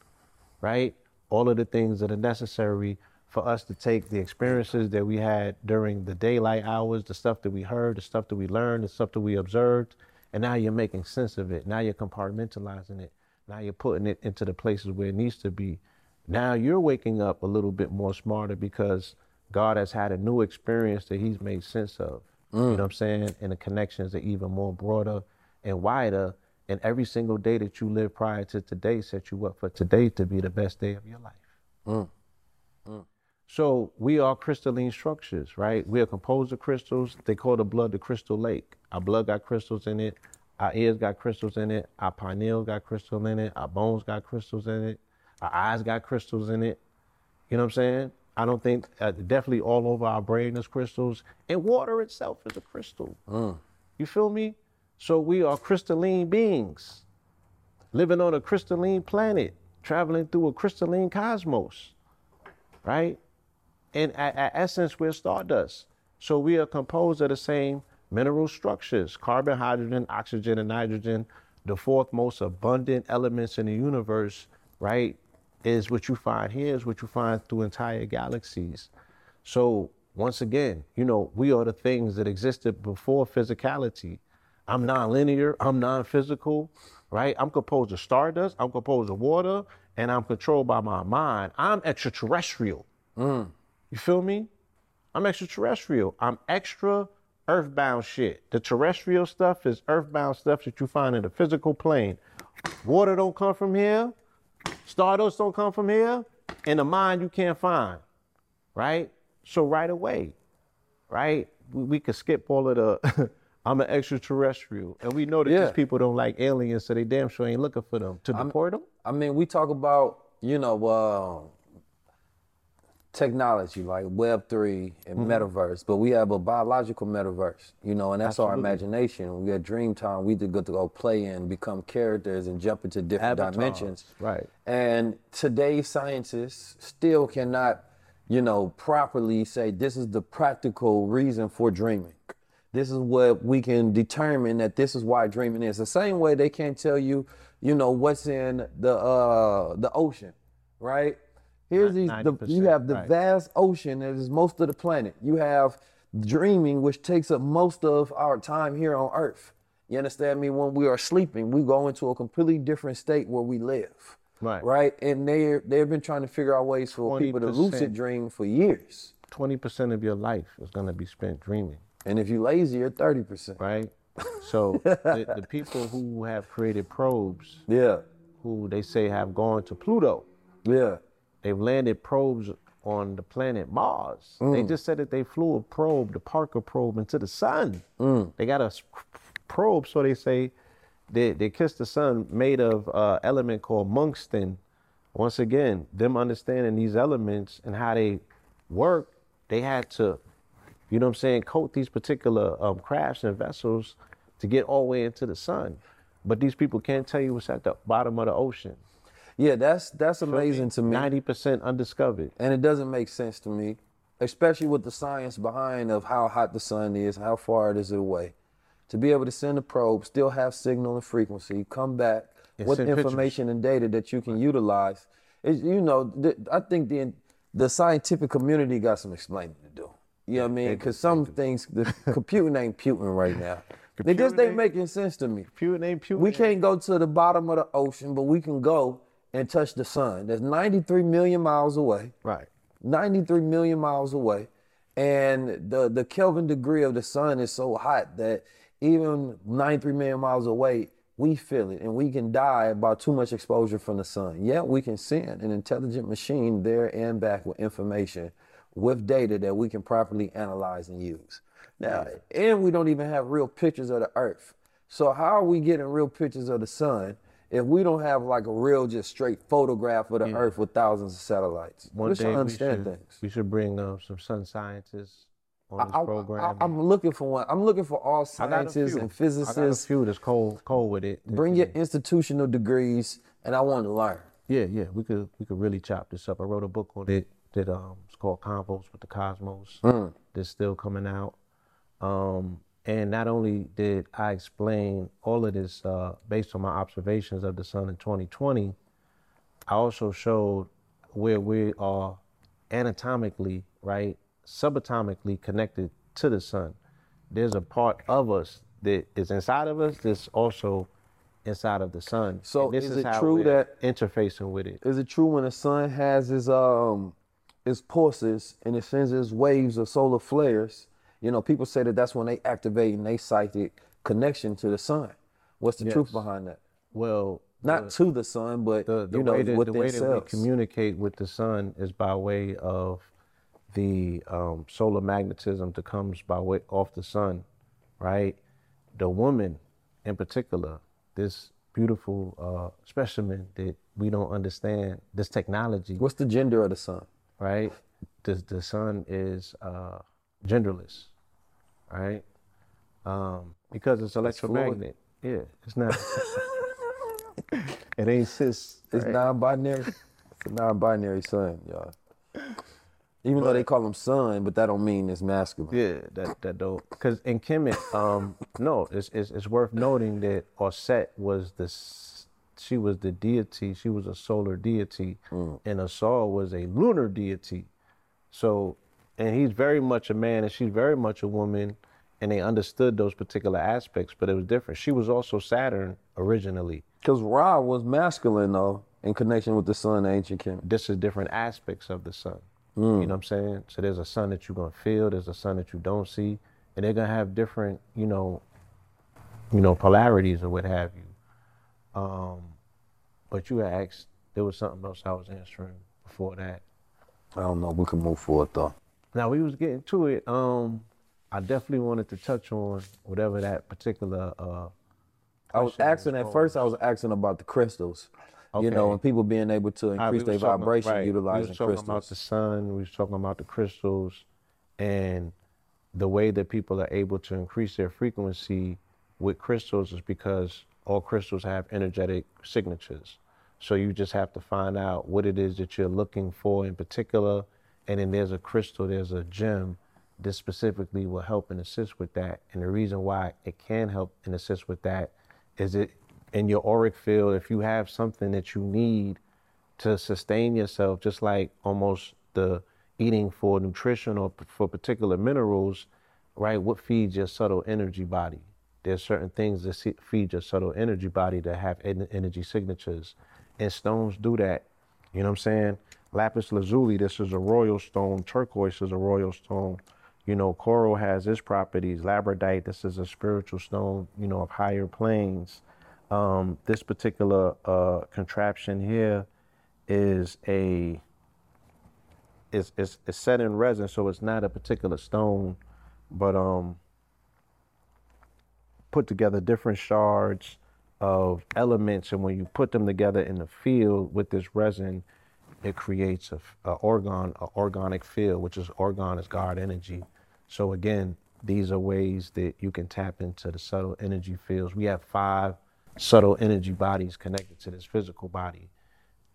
right? All of the things that are necessary for us to take the experiences that we had during the daylight hours, the stuff that we heard, the stuff that we learned, the stuff that we observed, and now you're making sense of it. Now you're compartmentalizing it. Now you're putting it into the places where it needs to be. Now you're waking up a little bit more smarter because God has had a new experience that He's made sense of. You mm. know what I'm saying? And the connections are even more broader and wider. And every single day that you live prior to today set you up for today to be the best day of your life. Mm, mm. So we are crystalline structures, right? We are composed of crystals. They call the blood the crystal lake. Our blood got crystals in it. Our ears got crystals in it. Our pineal got crystals in it. Our bones got crystals in it. Our eyes got crystals in it. You know what I'm saying? I don't think uh, definitely all over our brain is crystals, and water itself is a crystal. Mm. You feel me? So we are crystalline beings, living on a crystalline planet, traveling through a crystalline cosmos, right? And at, at essence, we're stardust. So we are composed of the same mineral structures: carbon, hydrogen, oxygen, and nitrogen. The fourth most abundant elements in the universe, right? is what you find here is what you find through entire galaxies. So once again, you know, we are the things that existed before physicality. I'm non-linear, I'm non-physical, right? I'm composed of stardust, I'm composed of water, and I'm controlled by my mind. I'm extraterrestrial. Mm. You feel me? I'm extraterrestrial. I'm extra earthbound shit. The terrestrial stuff is earthbound stuff that you find in the physical plane. Water don't come from here. Stardust don't come from here, and the mind you can't find, right? So right away, right, we, we could skip all of the. I'm an extraterrestrial, and we know that Yeah. these people don't like aliens, so they damn sure ain't looking for them to deport them. I mean, we talk about, you know, uh, technology like Web three and Mm-hmm. metaverse, but we have a biological metaverse, you know, and that's our imagination. We at Dreamtime, we did good to go play in, become characters and jump into different Avatars, dimensions. right. And today's scientists still cannot, you know, properly say this is the practical reason for dreaming. This is what we can determine that this is why dreaming is. The same way they can't tell you, you know, what's in the uh the ocean, right? Here's these the, you have the right. vast ocean that is most of the planet. You have dreaming, which takes up most of our time here on Earth. You understand me? When we are sleeping, we go into a completely different state where we live. Right. Right. And they they've been trying to figure out ways for people to lucid dream for years. Twenty percent of your life is gonna be spent dreaming. And if you're lazy, you're thirty percent. right? So the, the people who have created probes, Yeah. who they say have gone to Pluto, Yeah. they've landed probes on the planet Mars. They Mm. just said that they flew a probe, the Parker probe, into the sun. Mm. They got a probe, so they say they, they kissed the sun made of uh, element called Munkston. Once again, them understanding these elements and how they work, they had to, you know what I'm saying, coat these particular um, crafts and vessels to get all the way into the sun. But these people can't tell you what's at the bottom of the ocean. Yeah, that's that's amazing to me. Ninety percent undiscovered. and it doesn't make sense to me, especially with the science behind of how hot the sun is, how far it is away. To be able to send a probe, still have signal and frequency, come back And with send pictures. information and data that you can utilize. It's, you know, th- I think the the scientific community got some explaining to do. You know what I mean? Because some things, the computing ain't puting right now. They just ain't making sense to me. Pure ain't pure. We can't go to the bottom of the ocean, but we can go and touch the sun. That's 93 million miles away. Right. 93 million miles away. And the, the Kelvin degree of the sun is so hot that even 93 million miles away, we feel it and we can die by too much exposure from the sun. Yet we can send an intelligent machine there and back with information, with data that we can properly analyze and use. Now, and we don't even have real pictures of the earth. So how are we getting real pictures of the sun if we don't have like a real just straight photograph of the earth with thousands of satellites? One trying day to we understand should, things. we should bring uh, some sun scientists on this I, program. I, am looking for one. I'm looking for all I got a scientists and I got a physicists. few that's cold, cold with it. Bring your institutional degrees, and I want to learn. Yeah, yeah, we could we could really chop this up. I wrote a book on it that um it's called Convos with the Cosmos. Mm. That's still coming out. Um, and not only did I explain all of this uh, based on my observations of the sun in 2020, I also showed where we are anatomically, right, subatomically connected to the sun. There's a part of us that is inside of us that's also inside of the sun. So this is it how true that- interfacing with it? Is it true when the sun has its um its pulses and it sends its waves of solar flares? You know, people say that that's when they activate and they psychic connection to the sun. What's the truth behind that? Well, Not to the sun, but the, the you know, way that, the way that we communicate with the sun is by way of the um, solar magnetism that comes by way off the sun, right? The woman in particular, this beautiful uh, specimen that we don't understand, this technology, What's the gender of the sun? Right? The, the sun is uh, genderless, right? Um, because it's electromagnet. Yeah, it's not. it ain't cis. It's right? non-binary. It's a non-binary sun, y'all. Even though they call him sun, but that don't mean it's masculine. Yeah, that that don't because in Kemet, um, no, it's, it's it's worth noting that Auset was the she was the deity, she was a solar deity, mm. and Asar was a lunar deity. So, and he's very much a man, and she's very much a woman, and they understood those particular aspects, but it was different. She was also Saturn originally. Because Ra was masculine though, in connection with the sun, ancient Kemet. this is different aspects of the sun. Mm. You know what I'm saying? So there's a sun that you're gonna feel, there's a sun that you don't see, and they're gonna have different, you know, you know, polarities or what have you. Um, but you asked, there was something else I was answering before that. I don't know. We can move forward though. Now we was getting to it. Um, I definitely wanted to touch on whatever that particular. Uh, I was asking at first. I was asking about the crystals. Okay. You know, and people being able to Ah, we increase their vibration right, utilizing We was talking crystals. about the sun. We was talking about the crystals, and the way that people are able to increase their frequency with crystals is because all crystals have energetic signatures. So you just have to find out what it is that you're looking for in particular, and then there's a crystal, there's a gem. that specifically will help and assist with that. And the reason why it can help and assist with that is it in your auric field, if you have something that you need to sustain yourself, just like almost the eating for nutrition or for particular minerals, right? What feeds your subtle energy body? There's certain things that se- feed your subtle energy body that have en- energy signatures, and stones do that. You know what I'm saying? Lapis lazuli, this is a royal stone. Turquoise is a royal stone. You know, coral has its properties. Labradorite, this is a spiritual stone, you know, of higher planes. Um, this particular uh, contraption here is a is is is set in resin, so it's not a particular stone, but um put together different shards of elements, and when you put them together in the field with this resin, it creates a, a organ, a organic field, which is organ is God energy. So again, these are ways that you can tap into the subtle energy fields. We have five subtle energy bodies connected to this physical body.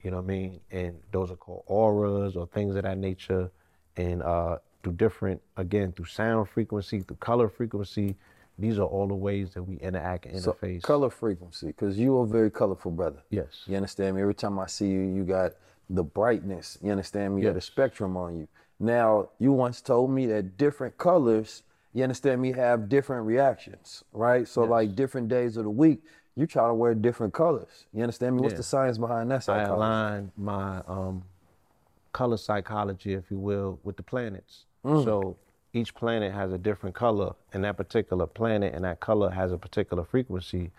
You know what I mean? And those are called auras or things of that nature. And uh, through different, again, through sound frequency, through color frequency, these are all the ways that we interact and So, interface. color frequency, because you are a very colorful brother. Yes. You understand me? Every time I see you, you got the brightness. You understand me? You got the Yes. spectrum on you. Now, you once told me that different colors, you understand me, have different reactions, right? So, like different days of the week, you try to wear different colors. You understand me? What's Yeah. the science behind that I align my um, color psychology, if you will, with the planets. So each planet has a different color, and that particular planet and that color has a particular frequency.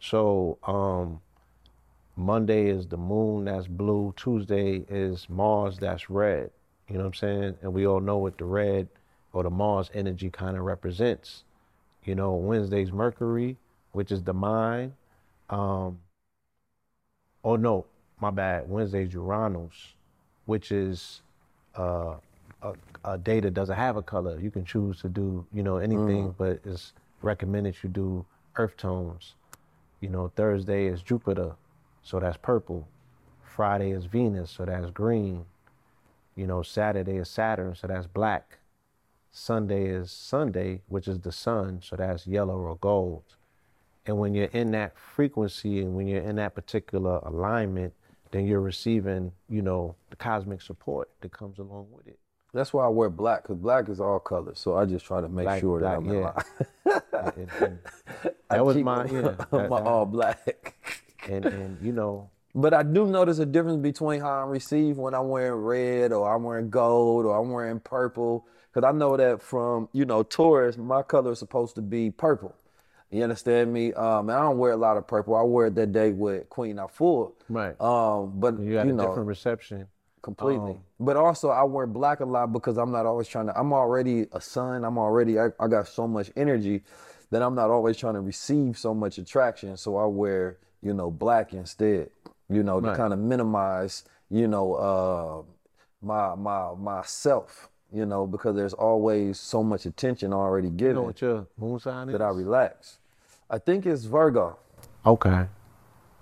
So um, Monday is the moon, that's blue. Tuesday is Mars, that's red. You know what I'm saying? And we all know what the red or the Mars energy kind of represents. You know, Wednesday's Mercury, which is the mind. Um, oh no, my bad. Wednesday's Uranus, which is uh, a, a day that doesn't have a color. You can choose to do, you know, anything, mm. but it's recommended you do earth tones. You know, Thursday is Jupiter, so that's purple. Friday is Venus, so that's green. You know, Saturday is Saturn, so that's black. Sunday is Sunday, which is the sun, so that's yellow or gold. And when you're in that frequency and when you're in that particular alignment, then you're receiving, you know, the cosmic support that comes along with it. That's why I wear black, because black is all colors. So I just try to make Black- sure that I'm in line. And, and I that was my, yeah. that- my that- all black. and, and, you know, But I do notice a difference between how I receive when I'm wearing red or I'm wearing gold or I'm wearing purple. Because I know that from, you know, Taurus, my color is supposed to be purple. You understand me? Um, and I don't wear a lot of purple. I wear it that day with Queen Afua. Right. Um, but you you, know, different reception. Completely. um, but also, I wear black a lot because I'm not always trying to. I'm already a sun. I'm already. I, I got so much energy that I'm not always trying to receive so much attraction. So I wear, you know, black instead, you know, to kind of minimize, you know, uh, my my myself, you know, because there's always so much attention already You know given what your moon sign is? that I relax. I think it's Virgo. Okay.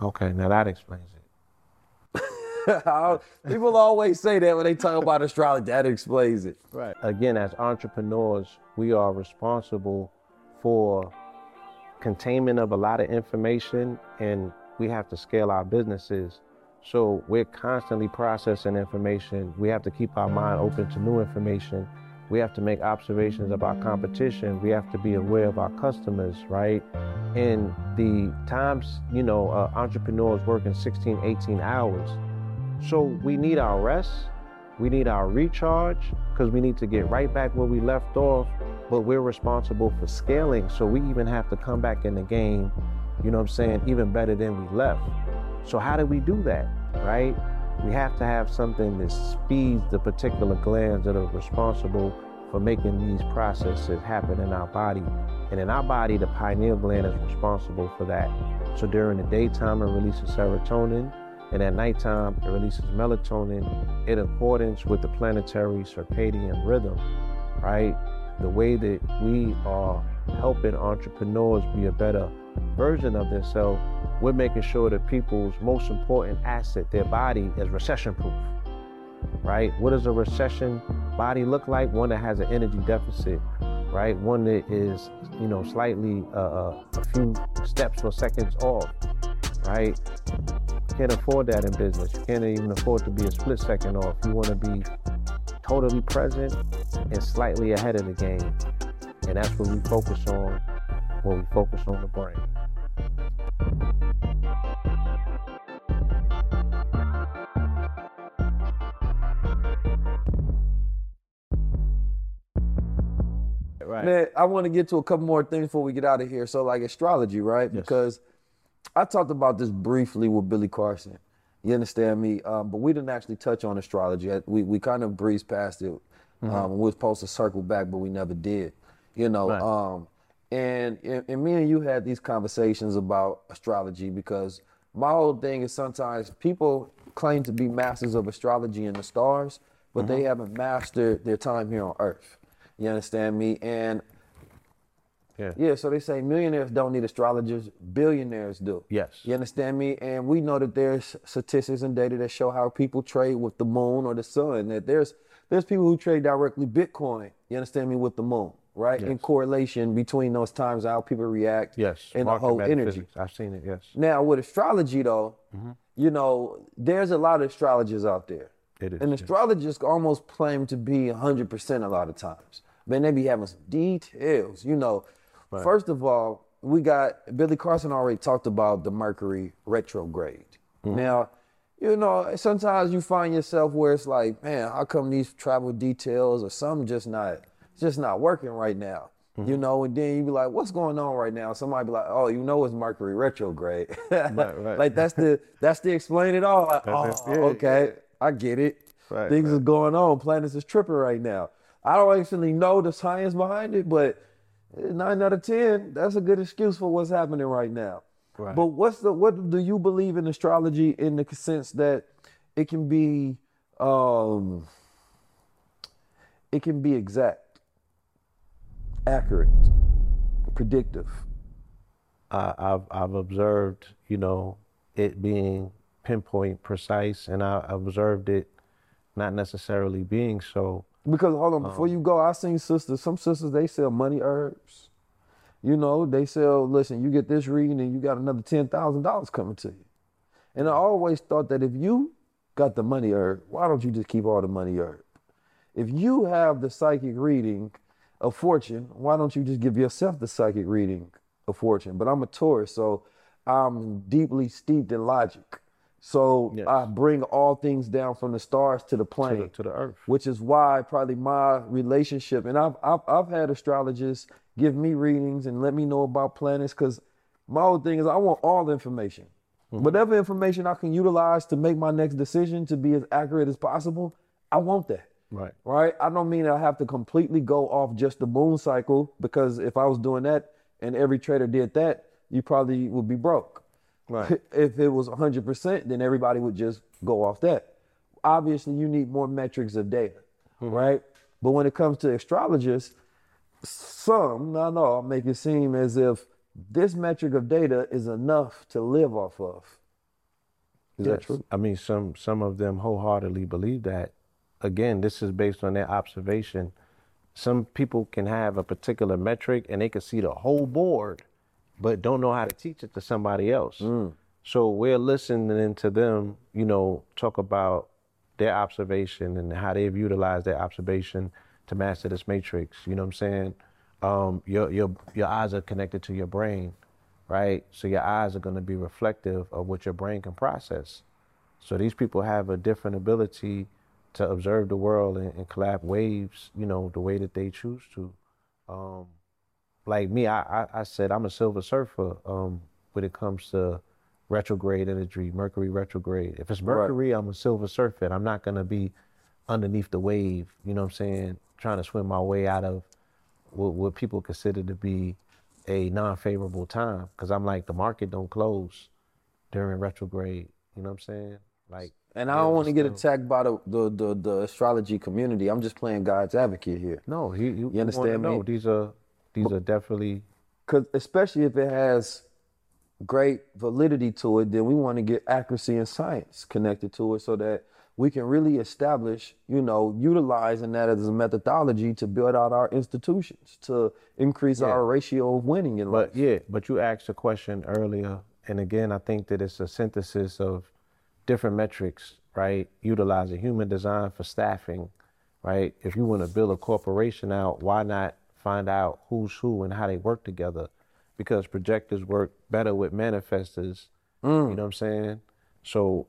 Okay, now that explains it. People always say that when they talk about astrology. That explains it. Right. Again, as entrepreneurs, we are responsible for containment of a lot of information and we have to scale our businesses. So we're constantly processing information. We have to keep our mind open to new information. We have to make observations of our competition. We have to be aware of our customers, right? And the times, you know, uh, entrepreneurs working 16, 18 hours. So we need our rest. We need our recharge because we need to get right back where we left off, but we're responsible for scaling. So we even have to come back in the game, you know what I'm saying, even better than we left. So how do we do that, right? We have to have something that speeds the particular glands that are responsible for making these processes happen in our body. And in our body, the pineal gland is responsible for that. So during the daytime, it releases serotonin, and at nighttime, it releases melatonin in accordance with the planetary circadian rhythm, right? The way that we are helping entrepreneurs be a better version of themselves, we're making sure that people's most important asset, their body, is recession proof, right? What does a recession body look like? One that has an energy deficit, right? One that is, you know, slightly uh, uh, a few steps or seconds off, right? Can't afford that in business. You can't even afford to be a split second off. You want to be totally present and slightly ahead of the game. And that's what we focus on when we focus on the brain. Right. Man, I want to get to a couple more things before we get out of here. So, like astrology, right? Yes. Because I talked about this briefly with Billy Carson. You understand me? Um, but we didn't actually touch on astrology. We we kind of breezed past it. Mm-hmm. Um, we were supposed to circle back, but we never did. You know. Right. Um, and, and and me and you had these conversations about astrology because my whole thing is sometimes people claim to be masters of astrology and the stars, but they Mm-hmm. haven't mastered their time here on Earth. You understand me? And Yeah. yeah, so they say millionaires don't need astrologers, billionaires do. Yes. You understand me? And we know that there's statistics and data that show how people trade with the moon or the sun. That there's there's people who trade directly Bitcoin, you understand me, with the moon, right? In correlation between those times how people react Yes. and the market whole energy. I've seen it. Yes. Now with astrology though, mm-hmm. you know, there's a lot of astrologers out there. It is, And yes. astrologers almost claim to be 100% a lot of times. Man, they be having some details, you know. First of all, we got Billy Carson already talked about the Mercury retrograde. Mm-hmm. Now, you know, sometimes you find yourself where it's like, man, how come these travel details or something just not just not working right now? Mm-hmm. You know, and then you be like, what's going on right now? Somebody be like, oh, you know it's Mercury retrograde. right. like that's the that's the explain it all. Like, oh, it. Yeah, okay, I get it. Right, Things right. is going on. Planets is tripping right now. I don't actually know the science behind it, but nine out of ten, that's a good excuse for what's happening right now. Right. But what's the what do you believe in astrology in the sense that it can be um it can be exact, accurate, predictive. I, I've I've observed, you know, it being pinpoint precise, and I observed it not necessarily being so. Because hold on, oh. before you go, I seen sisters. Some sisters they sell money herbs. You know, they sell. Listen, you get this reading, and you got another ten thousand dollars coming to you. And I always thought that if you got the money herb, why don't you just keep all the money herb? If you have the psychic reading of fortune, why don't you just give yourself the psychic reading of fortune? But I'm a Taurus, so I'm deeply steeped in logic. So Yes. I bring all things down from the stars to the To the, to the earth. which is why probably my relationship and I've I've, I've had astrologists give me readings and let me know about planets because my whole thing is I want all the information. Mm-hmm. Whatever information I can utilize to make my next decision to be as accurate as possible, I want that. Right. Right? I don't mean I have to completely go off just the moon cycle because if I was doing that and every trader did that, you probably would be broke. Right. if it was 100%, then everybody would just go off that. Obviously, you need more metrics of data, mm-hmm. right? But when it comes to astrologists, some, not all, make it seem as if this metric of data is enough to live off of. Is that true? I mean, some some of them wholeheartedly believe that. Again, this is based on their observation. Some people can have a particular metric and they can see the whole board, but don't know how to teach it to somebody else. So we're listening to them, you know, talk about their observation and how they've utilized their observation to master this matrix. You know what I'm saying? Um, your your your eyes are connected to your brain, right? So your eyes are going to be reflective of what your brain can process. So these people have a different ability to observe the world and, and collab waves, you know, the way that they choose to. Um, like me, I, I, I said I'm a silver surfer um, when it comes to retrograde energy, Mercury retrograde. If it's Mercury, I'm a silver surfer. I'm not gonna be underneath the wave, you know what I'm saying, trying to swim my way out of what, what people consider to be a non-favorable time. Cause I'm like, the market don't close during retrograde, you know what I'm saying? Like, And I don't want to get attacked by the, the, the, the astrology community. I'm just playing God's advocate here. No, he, you, you understand me? No, these are these are definitely Cause especially if it has great validity to it, then we want to get accuracy and science connected to it so that we can really establish, you know, utilizing that as a methodology to build out our institutions, to increase Yeah. our ratio of winning in life. But yeah, but you asked a question earlier, and again, I think that it's a synthesis of different metrics, right? Utilizing human design for staffing, right? If you want to build a corporation out, why not find out who's who and how they work together? Because projectors work better with manifestors. You mm. know what I'm saying? So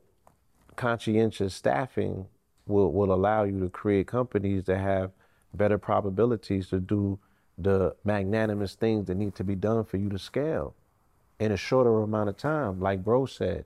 conscientious staffing will, will allow you to create companies that have better probabilities to do the magnanimous things that need to be done for you to scale in a shorter amount of time. Like bro said,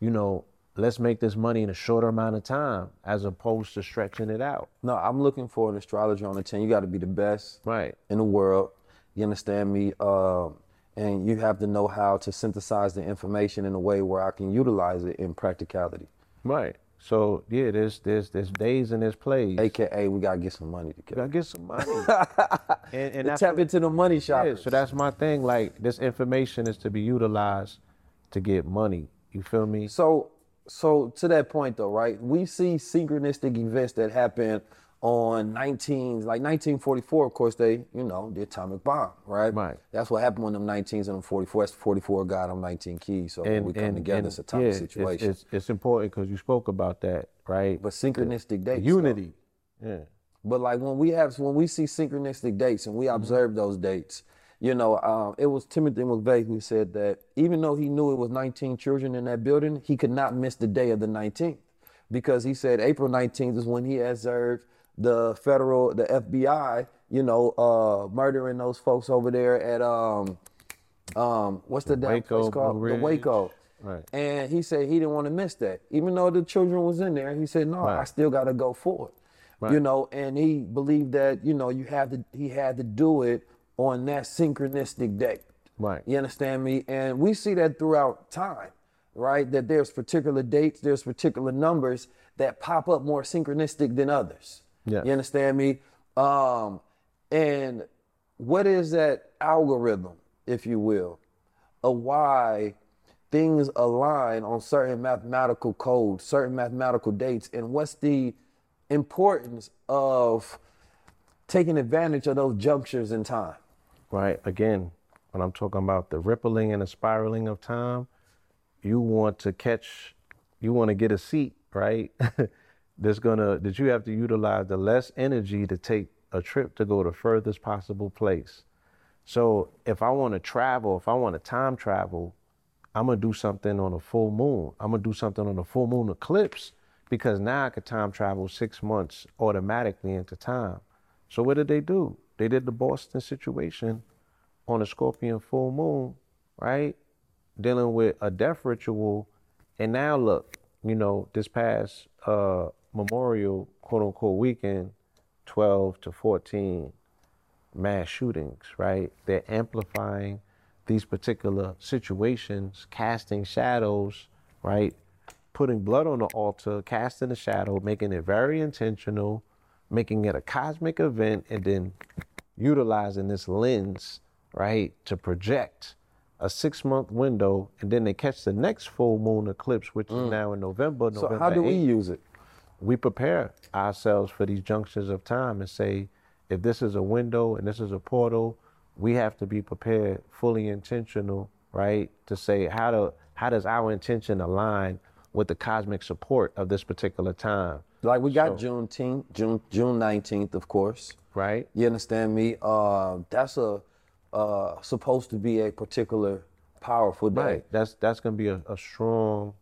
you know, let's make this money in a shorter amount of time as opposed to stretching it out. No, I'm looking for an astrologer on the team. You got to be the best Right. in the world. You understand me? Um, and you have to know how to synthesize the information in a way where I can utilize it in practicality. Right. So yeah, there's there's there's days and there's plays. AKA, we gotta get some money together. gotta get some money. and and Tap what- into the money Yeah, so that's my thing. Like this information is to be utilized to get money. You feel me? So, so to that point though, right? We see synchronistic events that happen on 19s, like 1944. Of course, they, you know, the atomic bomb, right? Right. That's what happened when them 19s and them 44. That's 44 got them 19 keys. So when we come together, it's a atomic yeah, situation. It's, it's, important because you spoke about that, right? but synchronistic dates. though. unity. Yeah. But like when we have when we see synchronistic dates and we Mm-hmm. observe those dates, you know, um, it was Timothy McVeigh who said that even though he knew it was 19 children in that building, he could not miss the day of the 19th because he said April 19th is when he observed the federal, the FBI, you know, uh, murdering those folks over there at um, um, what's the damn Waco, place called? The Waco. Right. And he said he didn't want to miss that, even though the children was in there. He said, "No, I still got to go forward." You Right. know, and he believed that you know you have to. He had to do it on that synchronistic date. Right. You understand me? And we see that throughout time, right? That there's particular dates, there's particular numbers that pop up more synchronistic than others. Yes. You understand me? Um, and what is that algorithm, if you will, of why things align on certain mathematical codes, certain mathematical dates, and what's the importance of taking advantage of those junctures in time? Right? Again, when I'm talking about the rippling and the spiraling of time, you want to catch, you want to get a seat, right? That's gonna that you have to utilize the less energy to take a trip to go the furthest possible place. So if I want to travel, if I want to time travel, I'm gonna do something on a full moon. I'm gonna do something on a full moon eclipse because now I could time travel six months automatically into time. So what did they do? They did the Boston situation on a Scorpion full moon, right? Dealing with a death ritual. And now look, you know, this past uh Memorial quote unquote weekend, 12 to 14 mass shootings, right? They're amplifying these particular situations, casting shadows, right? Putting blood on the altar, casting a shadow, making it very intentional, making it a cosmic event, and then utilizing this lens, right, to project a six month window, and then they catch the next full moon eclipse, which is now in November. Mm. So November how do we use it? we prepare ourselves for these junctions of time and say, if this is a window and this is a portal, we have to be prepared, fully intentional, right? To say how do how does our intention align with the cosmic support of this particular time, Like we got Juneteenth, June June nineteenth, of course. Right? You understand me? Uh, that's a uh, supposed to be a particular powerful day. Right. That's that's gonna be a, a strong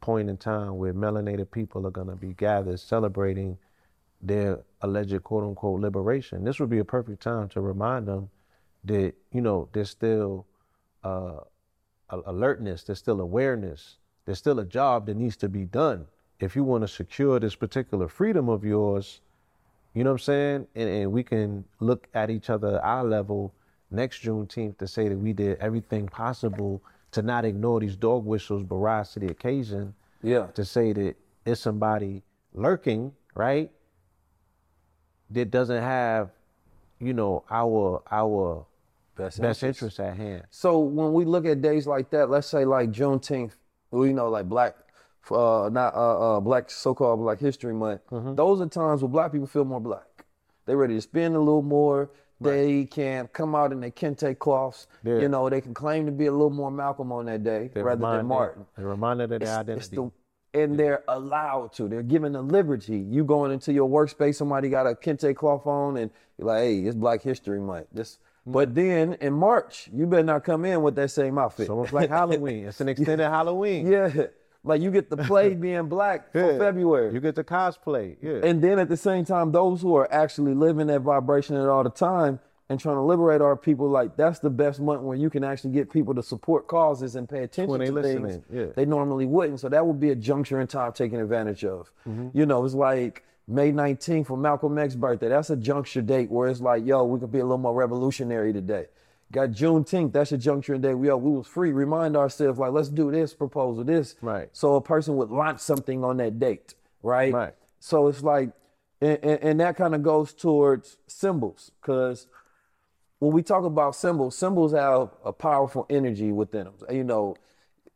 point in time where melanated people are gonna be gathered celebrating their alleged quote unquote liberation. This would be a perfect time to remind them that, you know, there's still uh, alertness, there's still awareness, there's still a job that needs to be done. If you want to secure this particular freedom of yours, you know what I'm saying? And, and we can look at each other at our level next Juneteenth to say that we did everything possible to not ignore these dog whistles, but rise to the occasion. Yeah. To say that it's somebody lurking, right? That doesn't have, you know, our our Best, best interest. interests at hand. So when we look at days like that, let's say like Juneteenth, you know, like Black, uh, not uh, uh, Black so-called Black History Month. Mm-hmm. Those are times where Black people feel more Black. They ready to spend a little more. They can come out in their kente cloths. Yeah. You know, they can claim to be a little more Malcolm on that day They're rather than Martin. They're reminded of their It's- identity. it's the- and they're allowed to. They're given the liberty. You going into your workspace, somebody got a kente cloth on, and you're like, "Hey, it's Black History Month." This, Mm. but then in March, you better not come in with that same outfit. It's almost like Halloween. It's an extended Halloween. yeah, like you get the play being black for February, You get the cosplay. Yeah. and then at the same time, those who are actually living that vibration at all the time and trying to liberate our people, like that's the best month where you can actually get people to support causes and pay attention when they to listening, things yeah. they normally wouldn't. So that would be a juncture in time taken advantage of. Mm-hmm. You know, it's like May 19th for Malcolm X's birthday. That's a juncture date where it's like, yo, we could be a little more revolutionary today. Got Juneteenth, that's a juncture day. We, yo, we was free. Remind ourselves, like, let's do this proposal, this. Right. So a person would launch something on that date, right? Right. So it's like, and, and, and that kind of goes towards symbols, because when we talk about symbols, symbols have a powerful energy within them. You know,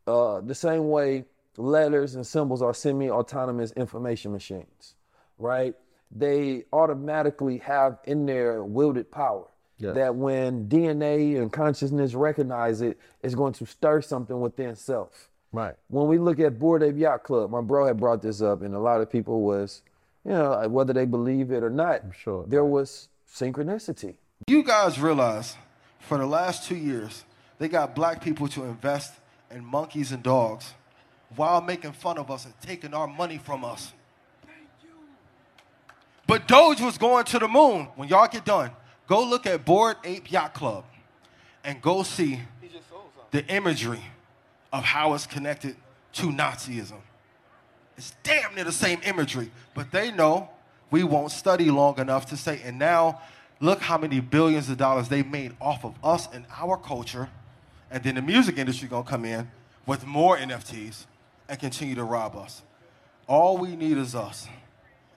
uh, the same way letters and symbols are semi-autonomous information machines, right? They automatically have in there wielded power. Yes. That when DNA and consciousness recognize it, it's going to stir something within self. right. When we look at Bored Ape Yacht Club, my bro had brought this up, and a lot of people was, you know, whether they believe it or not, I'm sure, there right. was synchronicity. You guys realize for the last two years, they got black people to invest in monkeys and dogs while making fun of us and taking our money from us. But Doge was going to the moon. When y'all get done, go look at Bored Ape Yacht Club and go see the imagery of how it's connected to Nazism. It's damn near the same imagery, but they know we won't study long enough to say, and now look how many billions of dollars they made off of us and our culture, and then the music industry gonna come in with more NFTs and continue to rob us. All we need is us.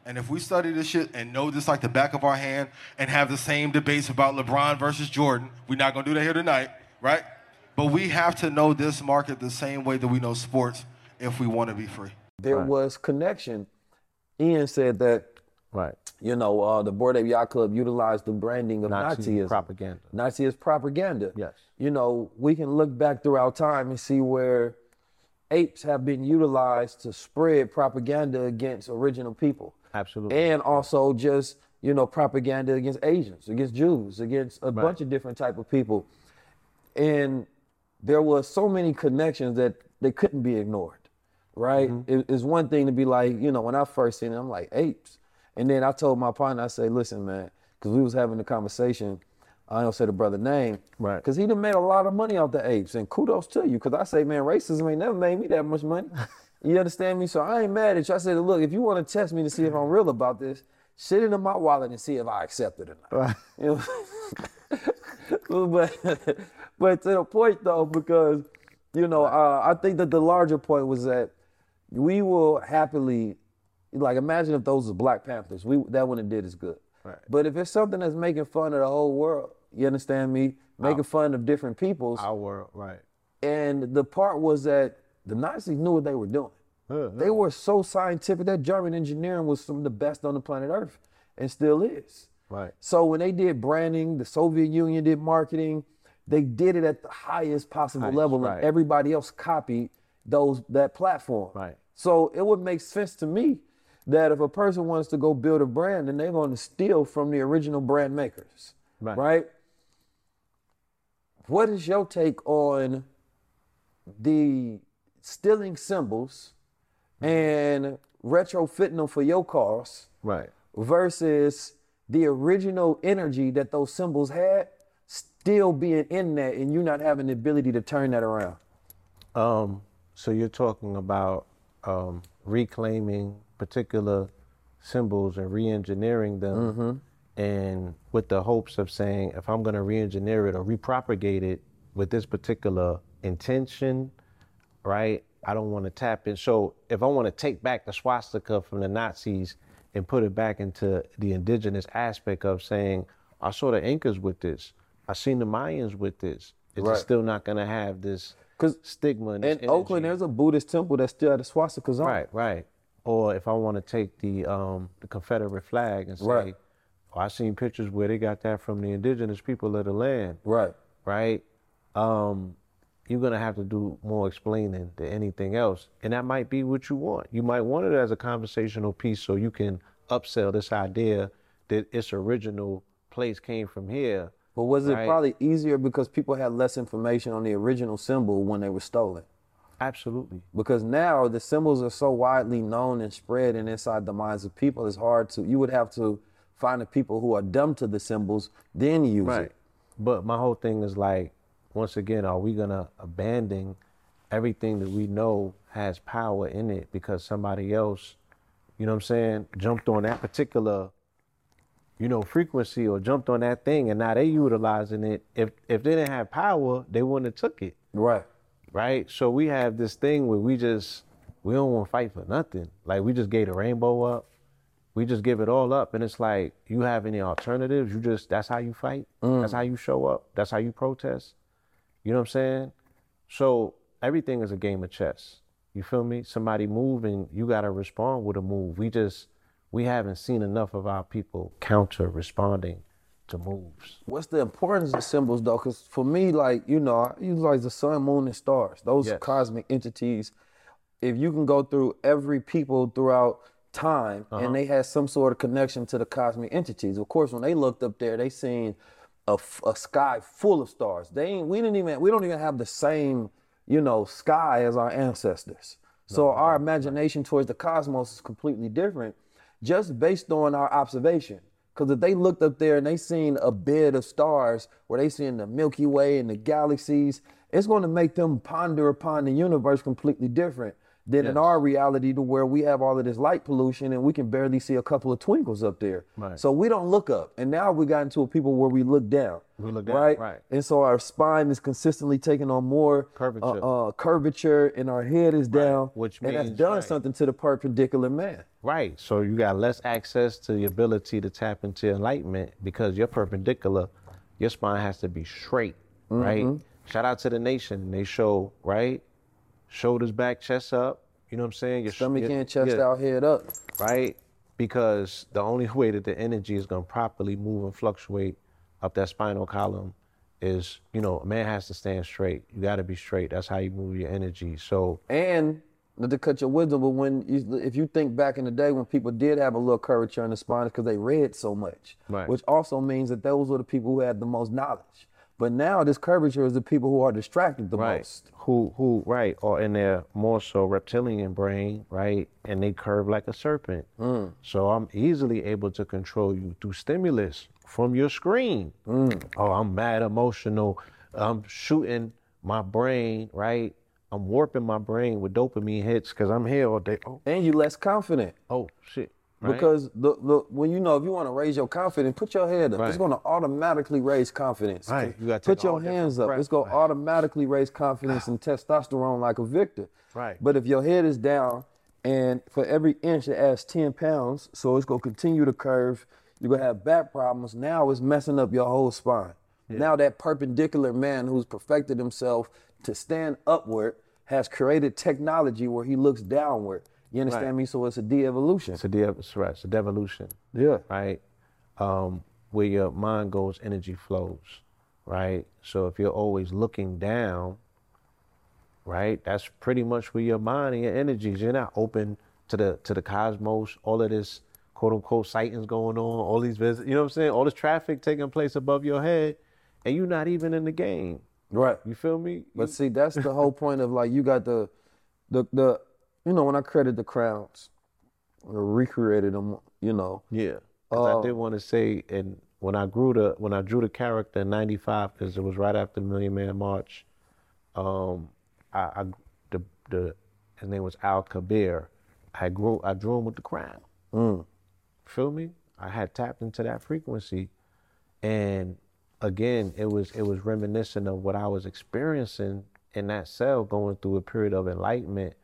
And if we study this shit and know this like the back of our hand and have the same debates about LeBron versus Jordan, we're not gonna do that here tonight, right? But we have to know this market the same way that we know sports if we wanna be free. there Right. was connection. Ian said that Right. you know uh, the Bored Ape Yacht Club utilized the branding of Nazi Nazism, propaganda. Nazi is propaganda. Yes. You know we can look back throughout time and see where apes have been utilized to spread propaganda against original people, Absolutely. and also just you know propaganda against Asians, against Jews, against a bunch of different type of people, and there was so many connections that they couldn't be ignored right? Mm-hmm. It- it's one thing to be like, you know, when I first seen it, I'm like apes, and then I told my partner, I say, listen, man, because we was having a conversation. I don't say the brother name, Right. Because he done made a lot of money off the apes, and kudos to you. Because I say, man, racism ain't never made me that much money. you understand me? So I ain't mad at you. I said, look, if you want to test me to see if I'm real about this, shit it in my wallet and see if I accept it or not. Right. You know? but but to the point though, because you know, uh, I think that the larger point was that we will happily, like, imagine if those were Black Panthers. We that wouldn't did as good. Right. But if it's something that's making fun of the whole world, you understand me? Making fun of different peoples, Our world, right. and the part was that the Nazis knew what they were doing. They were so scientific. That German engineering was some of the best on the planet Earth, and still is. Right. So when they did branding, the Soviet Union did marketing. They did it at the highest possible Highest, level, right. and everybody else copied those that platform. Right. So it would make sense to me that if a person wants to go build a brand, then they're going to steal from the original brand makers. Right. right? What is your take on the stealing symbols and retrofitting them for your cars Right. versus the original energy that those symbols had still being in that and you not having the ability to turn that around? Um, so you're talking about um, reclaiming particular symbols and re-engineering them, and with the hopes of saying, if I'm going to re-engineer it or repropagate it with this particular intention, right? I don't want to tap in. So if I want to take back the swastika from the Nazis and put it back into the indigenous aspect of saying, I saw the Incas with this, I seen the Mayans with this. Is Right. it still not going to have this stigma and this In Oakland, there's a Buddhist temple that still had the swastikas on. Right, right. Or if I want to take the um, the Confederate flag and say, Right. oh, I seen pictures where they got that from the indigenous people of the land, Right. right? Um, you're gonna have to do more explaining than anything else, and that might be what you want. You might want it as a conversational piece so you can upsell this idea that its original place came from here. But was it Right. probably easier because people had less information on the original symbol when they were stolen? Absolutely. Because now the symbols are so widely known and spread and inside the minds of people, it's hard to, you would have to find the people who are dumb to the symbols, then use Right. it. But my whole thing is like, once again, are we gonna abandon everything that we know has power in it because somebody else, you know what I'm saying, jumped on that particular, you know, frequency or jumped on that thing and now they utilizing it. If if they didn't have power, they wouldn't have took it. Right. Right? So we have this thing where we just we don't want to fight for nothing. Like we just gave the rainbow up. We just give it all up. And it's like, you have any alternatives? You just that's how you fight? Mm. That's how you show up? That's how you protest? You know what I'm saying? So everything is a game of chess. You feel me? Somebody move and you gotta respond with a move. We just we haven't seen enough of our people counter responding to moves. What's the importance of symbols though? Because for me, like, you know, I utilize the sun, moon, and stars. Those Yes. cosmic entities. If you can go through every people throughout time Uh-huh. and they had some sort of connection to the cosmic entities. Of course, when they looked up there, they seen a, a sky full of stars. They ain't, we didn't even, we don't even have the same, you know, sky as our ancestors. So our imagination towards the cosmos is completely different just based on our observation. Because if they looked up there and they seen a bed of stars where they seen the Milky Way and the galaxies, it's going to make them ponder upon the universe completely different than in our reality to where we have all of this light pollution and we can barely see a couple of twinkles up there. Right. So we don't look up. And now we got into a people where we look down. We look down, right? right. And so our spine is consistently taking on more Curvature. uh, uh, curvature and our head is down. which and that's done right. something to the perpendicular man. Right. So you got less access to the ability to tap into enlightenment because you're perpendicular. Your spine has to be straight, right? Mm-hmm. Shout out to the nation. They show, right? Shoulders back, chest up. You know what I'm saying? Your Stomach your- in, chest yeah, out, head up. Right? Because the only way that the energy is going to properly move and fluctuate up that spinal column is, you know, a man has to stand straight. You got to be straight. That's how you move your energy. So, And not to cut your wisdom, but when you, if you think back in the day when people did have a little curvature in the spine, it's because they read so much, Right. which also means that those were the people who had the most knowledge. But now this curvature is the people who are distracted the right. most. who who right or in their more so reptilian brain right and they curve like a serpent. Mm. So i'm easily able to control you through stimulus from your screen. Mm. Oh i'm mad emotional. I'm shooting my brain right? I'm warping my brain with dopamine hits because i'm here all day. Oh, And you less confident. oh shit Right. Because the, the when you know if you want to raise your confidence, put your head up. It's going to automatically raise confidence. Right. You gotta put your hands up. It's going to automatically raise confidence and testosterone like a victor. Right. But if your head is down, and for every inch it adds 10 pounds, so it's going to continue to curve. You're going to have back problems. Now it's messing up your whole spine. Now that perpendicular man who's perfected himself to stand upward has created technology where he looks downward. You understand Right. me? So it's a de-evolution. It's a de- it's right, it's a devolution. Yeah. right? Um, where your mind goes, energy flows, right? So if you're always looking down, right, that's pretty much where your mind and your energies. You're not open to the to the cosmos. All of this quote unquote sightings going on, all these visits. You know what I'm saying? All this traffic taking place above your head, and you're not even in the game. Right. You feel me? But see, that's the whole point of like you got the, the the, you know, when I created the crowds, I recreated them. You know, Yeah. Oh. I did want to say, and when I grew the when I drew the character in '95, because it was right after Million Man March, um, I, I the the his name was Al Kabir. I grew I drew him with the crown. Feel me? I had tapped into that frequency, and again, it was it was reminiscent of what I was experiencing in that cell, going through a period of enlightenment,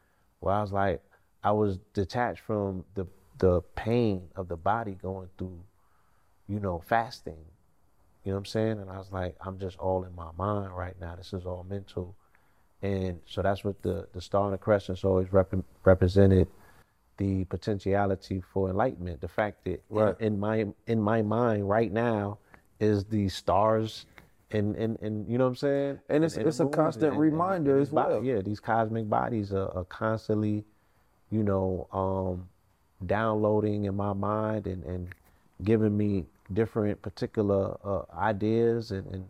where I was like, I was detached from the the pain of the body going through, you know, fasting. You know what I'm saying? And I was like, I'm just all in my mind right now. This is all mental. And so that's what the, the star and the crescent's always rep- represented the potentiality for enlightenment. The fact that Right. in, my in my mind right now is the stars and and, and you know what I'm saying? And it's- the it's a moons constant reminder these as well. Yeah, these cosmic bodies are, are constantly, you know, um, downloading in my mind and, and giving me different particular uh, ideas and, and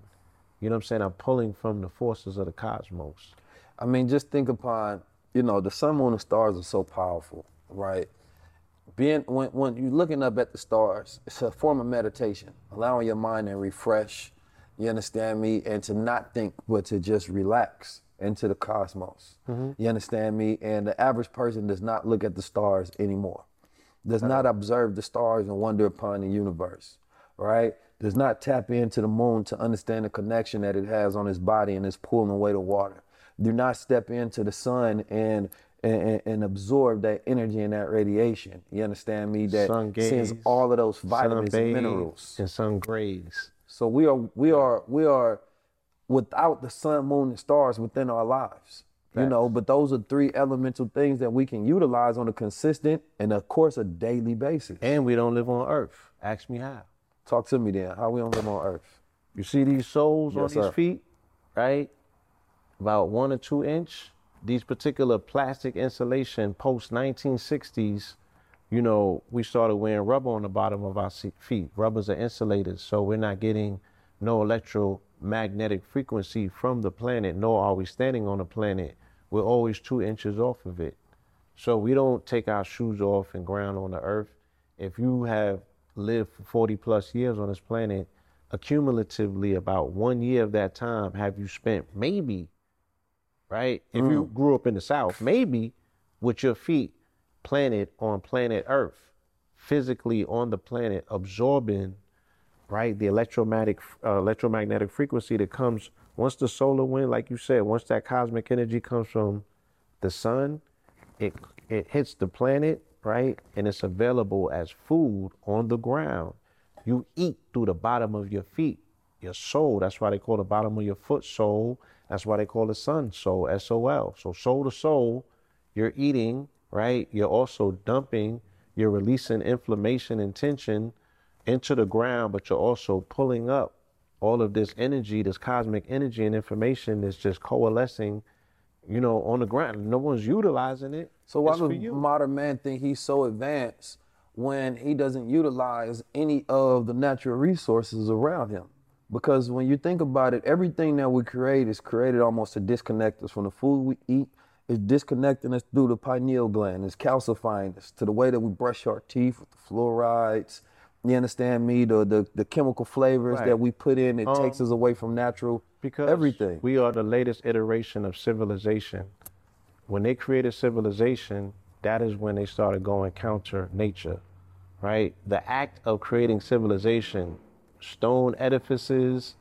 you know what I'm saying? I'm pulling from the forces of the cosmos. I mean, just think upon, you know, the sun, moon, and stars are so powerful, right? Being when when you're looking up at the stars, it's a form of meditation, allowing your mind to refresh. You understand me, and to not think, but to just relax into the cosmos. Mm-hmm. You understand me, and the average person does not look at the stars anymore. Does not observe the stars and wonder upon the universe, right? Does not tap into the moon to understand the connection that it has on his body and is pulling away the water. Do not step into the sun and and, and absorb that energy and that radiation. You understand me? That Sun sends all of those vitamins and minerals. and sun grays. So we are we are we are without the sun, moon, and stars within our lives. You know, but those are three elemental things that we can utilize on a consistent and of course a daily basis. And we don't live on Earth. Ask me how. Talk to me then. How we don't live on Earth? You see these soles on Yes, these sir. feet, right? About one or two inch. These particular plastic insulation post 1960s, you know, we started wearing rubber on the bottom of our feet. Rubbers are insulators, so we're not getting no electromagnetic frequency from the planet, nor are we standing on the planet. We're always two inches off of it. So we don't take our shoes off and ground on the earth. If you have lived for 40 plus years on this planet, accumulatively about one year of that time have you spent maybe, right? If you mm. grew up in the South, maybe with your feet planted on planet Earth, physically on the planet, absorbing, right, the electromagnetic uh, electromagnetic frequency that comes once the solar wind, like you said, once that cosmic energy comes from the sun, it it hits the planet, right? And it's available as food on the ground. You eat through the bottom of your feet, your soul. That's why they call the bottom of your foot soul. That's why they call the sun soul, S O L. So soul to soul, you're eating, right? You're also dumping, you're releasing inflammation and tension into the ground, but you're also pulling up all of this energy, this cosmic energy and information that's just coalescing, you know, on the ground. No one's utilizing it. So why does modern man think he's so advanced when he doesn't utilize any of the natural resources around him? Because when you think about it, everything that we create is created almost to disconnect us from the food we eat. It's disconnecting us through the pineal gland. It's calcifying us to the way that we brush our teeth with the fluorides. You understand me? The the, the chemical flavors Right. that we put in, it Um, takes us away from natural because everything. We are the latest iteration of civilization. When they created civilization, that is when they started going counter nature. right? The act of creating civilization, stone edifices,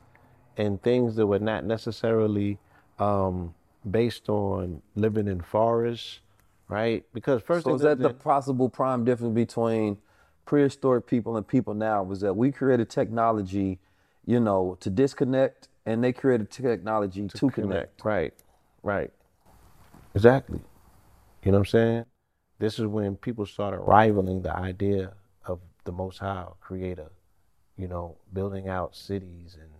and things that were not necessarily um, based on living in forests, right? Because first, So is that the possible prime difference between prehistoric people and people now? Was that we created technology, you know, to disconnect, and they created technology to, connect. Right, right. Exactly. You know what I'm saying? This is when people started rivaling the idea of the Most High Creator, you know, building out cities and,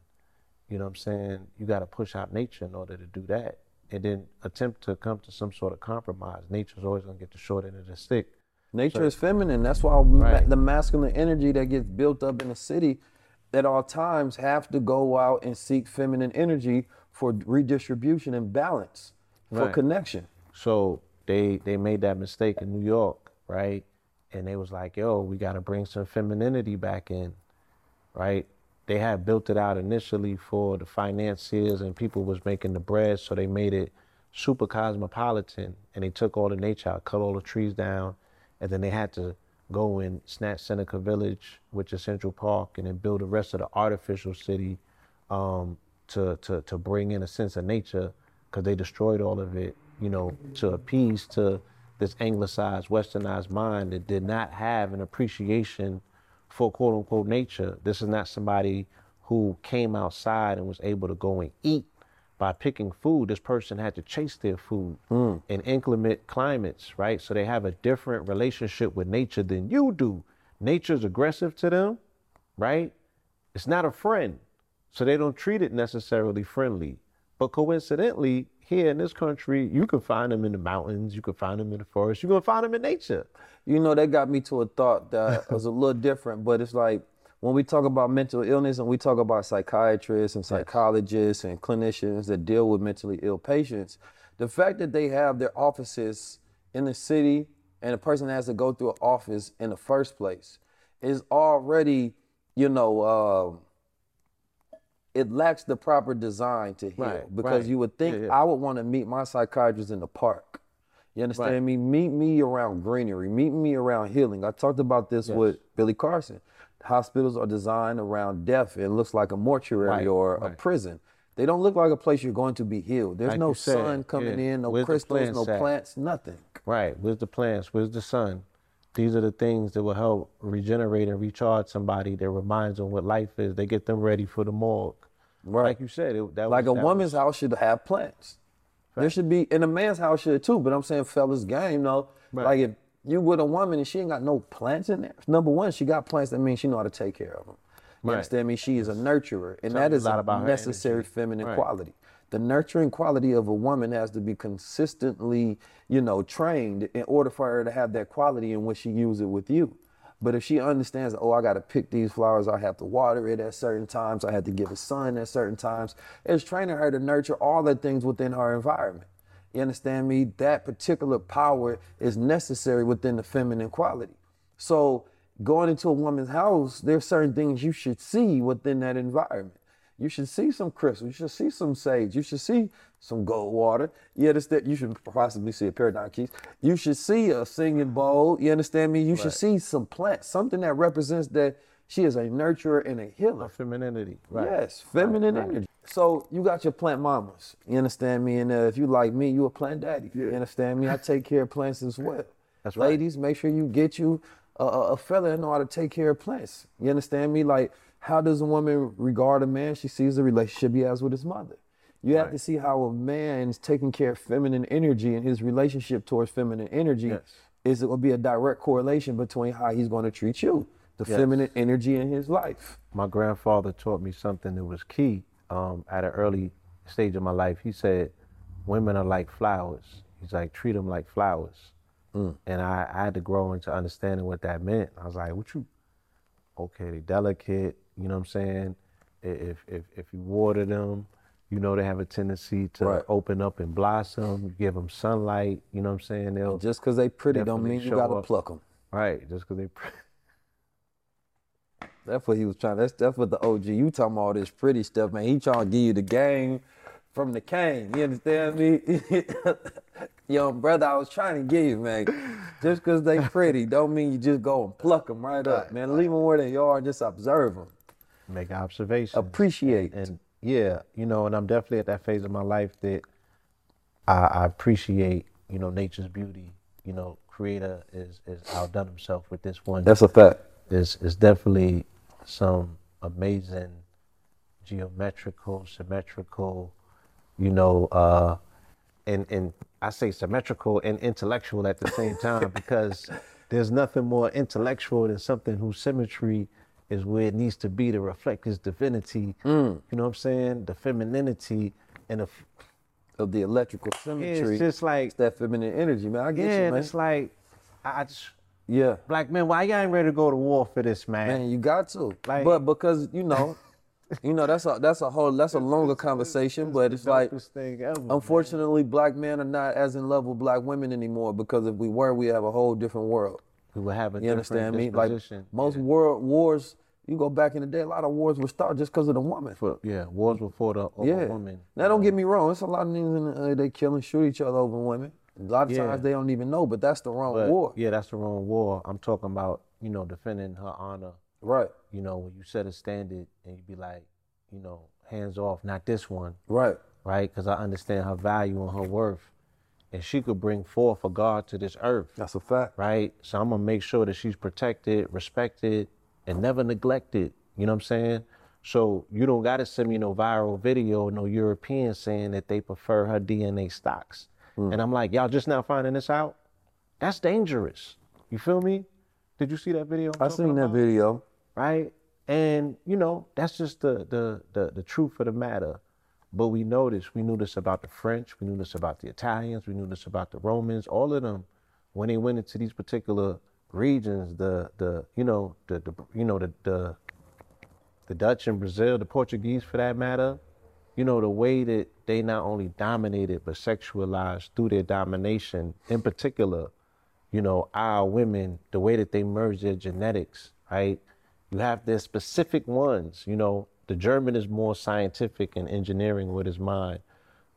you know what I'm saying? You got to push out nature in order to do that. And then attempt to come to some sort of compromise. Nature's always going to get the short end of the stick. Nature is feminine. That's why ma- the masculine energy that gets built up in the city at all times have to go out and seek feminine energy for redistribution and balance, for Right. connection. So they they made that mistake in New York, right? And they was like, yo, we got to bring some femininity back in, right? They had built it out initially for the financiers and people was making the bread, so they made it super cosmopolitan, and they took all the nature out, cut all the trees down, and then they had to go and snatch Seneca Village, which is Central Park, and then build the rest of the artificial city um, to, to to bring in a sense of nature, because they destroyed all of it, you know, to appease to this anglicized, westernized mind that did not have an appreciation for quote unquote nature. This is not somebody who came outside and was able to go and eat by picking food. This person had to chase their food hmm. in inclement climates, right? So they have a different relationship with nature than you do. Nature's aggressive to them, right? It's not a friend. So they don't treat it necessarily friendly. But coincidentally, here in this country, you can find them in the mountains, you can find them in the forest, you can find them in nature. You know, that got me to a thought that was a little different, but it's like when we talk about mental illness and we talk about psychiatrists and psychologists and clinicians that deal with mentally ill patients, the fact that they have their offices in the city and a person has to go through an office in the first place is already, you know, um, it lacks the proper design to heal Right, because right. you would think Yeah, yeah. I would want to meet my psychiatrist in the park. You understand Right. me? Meet me around greenery. Meet me around healing. I talked about this with Billy Carson. Hospitals are designed around death. It looks like a mortuary or a prison. They don't look like a place you're going to be healed. There's Like no said, sun coming yeah. in, no Where's crystals, no at? plants, nothing. Right. Where's the plants? Where's the sun? These are the things that will help regenerate and recharge somebody that reminds them what life is. They get them ready for the morgue. Right. Like you said, it, that Like was, a that woman's was- house should have plants. There should be, and a man's house should too. But I'm saying, fellas, game though. Right. Like if you with a woman and she ain't got no plants in there. Number one, she got plants. That means she know how to take care of them. You Right. understand me? She is a nurturer, and that a lot a about necessary feminine Right. quality. The nurturing quality of a woman has to be consistently, you know, trained in order for her to have that quality in which she use it with you. But if she understands, oh, I got to pick these flowers, I have to water it at certain times, I have to give it sun at certain times, it's training her to nurture all the things within her environment. You understand me? That particular power is necessary within the feminine quality. So going into a woman's house, there's certain things you should see within that environment. You should see some crystals. You should see some sage. You should see some gold water. You understand? You should possibly see a paradigm keys. You should see a singing bowl. You understand me? You should see some plants, something that represents that she is a nurturer and a healer. femininity. Right. Yes, feminine right. energy. So you got your plant mamas. You understand me? And uh, if you like me, you a plant daddy. You understand me? I take care of plants as well. That's right. Ladies, make sure you get you a, a, a fella that know how to take care of plants. You understand me? Like, how does a woman regard a man? She sees the relationship he has with his mother. You have to see how a man is taking care of feminine energy and his relationship towards feminine energy Yes. is it will be a direct correlation between how he's going to treat you, the Yes. feminine energy in his life. my grandfather taught me something that was key um, at an early stage of my life. He said, "Women are like flowers." He's like, "Treat them like flowers." And I, I had to grow into understanding what that meant. I was like, "What you? Okay, they delicate. You know what I'm saying? If if if you water them, you know they have a tendency to Right. open up and blossom. Give them sunlight. You know what I'm saying? They'll Just because they pretty don't mean you gotta up. pluck them. right just because they. Pretty. That's what he was trying. That's that's what the OG. You talking about all this pretty stuff, man. He trying to give you the game from the cane. You understand me? Young brother, I was trying to give you, man. Just because they pretty don't mean you just go and pluck them right up, man. Leave them where they are and just observe them. Make observations. Appreciate. and yeah, you know, and I'm definitely at that phase of my life that I, I appreciate, you know, nature's beauty. You know, creator is is outdone himself with this one. That's a fact. There's is definitely some amazing geometrical, symmetrical, you know, uh, and and I say symmetrical and intellectual at the same time because there's nothing more intellectual than something whose symmetry is where it needs to be to reflect his divinity. Mm. You know what I'm saying? The femininity and the f- Of the electrical symmetry. it's just like It's that feminine energy, man. I get yeah, you, man. it's like I I just yeah. black men, why y'all ain't ready to go to war for this, man? Man, you got to. Like- but because you know, you know that's a that's a whole that's a longer conversation. But it's like, ever, man. unfortunately, black men are not as in love with black women anymore. Because if we were, we have a whole different world. We would have a You understand me? Like most world wars, you go back in the day, a lot of wars were started just because of the woman. for yeah, wars were fought over yeah. women. Now don't get me wrong. It's a lot of niggas in the, uh, they kill and shoot each other over women. A lot of Yeah. times they don't even know, but that's the wrong But, war. Yeah, that's the wrong war. I'm talking about, you know, defending her honor. Right. You know, when you set a standard and you be like, you know, hands off, not this one, Right. right? Because I understand her value and her worth. And she could bring forth a God to this earth, That's a fact. right? So I'm to make sure that she's protected, respected, and never neglected. You know what I'm saying? So you don't got to send me no viral video, no European saying that they prefer her DNA stocks. Hmm. And I'm like, y'all just now finding this out? That's dangerous. You feel me? Did you see that video? I'm I seen that about? video. right? And you know, that's just the, the the the truth of the matter. But we know this. We knew this about the French. We knew this about the Italians. We knew this about the Romans. All of them, when they went into these particular regions, the the you know the, the you know the the the Dutch and Brazil, the Portuguese for that matter, you know, the way that they not only dominated but sexualized through their domination, in particular, you know, our women, the way that they merge their genetics, right? You have their specific ones, you know, the German is more scientific and engineering with his mind.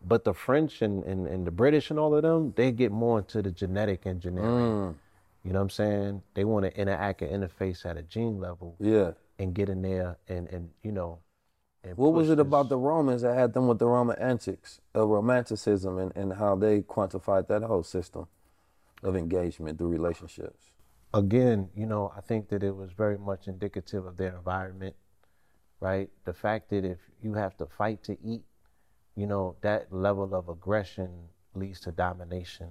But the French and, and, and the British and all of them, they get more into the genetic engineering. Mm. You know what I'm saying? They want to interact and interface at a gene level Yeah. and get in there and, and you know. And What was it about the Romans that had them with the Roman antics, of romanticism, and, and how they quantified that whole system of engagement through relationships? again, you know, I think that it was very much indicative of their environment, right? The fact that if you have to fight to eat, you know, that level of aggression leads to domination.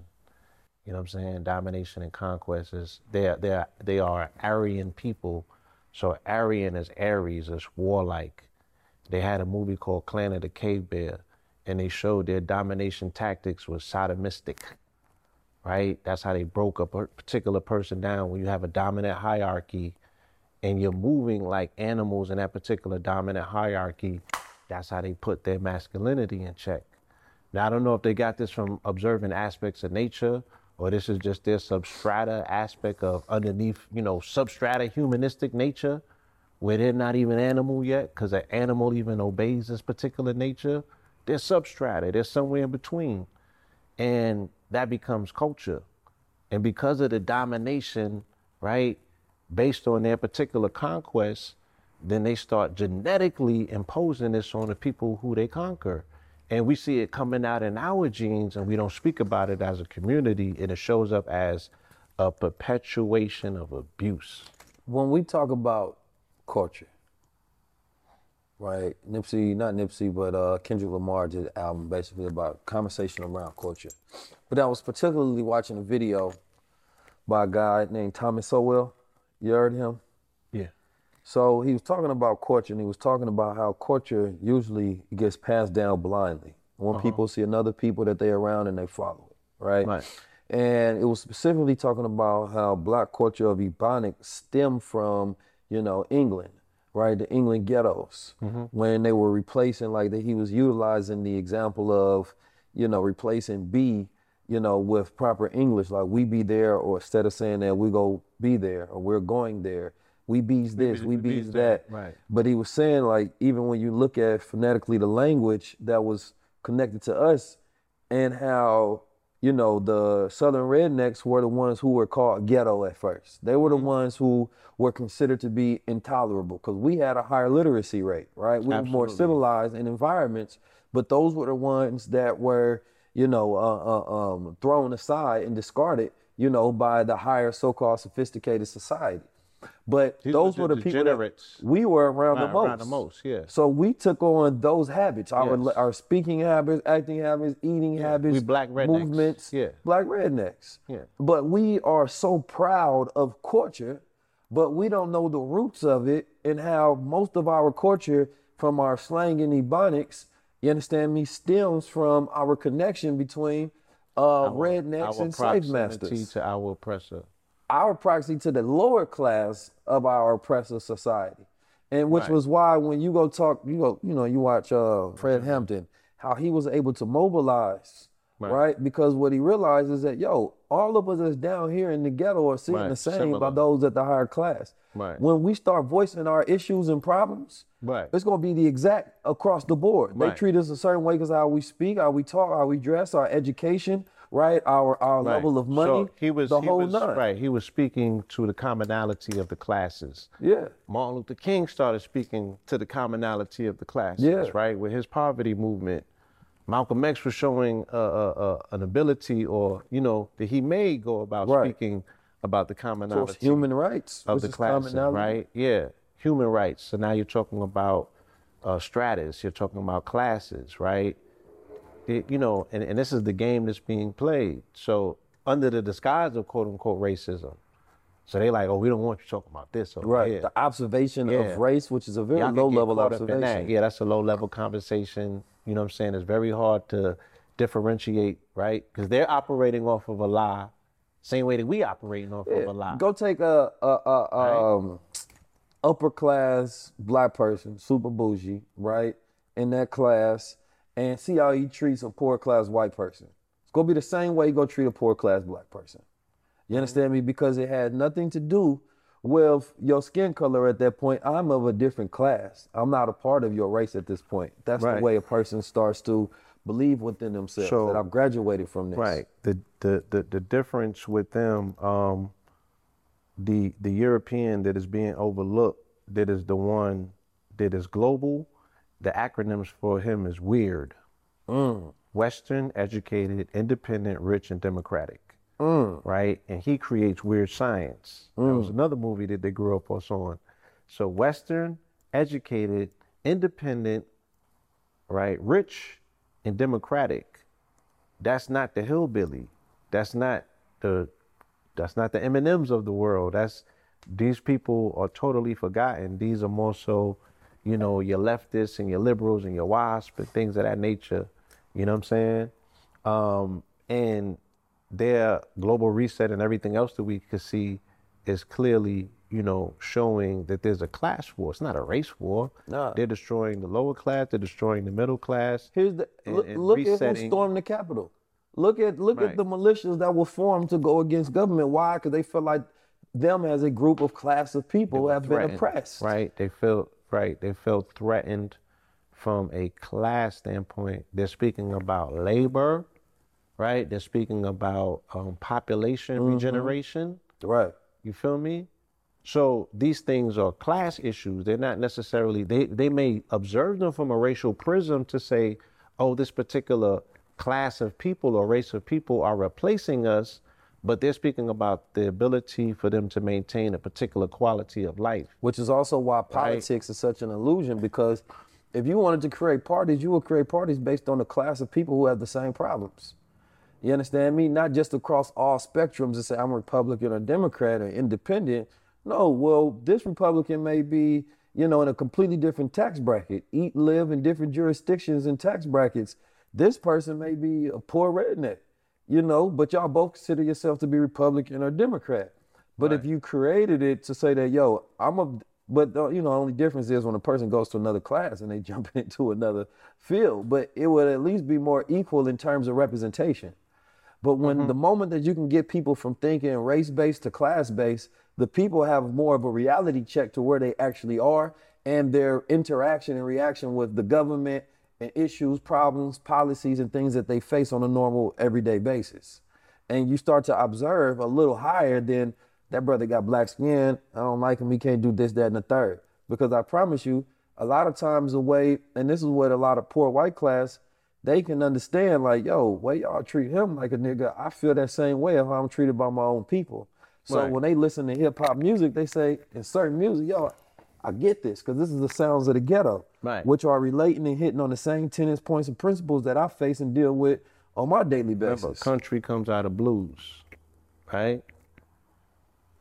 You know what I'm saying? Domination and conquest is they are they are they are Aryan people. So Aryan is Aries, is warlike. They had a movie called Clan of the Cave Bear, and they showed their domination tactics was sodomistic right? That's how they broke a particular person down. When you have a dominant hierarchy and you're moving like animals in that particular dominant hierarchy, that's how they put their masculinity in check. Now, I don't know if they got this from observing aspects of nature or this is just their substrata aspect of underneath, you know, substrata humanistic nature where they're not even animal yet because an animal even obeys this particular nature. They're substrata, they're somewhere in between and that becomes culture. And because of the domination, right, based on their particular conquest, then they start genetically imposing this on the people who they conquer. And we see it coming out in our genes, and we don't speak about it as a community, and it shows up as a perpetuation of abuse. When we talk about culture, right? Nipsey, not Nipsey, but uh, Kendrick Lamar did an album basically about conversation around culture. But I was particularly watching a video by a guy named Thomas Sowell. You heard him? Yeah. So he was talking about culture, and he was talking about how culture usually gets passed down blindly. When uh-huh. people see another people that they're around and they follow it, right? Right. And it was specifically talking about how black culture of Ebonic stemmed from, you know, England, right? The England ghettos, mm-hmm. when they were replacing, like that he was utilizing the example of, you know, replacing be, you know, with proper English, like we be there, or instead of saying that we go be there or we're going there, we bees this, we, we bees bees that. that, right. But he was saying like even when you look at phonetically the language that was connected to us and how you know the southern rednecks were the ones who were called ghetto at first they were the mm-hmm. ones who were considered to be intolerable because we had a higher literacy rate right we were more civilized in environments but those were the ones that were you know uh, uh, um, thrown aside and discarded you know by the higher so-called sophisticated society but These those were the the people that we were around the most around the most, yeah. so we took on those habits, our Yes. our speaking habits, acting habits, eating habits, we black rednecks. movements, Yeah. black rednecks. Yeah. But we are so proud of culture, but we don't know the roots of it and how most of our culture from our slang and ebonics, you understand me, stems from our connection between uh, rednecks our and slave masters to our oppressor our proxy to the lower class of our oppressive society. And which Right. was why when you go talk, you go, you know, you watch uh, Fred Hampton, how he was able to mobilize, right. Right. Because what he realized is that, yo, all of us that's down here in the ghetto are seeing Right, the same similar. by those at the higher class. Right. When we start voicing our issues and problems, Right. it's gonna be the exact across the board. They treat us a certain way because how we speak, how we talk, how we dress, our education, right? Our our Right. level of money, So he was the he whole was, nine. right. He was speaking to the commonality of the classes. Yeah. Martin Luther King started speaking to the commonality of the classes, Yeah. right? With his poverty movement, Malcolm X was showing uh, uh, uh, an ability, or you know, that he may go about Right. speaking about the commonality it's human rights of the classes, right? Yeah, human rights. So now you're talking about uh, stratus. You're talking about classes, right? It- you know, and, and this is the game that's being played. So under the disguise of quote unquote racism, so they like, oh, we don't want you talking about this over Right. here. The observation Yeah. of race, which is a very low level in that. observation. Yeah, that's a low level conversation. You know what I'm saying? It's very hard to differentiate, right? Because they're operating off of a lie, same way that we operating off of a lie. Go take a, a, a um, upper class black person, super bougie, right, in that class, and see how he treats a poor class white person. It's gonna be the same way you go treat a poor class black person. You understand me? Because it had nothing to do with your skin color at that point. I'm of a different class. I'm not a part of your race at this point. That's Right. the way a person starts to believe within themselves So- that I've graduated from this. Right. The the the, the difference with them, um, the the European that is being overlooked, that is the one that is global. The acronyms for him is weird. Mm. Western, educated, independent, rich, and democratic. Mm. Right, and he creates weird science. That was mm. another movie that they grew up us on. So Western, educated, independent, right, rich, and democratic that's not the hillbilly. That's not the that's not the M&Ms of the world. That's these people are totally forgotten. These are more so, you know, your leftists and your liberals and your WASP and things of that nature. You know what I'm saying? Um, and their global reset and everything else that we could see is clearly, you know, showing that there's a class war. It's not a race war. Nah. They're destroying the lower class. They're destroying the middle class. Here's the and- look, and look at who stormed the Capitol. Look at look Right. at the militias that were formed to go against government. Why? Because they feel like them as a group of class of people have been oppressed. Right. They feel right. They feel threatened from a class standpoint. They're speaking about labor, right? They're speaking about um, population Mm-hmm. regeneration. Right. You feel me? So these things are class issues. They're not necessarily they they may observe them from a racial prism to say, oh, this particular class of people or race of people are replacing us, but they're speaking about the ability for them to maintain a particular quality of life. Which is also why politics is such an illusion because if you wanted to create parties, you would create parties based on the class of people who have the same problems. You understand me? Not just across all spectrums and say I'm Republican or Democrat or independent. No, well, this Republican may be, you know, in a completely different tax bracket, eat, live in different jurisdictions and tax brackets. This person may be a poor redneck, you know, but y'all both consider yourself to be Republican or Democrat. But if you created it to say that, yo, I'm a, but the, you know, the only difference is when a person goes to another class and they jump into another field. But it would at least be more equal in terms of representation. But when mm-hmm. the moment that you can get people from thinking race based to class based, the people have more of a reality check to where they actually are and their interaction and reaction with the government and issues, problems, policies, and things that they face on a normal everyday basis. And you start to observe a little higher than that brother got black skin. I don't like him. He can't do this, that, and the third. Because I promise you, a lot of times the way, and this is what a lot of poor white class, they can understand like, yo, way y'all treat him like a nigga, I feel that same way if I'm treated by my own people. So Right. when they listen to hip hop music, they say in certain music, yo, I get this because this is the sounds of the ghetto, Right. which are relating and hitting on the same tenets, points, and principles that I face and deal with on my daily basis. Remember, country comes out of blues, right?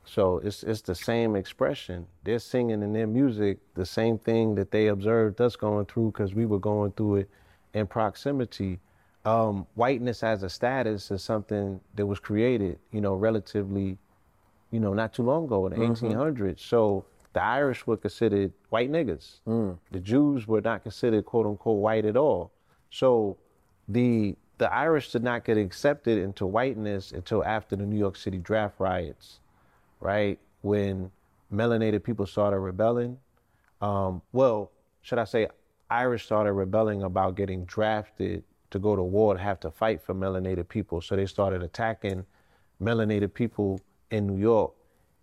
So it's it's the same expression. They're singing in their music the same thing that they observed us going through because we were going through it in proximity. Um, whiteness as a status is something that was created, you know, relatively, you know, not too long ago in the 1800s. So the Irish were considered white niggas. The Jews were not considered quote unquote white at all. So the the Irish did not get accepted into whiteness until after the New York City draft riots, right? When melanated people started rebelling. Um, well, should I say Irish started rebelling about getting drafted to go to war to have to fight for melanated people. So they started attacking melanated people in New York.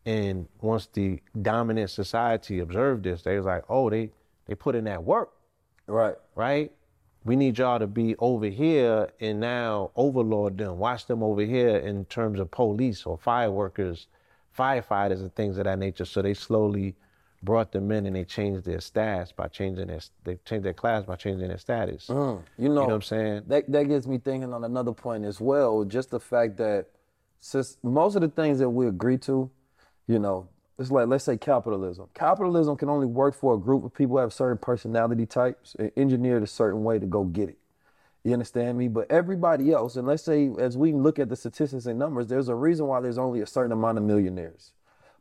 And once the dominant society observed this, they was like, oh, they they put in that work Right. right? We need y'all to be over here and now overlord them, watch them over here in terms of police or fire workers, firefighters, and things of that nature. So they slowly brought them in and they changed their stats by changing their they changed their class by changing their status. Mm, you know, You know what I'm saying? That that gets me thinking on another point as well. Just the fact that since most of the things that we agree to, you know, it's like let's say capitalism. Capitalism can only work for a group of people who have certain personality types engineered a certain way to go get it. You understand me? But everybody else, and let's say as we look at the statistics and numbers, there's a reason why there's only a certain amount of millionaires.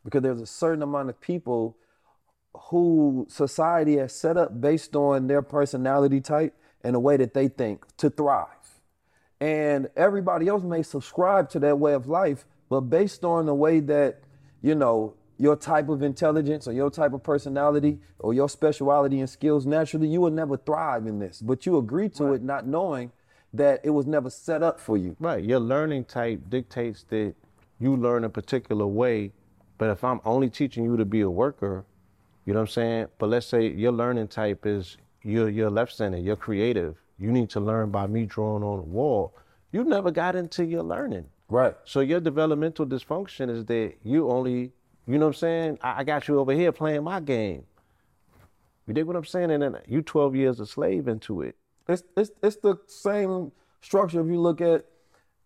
Because there's a certain amount of people who society has set up based on their personality type and the way that they think to thrive. And everybody else may subscribe to that way of life, but based on the way that, you know, your type of intelligence or your type of personality or your speciality and skills, naturally you will never thrive in this. But you agree to it not knowing that it was never set up for you. Right. Your learning type dictates that you learn a particular way. But if I'm only teaching you to be a worker, you know what I'm saying? But let's say your learning type is you're you're left center, you're creative. You need to learn by me drawing on a wall. You never got into your learning. Right. So your developmental dysfunction is that you only, you know what I'm saying? I, I got you over here playing my game. You dig what I'm saying? And then you 12 years a slave into it. It's it's it's the same structure if you look at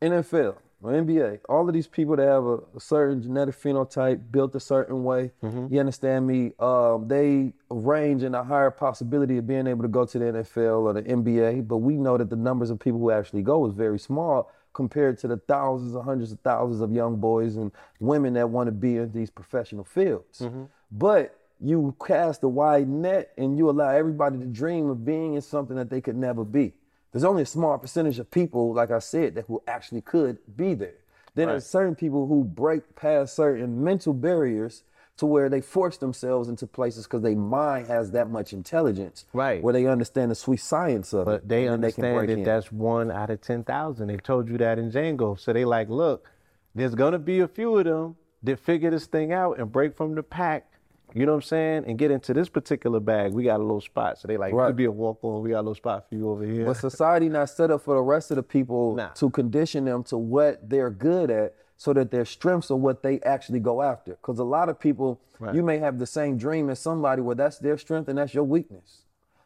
NFL or NBA. All of these people that have a, a certain genetic phenotype built a certain way. You understand me? Um, they range in a higher possibility of being able to go to the NFL or the NBA. But we know that the numbers of people who actually go is very small compared to the thousands or hundreds of thousands of young boys and women that want to be in these professional fields. Mm-hmm. But you cast a wide net and you allow everybody to dream of being in something that they could never be. There's only a small percentage of people, like I said, that who actually could be there. Then there's certain people who break past certain mental barriers to where they force themselves into places because their mind has that much intelligence. Right. Where they understand the sweet science of it. But they and then can understand break that in. that's one out of 10,000. They told you that in Django. So they like, look, there's going to be a few of them that figure this thing out and break from the pack. You know what I'm saying? And get into this particular bag. We got a little spot. So they like, Right. could be a walk on. We got a little spot for you over here. But society not set up for the rest of the people Nah. to condition them to what they're good at so that their strengths are what they actually go after. Because a lot of people, you may have the same dream as somebody where that's their strength and that's your weakness,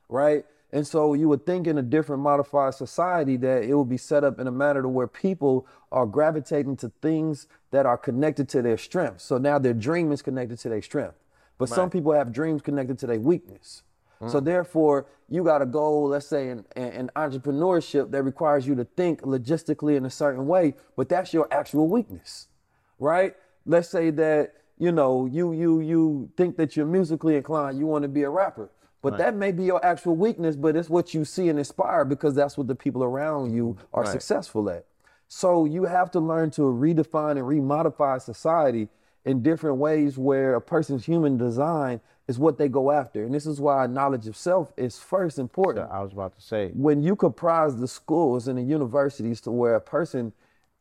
right? And so you would think in a different modified society that it would be set up in a manner to where people are gravitating to things that are connected to their strengths. So now their dream is connected to their strength. But some people have dreams connected to their weakness. So mm. therefore, you got a goal, let's say in, in, in entrepreneurship that requires you to think logistically in a certain way, but that's your actual weakness, right? Let's say that, you know, you you you think that you're musically inclined, you want to be a rapper. But that may be your actual weakness, but it's what you see and inspire because that's what the people around you are successful at. So you have to learn to redefine and remodify society in different ways where a person's human design is what they go after. And this is why knowledge of self is first important. I was about to say. When you comprise the schools and the universities to where a person,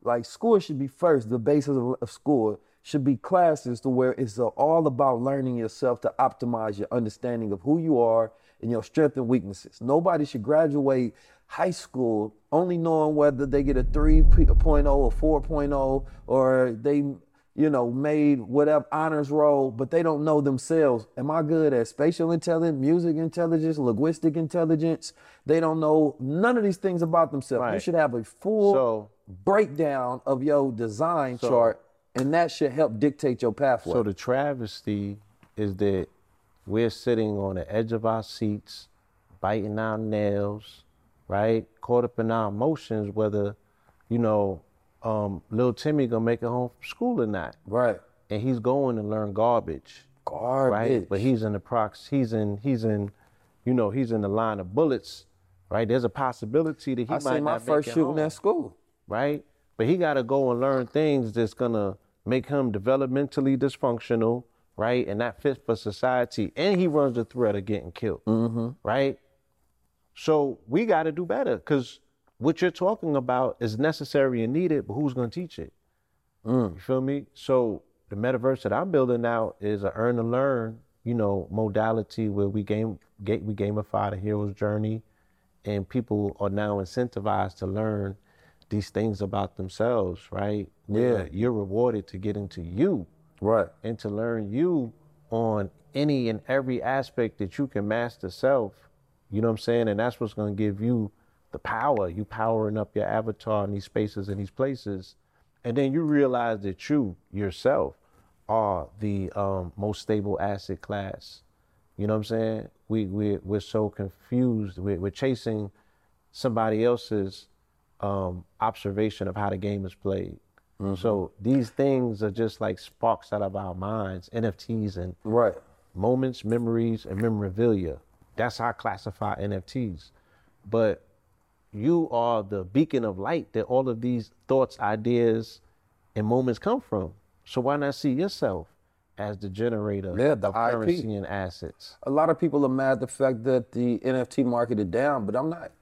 like school should be first, the basis of, of school should be classes to where it's all about learning yourself to optimize your understanding of who you are and your strengths and weaknesses. Nobody should graduate high school only knowing whether they get a 3.0 or 4.0 or they you know, made whatever honors roll, but they don't know themselves. Am I good at spatial intelligence, music intelligence, linguistic intelligence? They don't know none of these things about themselves. Right. You should have a full So- breakdown of your design So- chart, and that should help dictate your pathway. So the travesty is that we're sitting on the edge of our seats, biting our nails, right? Caught up in our emotions, whether, you know, um, little Timmy gonna make it home from school or not. right. And he's going to learn garbage. Garbage. Right? But he's in the prox he's in he's in, you know, he's in the line of bullets, right? There's a possibility that he I might seen my not first shooting home at school. right? But he got to go and learn things that's gonna make him developmentally dysfunctional, right? And not fit for society. And he runs the threat of getting killed, right? So we got to do better because what you're talking about is necessary and needed, but who's gonna teach it? Mm. You feel me? So the metaverse that I'm building now is a earn and learn, you know, modality where we game, ga- we gamify the hero's journey, and people are now incentivized to learn these things about themselves, right? Where Yeah. you're rewarded to get into you Right. and to learn you on any and every aspect that you can master self. You know what I'm saying? And that's what's going to give you the power. You powering up your avatar in these spaces and these places. And then you realize that you yourself are the um, most stable asset class. You know what I'm saying? We, we, we're so confused. We're, we're chasing somebody else's um, observation of how the game is played. So these things are just like sparks out of our minds, NFTs and Right. moments, memories, and memorabilia. That's how I classify NFTs. But you are the beacon of light that all of these thoughts, ideas, and moments come from. So why not see yourself as the generator Yeah, the of IP. currency and assets? A lot of people are mad at the fact that the NFT market is down, but I'm not.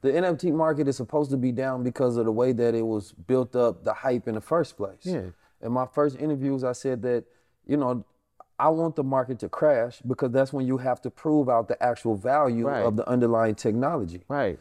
The NFT market is supposed to be down because of the way that it was built up, the hype in the first place. Yeah. In my first interviews, I said that, you know, I want the market to crash because that's when you have to prove out the actual value Right. of the underlying technology. Right.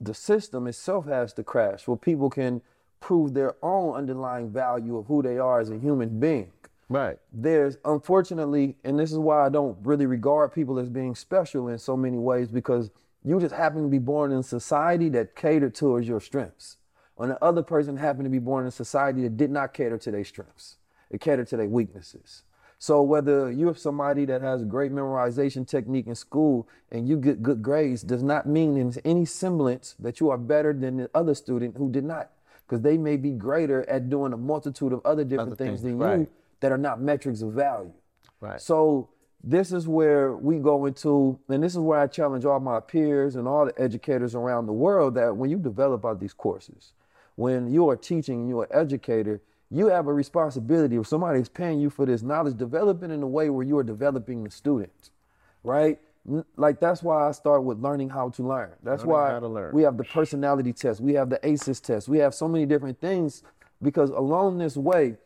The system itself has to crash where people can prove their own underlying value of who they are as a human being Right. there's unfortunately, and this is why I don't really regard people as being special in so many ways, because you just happen to be born in a society that catered towards your strengths. And the other person happened to be born in a society that did not cater to their strengths. It catered to their weaknesses. So whether you're somebody that has great memorization technique in school and you get good grades does not mean in any semblance that you are better than the other student who did not. Because they may be greater at doing a multitude of other different Other things, things, than you that are not metrics of value. Right. So this is where we go into, and this is where I challenge all my peers and all the educators around the world that when you develop out these courses, when you are teaching, you're an educator, you have a responsibility. If somebody is paying you for this knowledge, develop it in a way where you are developing the student, right? Like that's why I start with learning how to learn. That's Learning why learn. we have the personality test, we have the ACEs test, we have so many different things because along this way,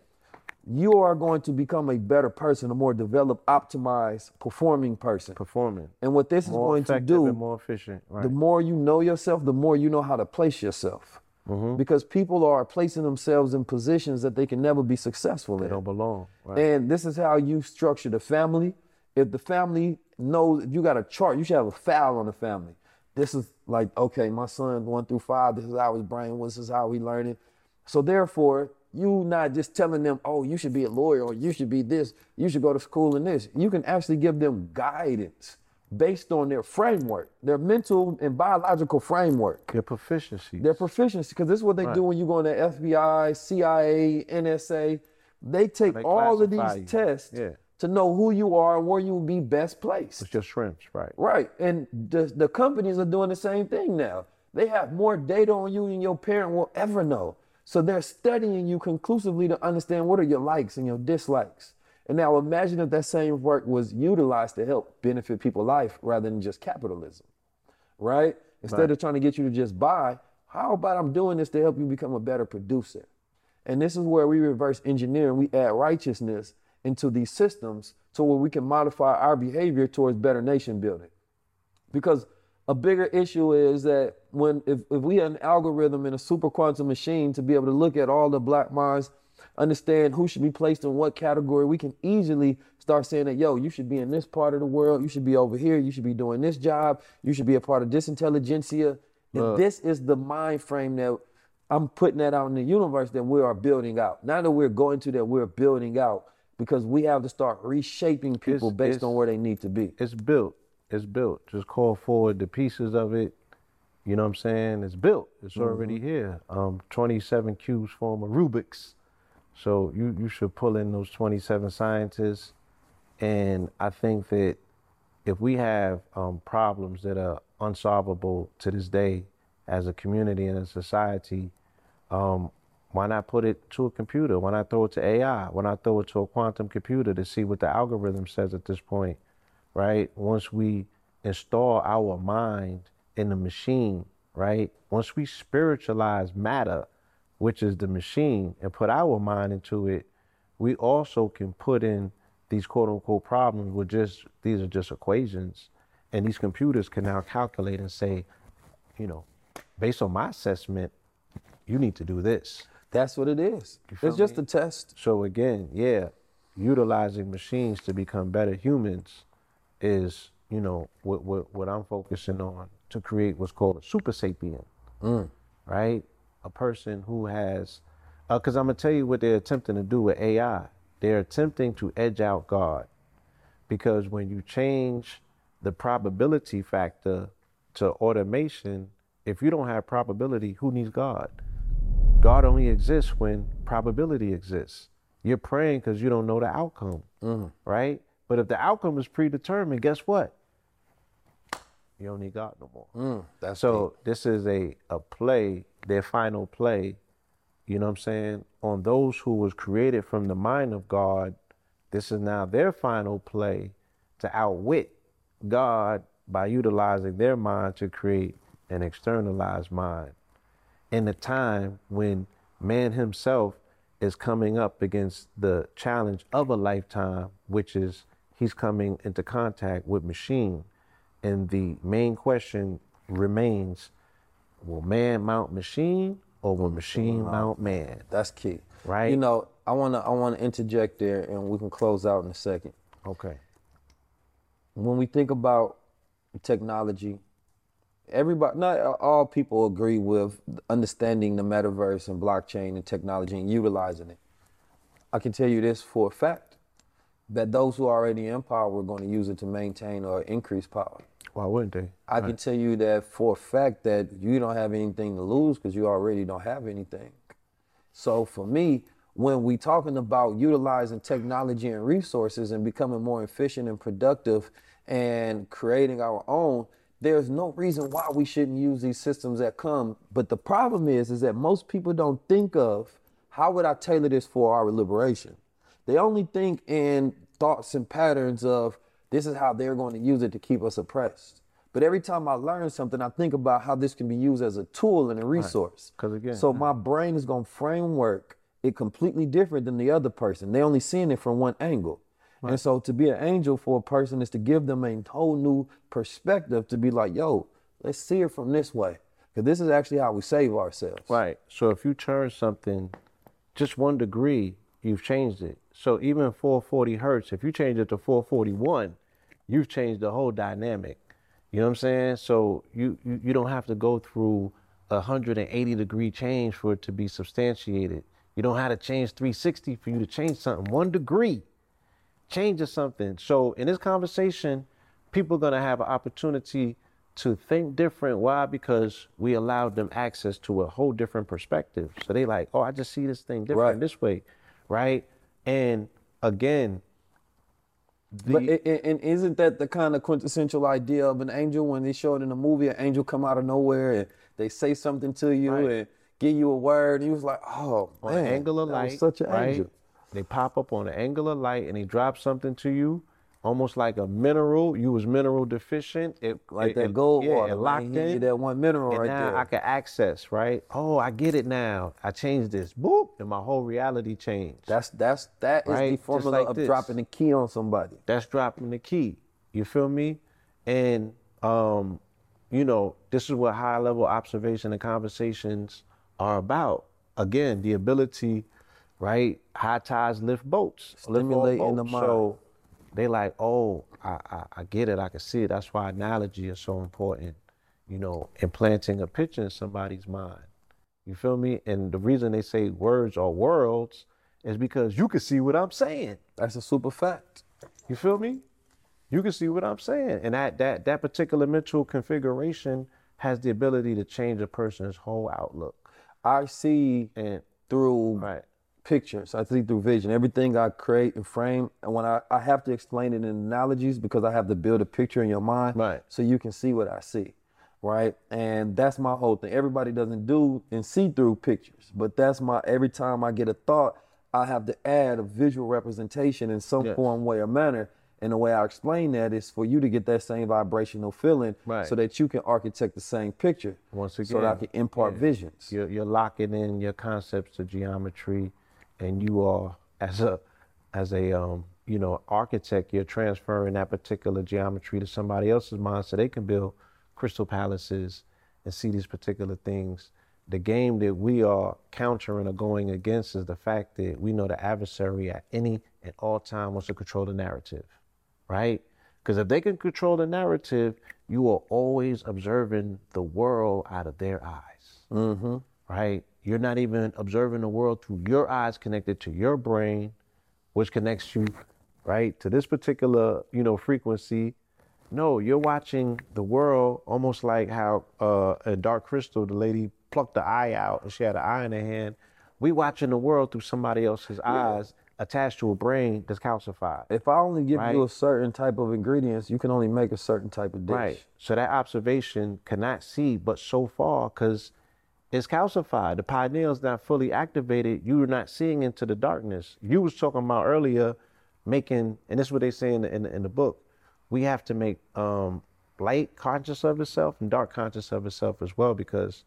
you are going to become a better person, a more developed, optimized, performing person. Performing. And what this is going to do, more efficient. Right. the more you know yourself, the more you know how to place yourself. Mm-hmm. Because people are placing themselves in positions that they can never be successful they in. don't belong. Right. And this is how you structure the family. If the family knows, if you got a chart, you should have a file on the family. This is like, okay, my son one through five, this is how his brain was, this is how he learning. So therefore, you not just telling them, oh, you should be a lawyer or you should be this, you should go to school in this. You can actually give them guidance based on their framework, their mental and biological framework. Their proficiency. Their proficiency, because this is what they do when you go into FBI, CIA, NSA. They take They all of these you. tests Yeah. to know who you are and where you will be best placed. It's just shrimps, right? Right. And the, the companies are doing the same thing now. They have more data on you than your parent will ever know. So they're studying you conclusively to understand what are your likes and your dislikes. And now imagine if that same work was utilized to help benefit people's life rather than just capitalism, right? Instead Right. of trying to get you to just buy, how about I'm doing this to help you become a better producer? And this is where we reverse engineer and we add righteousness into these systems to where we can modify our behavior towards better nation building. Because a bigger issue is that when if, if we had an algorithm in a super quantum machine to be able to look at all the black minds, understand who should be placed in what category, we can easily start saying that, yo, you should be in this part of the world, you should be over here, you should be doing this job, you should be a part of this intelligentsia. And this is the mind frame that I'm putting that out in the universe that we are building out. Now that we're going to that we're building out because we have to start reshaping people It's- based it's- on where they need to be. It's built. It's built. Just call forward the pieces of it. You know what I'm saying? It's built. It's already here. Um, 27 cubes form a Rubik's. So you, you should pull in those 27 scientists. And I think that if we have um, problems that are unsolvable to this day as a community and a society, um, why not put it to a computer? Why not throw it to AI? Why not throw it to a quantum computer to see what the algorithm says at this point, right? Once we install our mind in the machine, right? Once we spiritualize matter, which is the machine, and put our mind into it, we also can put in these quote unquote problems with just these are just equations, and these computers can now calculate and say, you know, based on my assessment, you need to do this. That's what it is. It's just me? a test. So again, yeah, utilizing machines to become better humans is, you know, what what, what I'm focusing on to create what's called a super sapien, mm. right? A person who has, uh, because I'm gonna tell you what they're attempting to do with AI. They're attempting to edge out God, because when you change the probability factor to automation, if you don't have probability, who needs God? God only exists when probability exists. You're praying because you don't know the outcome, mm-hmm. right? But if the outcome is predetermined, guess what? You don't need God no more. Mm, that's so this is a, a play, their final play, you know what I'm saying? On those who was created from the mind of God, this is now their final play to outwit God by utilizing their mind to create an externalized mind in a time when man himself is coming up against the challenge of a lifetime, which is he's coming into contact with machine. And the main question remains will man mount machine or will machine mount man? That's key. Right. You know, I wanna I wanna interject there and we can close out in a second. Okay. When we think about technology, everybody not all people agree with understanding the metaverse and blockchain and technology and utilizing it. I can tell you this for a fact that those who are already in power are going to use it to maintain or increase power. Why wouldn't they? I can tell you that for a fact that you don't have anything to lose because you already don't have anything. So for me, when we talking about utilizing technology and resources and becoming more efficient and productive and creating our own, there's no reason why we shouldn't use these systems that come. But the problem is, is that most people don't think of how would I tailor this for our liberation. They only think in thoughts and patterns of this is how they're going to use it to keep us oppressed. But every time I learn something, I think about how this can be used as a tool and a resource. 'Cause again- so my brain is going to framework it completely different than the other person. They only seeing it from one angle. And so to be an angel for a person is to give them a whole new perspective to be like, yo, let's see it from this way. Because this is actually how we save ourselves. Right. So if you turn something just one degree, you've changed it. So even 440 hertz, if you change it to 441, you've changed the whole dynamic. You know what I'm saying? So you you, you don't have to go through a 180 degree change for it to be substantiated. You don't have to change 360 for you to change something. One degree changes something. So in this conversation, people are gonna have an opportunity to think different. Why? Because we allowed them access to a whole different perspective. So they like, oh, I just see this thing different Right. this way, right? And again, the, But i- i- and isn't that the kind of quintessential idea of an angel when they show it in a movie? An angel come out of nowhere and they say something to you Right. and give you a word, and you was like, "Oh man, an angle of light, such an right? angel." they pop up on an angle of light and they drop something to you, almost like a mineral. You was mineral deficient. It Like it- that it- gold yeah, water. It locked hit you in. that one mineral and right now there. I can access, right? Oh, I get it now. I changed this. Boop, and my whole reality changed. That's that's that is Right, the formula like of this. dropping the key on somebody. that's dropping the key. You feel me? And um, you know, this is what high level observation and conversations are about. Again, the ability, right? High tides lift boats, lift all Stimulating the boats. mind. So they like, oh, I, I, I get it, I can see it. That's why analogy is so important. You know, implanting a picture in somebody's mind. You feel me? And the reason they say words are worlds is because you can see what I'm saying. That's a super fact. You feel me? You can see what I'm saying. And that that that particular mental configuration has the ability to change a person's whole outlook. I see And through right. Pictures. I see through vision. Everything I create and frame, and when I, I have to explain it in analogies because I have to build a picture in your mind, Right. So you can see what I see, right? And that's my whole thing. Everybody doesn't do and see through pictures, but that's my every time I get a thought, I have to add a visual representation in some Yes. form, way, or manner. And the way I explain that is for you to get that same vibrational feeling, Right. so that you can architect the same picture. Once again, so that I can impart yeah. visions. You're, you're locking in your concepts to geometry, and you are as a as a um, you know architect, you're transferring that particular geometry to somebody else's mind so they can build crystal palaces and see these particular things. The game that we are countering or going against is the fact that we know the adversary at any and all time wants to control the narrative, right? Because if they can control the narrative, you are always observing the world out of their eyes Mm-hmm. right? You're not even observing the world through your eyes connected to your brain, which connects you, right, to this particular, you know, frequency. No, you're watching the world almost like how uh, in Dark Crystal, the lady plucked the eye out and she had an eye in her hand. We watching the world through somebody else's eyes attached to a brain that's calcified. If I only give you a certain type of ingredients, you can only make a certain type of dish. Right. So that observation cannot see but so far because it's calcified. The pineal is not fully activated. You're not seeing into the darkness. You was talking about earlier making, and this is what they say in the, in the, in the book, we have to make um, light conscious of itself and dark conscious of itself as well because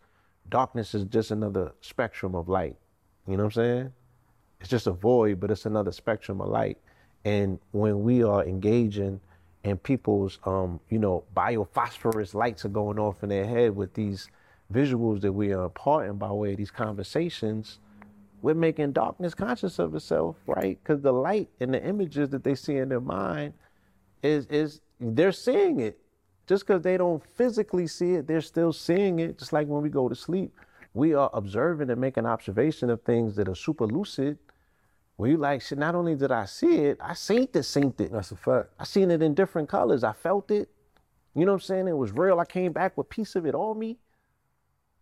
darkness is just another spectrum of light. You know what I'm saying? It's just a void, but it's another spectrum of light. And when we are engaging and people's, um, you know, biophosphorus lights are going off in their head with these visuals that we are imparting by way of these conversations, we're making darkness conscious of itself, right? Because the light and the images that they see in their mind is is they're seeing it. Just because they don't physically see it, they're still seeing it. Just like when we go to sleep, we are observing and making observation of things that are super lucid. Where you like, shit, not only did I see it, I seen it, synced it. That's a fact. I seen it in different colors. I felt it. You know what I'm saying? It was real. I came back with piece of it on me.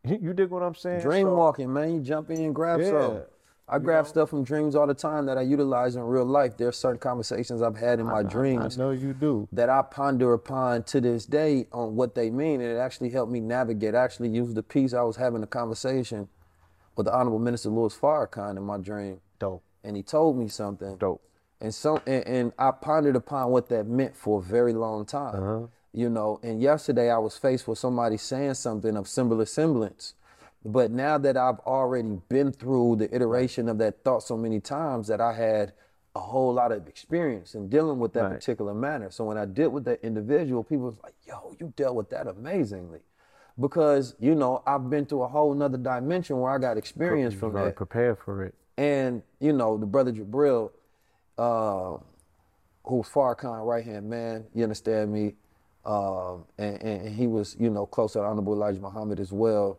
You, you dig what I'm saying? Dream So- walking, man. You jump in and grab Yeah. some. I grab stuff from dreams all the time that I utilize in real life. There are certain conversations I've had in my dreams I know you do. that I ponder upon to this day on what they mean, and it actually helped me navigate. I actually used the piece I was having a conversation with the Honorable Minister Louis Farrakhan in my dream, Dope. and he told me something. Dope. And so and, and I pondered upon what that meant for a very long time. Uh-huh. You know, and yesterday I was faced with somebody saying something of similar semblance. But now that I've already been through the iteration of that thought so many times that I had a whole lot of experience in dealing with that Right. particular manner. So when I dealt with that individual, people was like, yo, you dealt with that amazingly. Because, you know, I've been to a whole nother dimension where I got experience from that. prepared for it. And you know, the brother Jabril, uh, who's Farrakhan right hand man, you understand me, um, and, and he was you know close to Honorable Elijah Muhammad as well.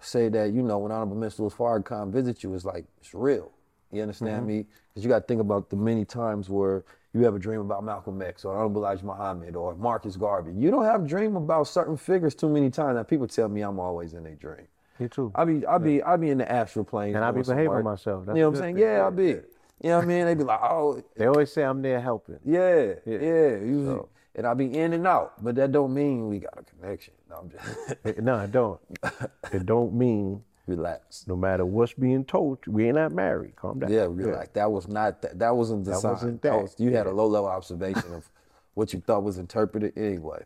Say that you know when Honorable Minister Louis Farrakhan visits you, it's like it's real. You understand me? Because you got to think about the many times where you have a dream about Malcolm X or Honorable Elijah Muhammad or Marcus Garvey. You don't have a dream about certain figures too many times. Now people tell me I'm always in a dream. Me too. I be I be I be in the astral plane. And I be behaving work. myself. That's you know what I'm saying? thing. Yeah, I be. You know what I mean? They be like, oh, They always say I'm there helping. yeah, yeah. Yeah. usually, and I'll be in and out, but that don't mean we got a connection. No, I'm just. It- no, it don't. it don't mean Relax. No matter what's being told, we ain't not married. Calm down. Yeah, relax. That was not that. That wasn't the That sign. wasn't That that. was- you had a low level observation of what you thought was interpreted anyway.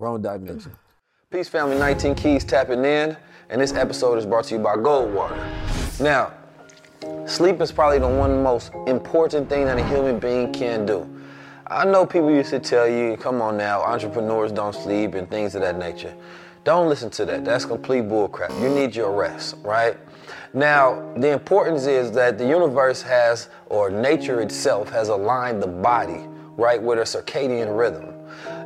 Wrong dimension. Peace Family 19 Keys tapping in, and this episode is brought to you by Goldwater. Now, sleep is probably the one most important thing that a human being can do. I know people used to tell you, come on now, entrepreneurs don't sleep and things of that nature. Don't listen to that. That's complete bullcrap. You need your rest, right? Now, the importance is that the universe has, or nature itself has aligned the body, right, with a circadian rhythm.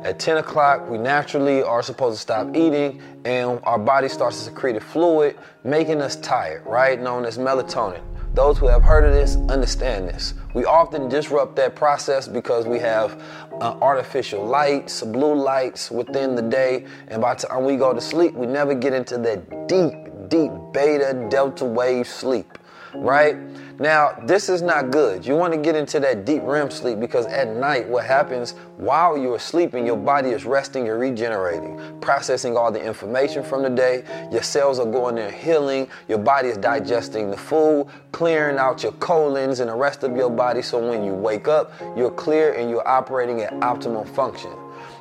At 10 o'clock, we naturally are supposed to stop eating and our body starts to secrete a fluid, making us tired, right? Known as melatonin. Those who have heard of this understand this. We often disrupt that process because we have uh, artificial lights, blue lights within the day, and by the time we go to sleep, we never get into that deep, deep beta delta wave sleep, right? Now, this is not good. You want to get into that deep REM sleep because at night, what happens while you're sleeping, your body is resting you're regenerating, processing all the information from the day. Your cells are going there healing. Your body is digesting the food, clearing out your colons and the rest of your body. So when you wake up, you're clear and you're operating at optimal function.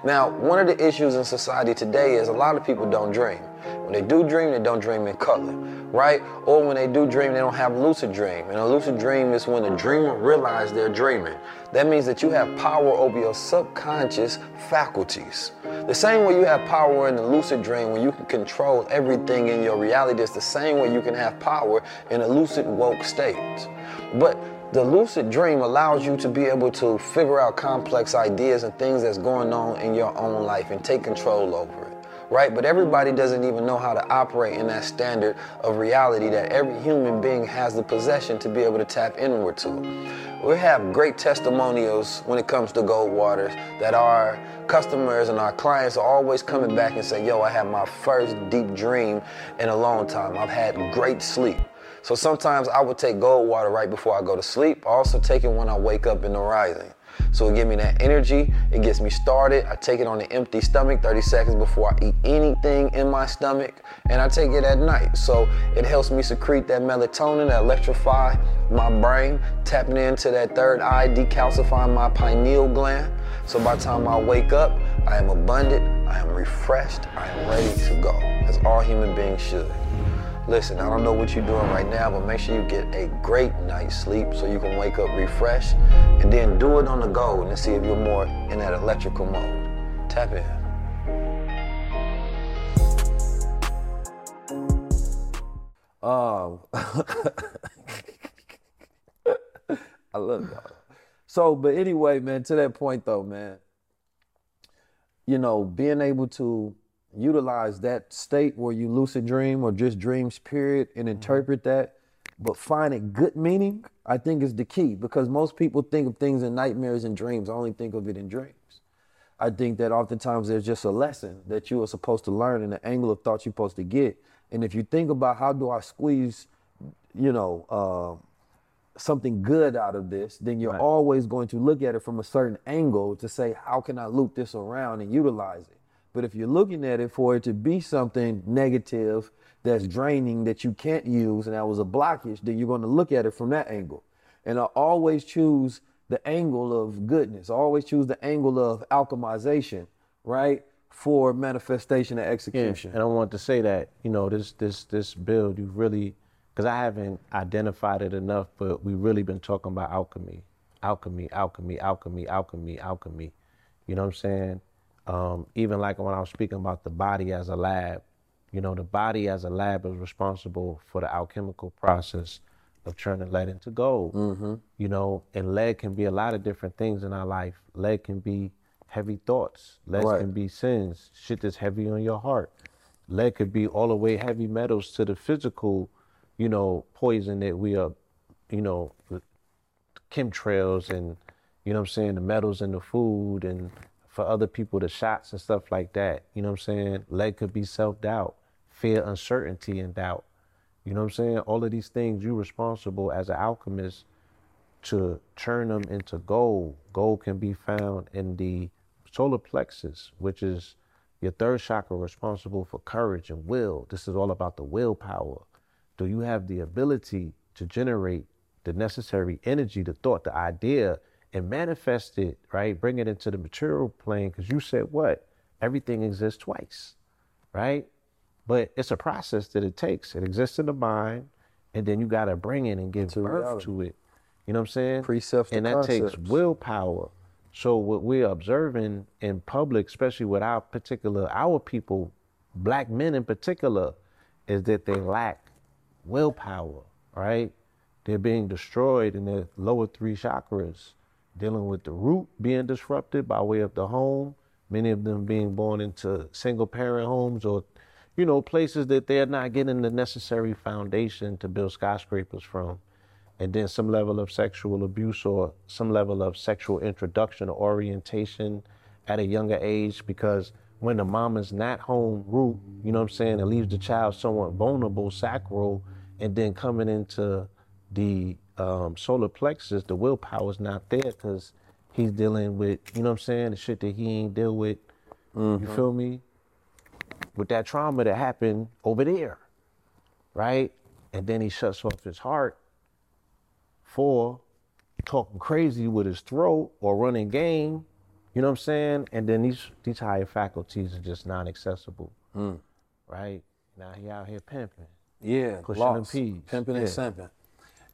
Now, one of the issues in society today is a lot of people don't dream. When they do dream, they don't dream in color, right? Or when they do dream, they don't have lucid dream. And a lucid dream is when the dreamer realizes they're dreaming. That means that you have power over your subconscious faculties. The same way you have power in the lucid dream when you can control everything in your reality, it's the same way you can have power in a lucid woke state. But the lucid dream allows you to be able to figure out complex ideas and things that's going on in your own life and take control over it, right? But everybody doesn't even know how to operate in that standard of reality that every human being has the possession to be able to tap inward to. We have great testimonials when it comes to Gold Waters that our customers and our clients are always coming back and say, yo, I had my first deep dream in a long time. I've had great sleep. So sometimes I would take gold water right before I go to sleep. I also take it when I wake up in the rising. So it gives me that energy, it gets me started. I take it on an empty stomach 30 seconds before I eat anything in my stomach, and I take it at night. So it helps me secrete that melatonin, that electrify my brain, tapping into that third eye, decalcifying my pineal gland. So by the time I wake up, I am abundant, I am refreshed, I am ready to go, as all human beings should. Listen, I don't know what you're doing right now, but make sure you get a great night's sleep so you can wake up refreshed and then do it on the go and see if you're more in that electrical mode. Tap in. Um, I love y'all. So, but anyway, man, to that point though, man, you know, being able to utilize that state where you lucid dream or just dreams, period, and interpret that, but finding good meaning, I think is the key because most people think of things in nightmares and dreams. I only think of it in dreams. I think that oftentimes there's just a lesson that you are supposed to learn and the angle of thought you're supposed to get. And if you think about how do I squeeze, you know, uh, something good out of this, then you're always going to look at it from a certain angle to say, how can I loop this around and utilize it? But if you're looking at it for it to be something negative that's draining that you can't use and that was a blockage, then you're going to look at it from that angle. And I always choose the angle of goodness. I always choose the angle of alchemization, right? For manifestation and Yeah, execution. and I want to say that you know this this this build you really because I haven't identified it enough, but we've really been talking about alchemy, alchemy, alchemy, alchemy, alchemy, alchemy. You know what I'm saying? Um, even like when I was speaking about the body as a lab, you know, the body as a lab is responsible for the alchemical process of turning lead into gold. You know, and lead can be a lot of different things in our life. Lead can be heavy thoughts. Lead Right. can be sins, shit that's heavy on your heart. Lead could be all the way heavy metals to the physical, you know, poison that we are, you know, chemtrails and, you know what I'm saying, the metals in the food and for other people, the shots and stuff like that. You know what I'm saying? Lead could be self doubt, fear, uncertainty, and doubt. You know what I'm saying? All of these things you're responsible as an alchemist to turn them into gold. Gold can be found in the solar plexus, which is your third chakra responsible for courage and will. This is all about the willpower. do you have the ability to generate the necessary energy, the thought, the idea, and manifest it, right? Bring it into the material plane. Because you said what? Everything exists twice, right? But it's a process that it takes. It exists in the mind, and then you got to bring it and give To birth reality. to it. You know what I'm saying? Precepts and that takes willpower. So what we're observing in public, especially with our particular our people, black men in particular, is that they lack willpower, right? They're being destroyed in their lower three chakras, dealing with the root being disrupted by way of the home, many of them being born into single parent homes or, you know, places that they're not getting the necessary foundation to build skyscrapers from. And then some level of sexual abuse or some level of sexual introduction or orientation at a younger age because when the mom is not home root, you know what I'm saying, it leaves the child somewhat vulnerable, sacral, and then coming into the um, solar plexus, the willpower is not there because he's dealing with, you know what I'm saying, the shit that he ain't deal with. You feel me? With that trauma that happened over there, right? And then he shuts off his heart for talking crazy with his throat or running game. You know what I'm saying? And then these these higher faculties are just non-accessible, right? Now he out here pimping. Yeah, Pushing them lost, Ps. pimping and Yeah. simping.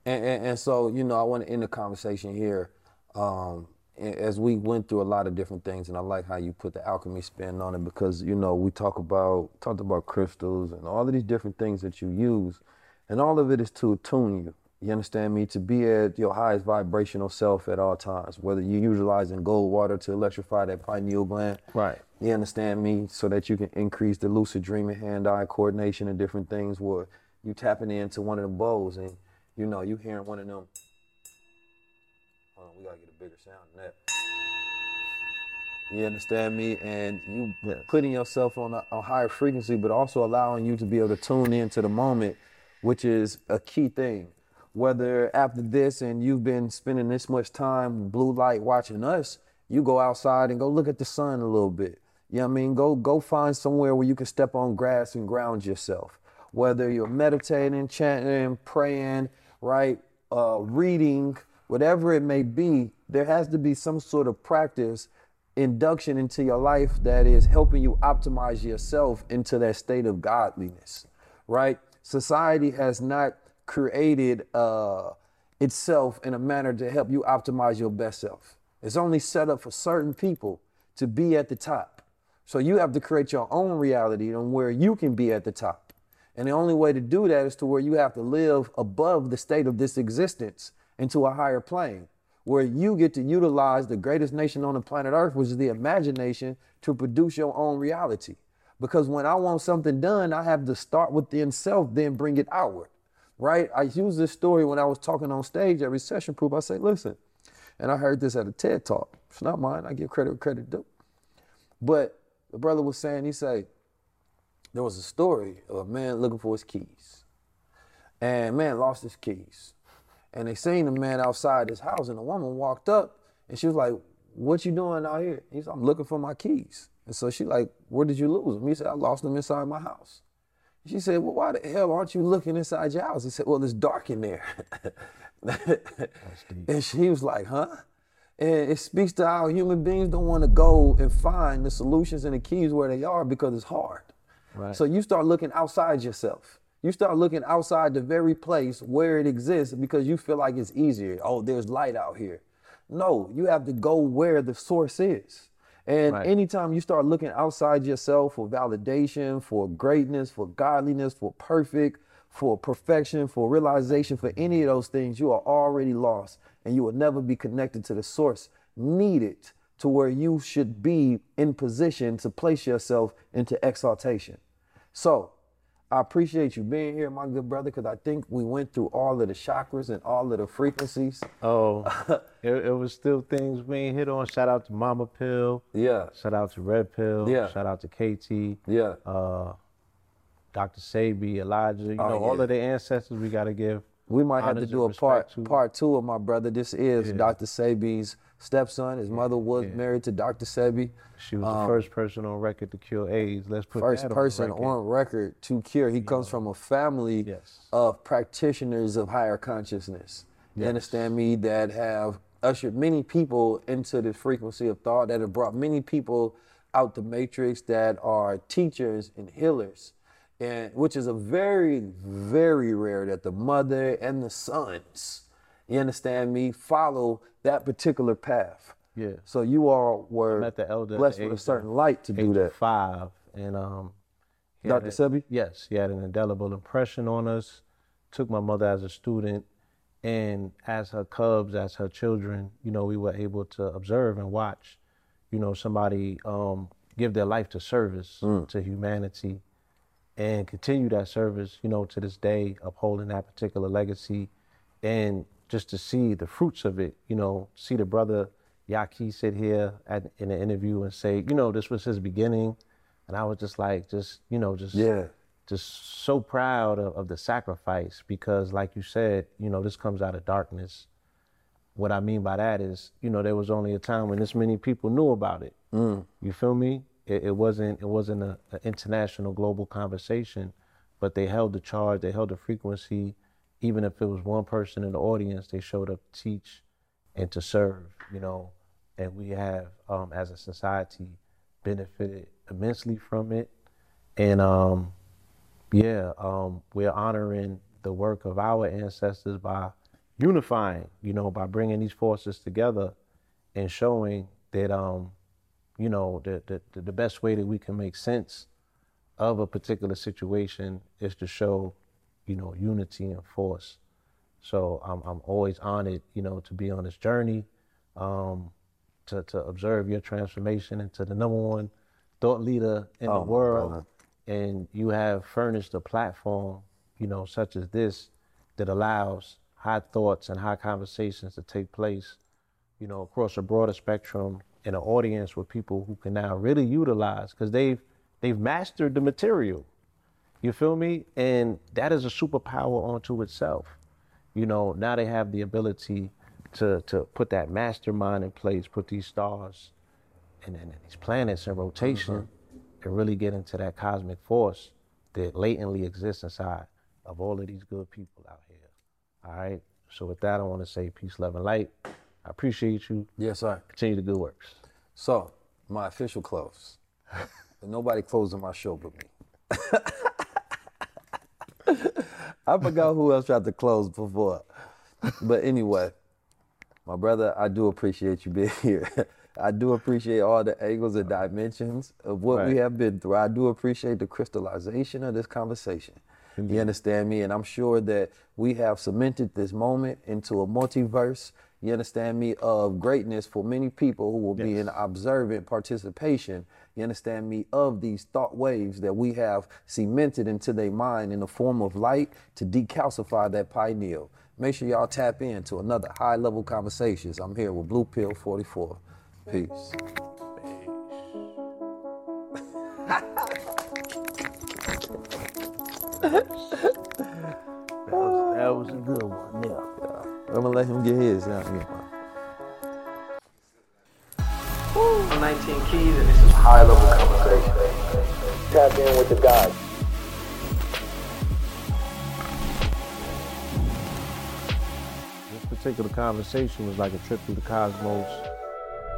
And, and and so you know, I want to end the conversation here. Um, as we went through a lot of different things, and I like how you put the alchemy spin on it because you know we talk about talked about crystals and all of these different things that you use, and all of it is to attune you. You understand me? To be at your highest vibrational self at all times, whether you're utilizing gold water to electrify that pineal gland, Right. you understand me? So that you can increase the lucid dreaming, hand-eye coordination, and different things. Where you tapping into one of the bowls, and you know you hearing one of them. Hold on, we gotta get a bigger sound than that. You understand me? And you Yes. putting yourself on a, a higher frequency, but also allowing you to be able to tune into the moment, which is a key thing. Whether after this and you've been spending this much time blue light watching us, you go outside and go look at the sun a little bit. You know what I mean? Go go find somewhere where you can step on grass and ground yourself. Whether you're meditating, chanting, praying, right, uh, reading, whatever it may be, there has to be some sort of practice induction into your life that is helping you optimize yourself into that state of godliness, right? Society has not created uh, itself in a manner to help you optimize your best self. It's only set up for certain people to be at the top. So you have to create your own reality on where you can be at the top. And the only way to do that is to where you have to live above the state of this existence into a higher plane, where you get to utilize the greatest nation on the planet Earth, which is the imagination, to produce your own reality. Because when I want something done, I have to start within self, then bring it outward. Right? I use this story when I was talking on stage at Recession Proof. I say, listen, and I heard this at a TED talk. It's not mine. I give credit where credit due. But the brother was saying, he said, there was a story of a man looking for his keys. And man lost his keys. And they seen the man outside his house, and a woman walked up and she was like, What you doing out here? He said, I'm looking for my keys. And so she like, Where did you lose them? He said, I lost them inside my house. She said, Well, why the hell aren't you looking inside your house? He said, Well, it's dark in there. and she was like, Huh? And it speaks to how human beings don't want to go and find the solutions and the keys where they are because it's hard. Right. So you start looking outside yourself. You start looking outside the very place where it exists because you feel like it's easier. Oh, there's light out here. No, you have to go where the source is. And Right. anytime you start looking outside yourself for validation, for greatness, for godliness, for perfect, for perfection, for realization, for any of those things, you are already lost and you will never be connected to the source needed to where you should be in position to place yourself into exaltation. So, I appreciate you being here, my good brother, because I think we went through all of the chakras and all of the frequencies. Oh, it, it was still things we ain't hit on. Shout out to Mama Pill. Yeah, Shout out to Red Pill. Yeah. Shout out to KT. yeah, Uh, Dr. Sebi, Elijah. You Oh, know, all of the ancestors we got to give We might have to do a part to- part two of my brother. This is Yeah. Dr. Sebi's stepson. His mother was yeah. married to Dr. Sebi. She was the first person on record to cure AIDS. Let's put Um, First that person on record. on record to cure. He comes from a family Yes. of practitioners of higher consciousness. You understand me? That have ushered many people into this frequency of thought, that have brought many people out the matrix, that are teachers and healers. And which is a very, very rare that the mother and the sons, you understand me, follow that particular path. Yeah. So you all were met the elder blessed with a certain of- light to do that. five, and um, Dr. a- Sebi? Yes, he had an indelible impression on us. Took my mother as a student, and as her cubs, as her children, you know, we were able to observe and watch, you know, somebody um, give their life to service to humanity, and continue that service, you know, to this day, upholding that particular legacy, and just to see the fruits of it, you know, see the brother Yaki sit here at, in an interview and say, you know, this was his beginning, and I was just like, just you know, just Yeah. just so proud of, of the sacrifice because, like you said, you know, this comes out of darkness. What I mean by that is, you know, there was only a time when this many people knew about it. Mm. You feel me? It, it wasn't it wasn't a, a international global conversation, but they held the charge, they held the frequency. Even if it was one person in the audience, they showed up to teach and to serve. You know, and we have, um, as a society, benefited immensely from it. And um, yeah, um, we're honoring the work of our ancestors by unifying, you know, by bringing these forces together and showing that, um, you know, the, the, the best way that we can make sense of a particular situation is to show, you know, unity and force. So I'm, I'm always honored, you know, to be on this journey, um, to, to observe your transformation into the number one thought leader in Oh, the world brother. and you have furnished a platform, you know, such as this, that allows high thoughts and high conversations to take place, you know, across a broader spectrum in an audience with people who can now really utilize because they've they've mastered the material. You feel me? And that is a superpower unto itself. You know, now they have the ability to to put that mastermind in place, put these stars and, and these planets in rotation mm-hmm. and really get into that cosmic force that latently exists inside of all of these good people out here. All right. So with that, I want to say peace, love, and light. I appreciate you. Yes, sir. Continue the good works. So, my official close. Nobody closing my show but me. I forgot who else tried to close before. But anyway, my brother, I do appreciate you being here. I do appreciate all the angles and dimensions of what we have been through. I do appreciate the crystallization of this conversation. You understand me? And I'm sure that we have cemented this moment into a multiverse, you understand me, of greatness for many people who will be in observant participation, you understand me, of these thought waves that we have cemented into their mind in the form of light to decalcify that pineal. Make sure y'all tap into another high level conversations. I'm here with Blue Pill 44. Peace. That was, that was a good one. Yeah. I'm gonna let him get his. Yeah, yeah. I'm 19 Keys, and this is high level conversation. Tap in with the guys. This particular conversation was like a trip through the cosmos.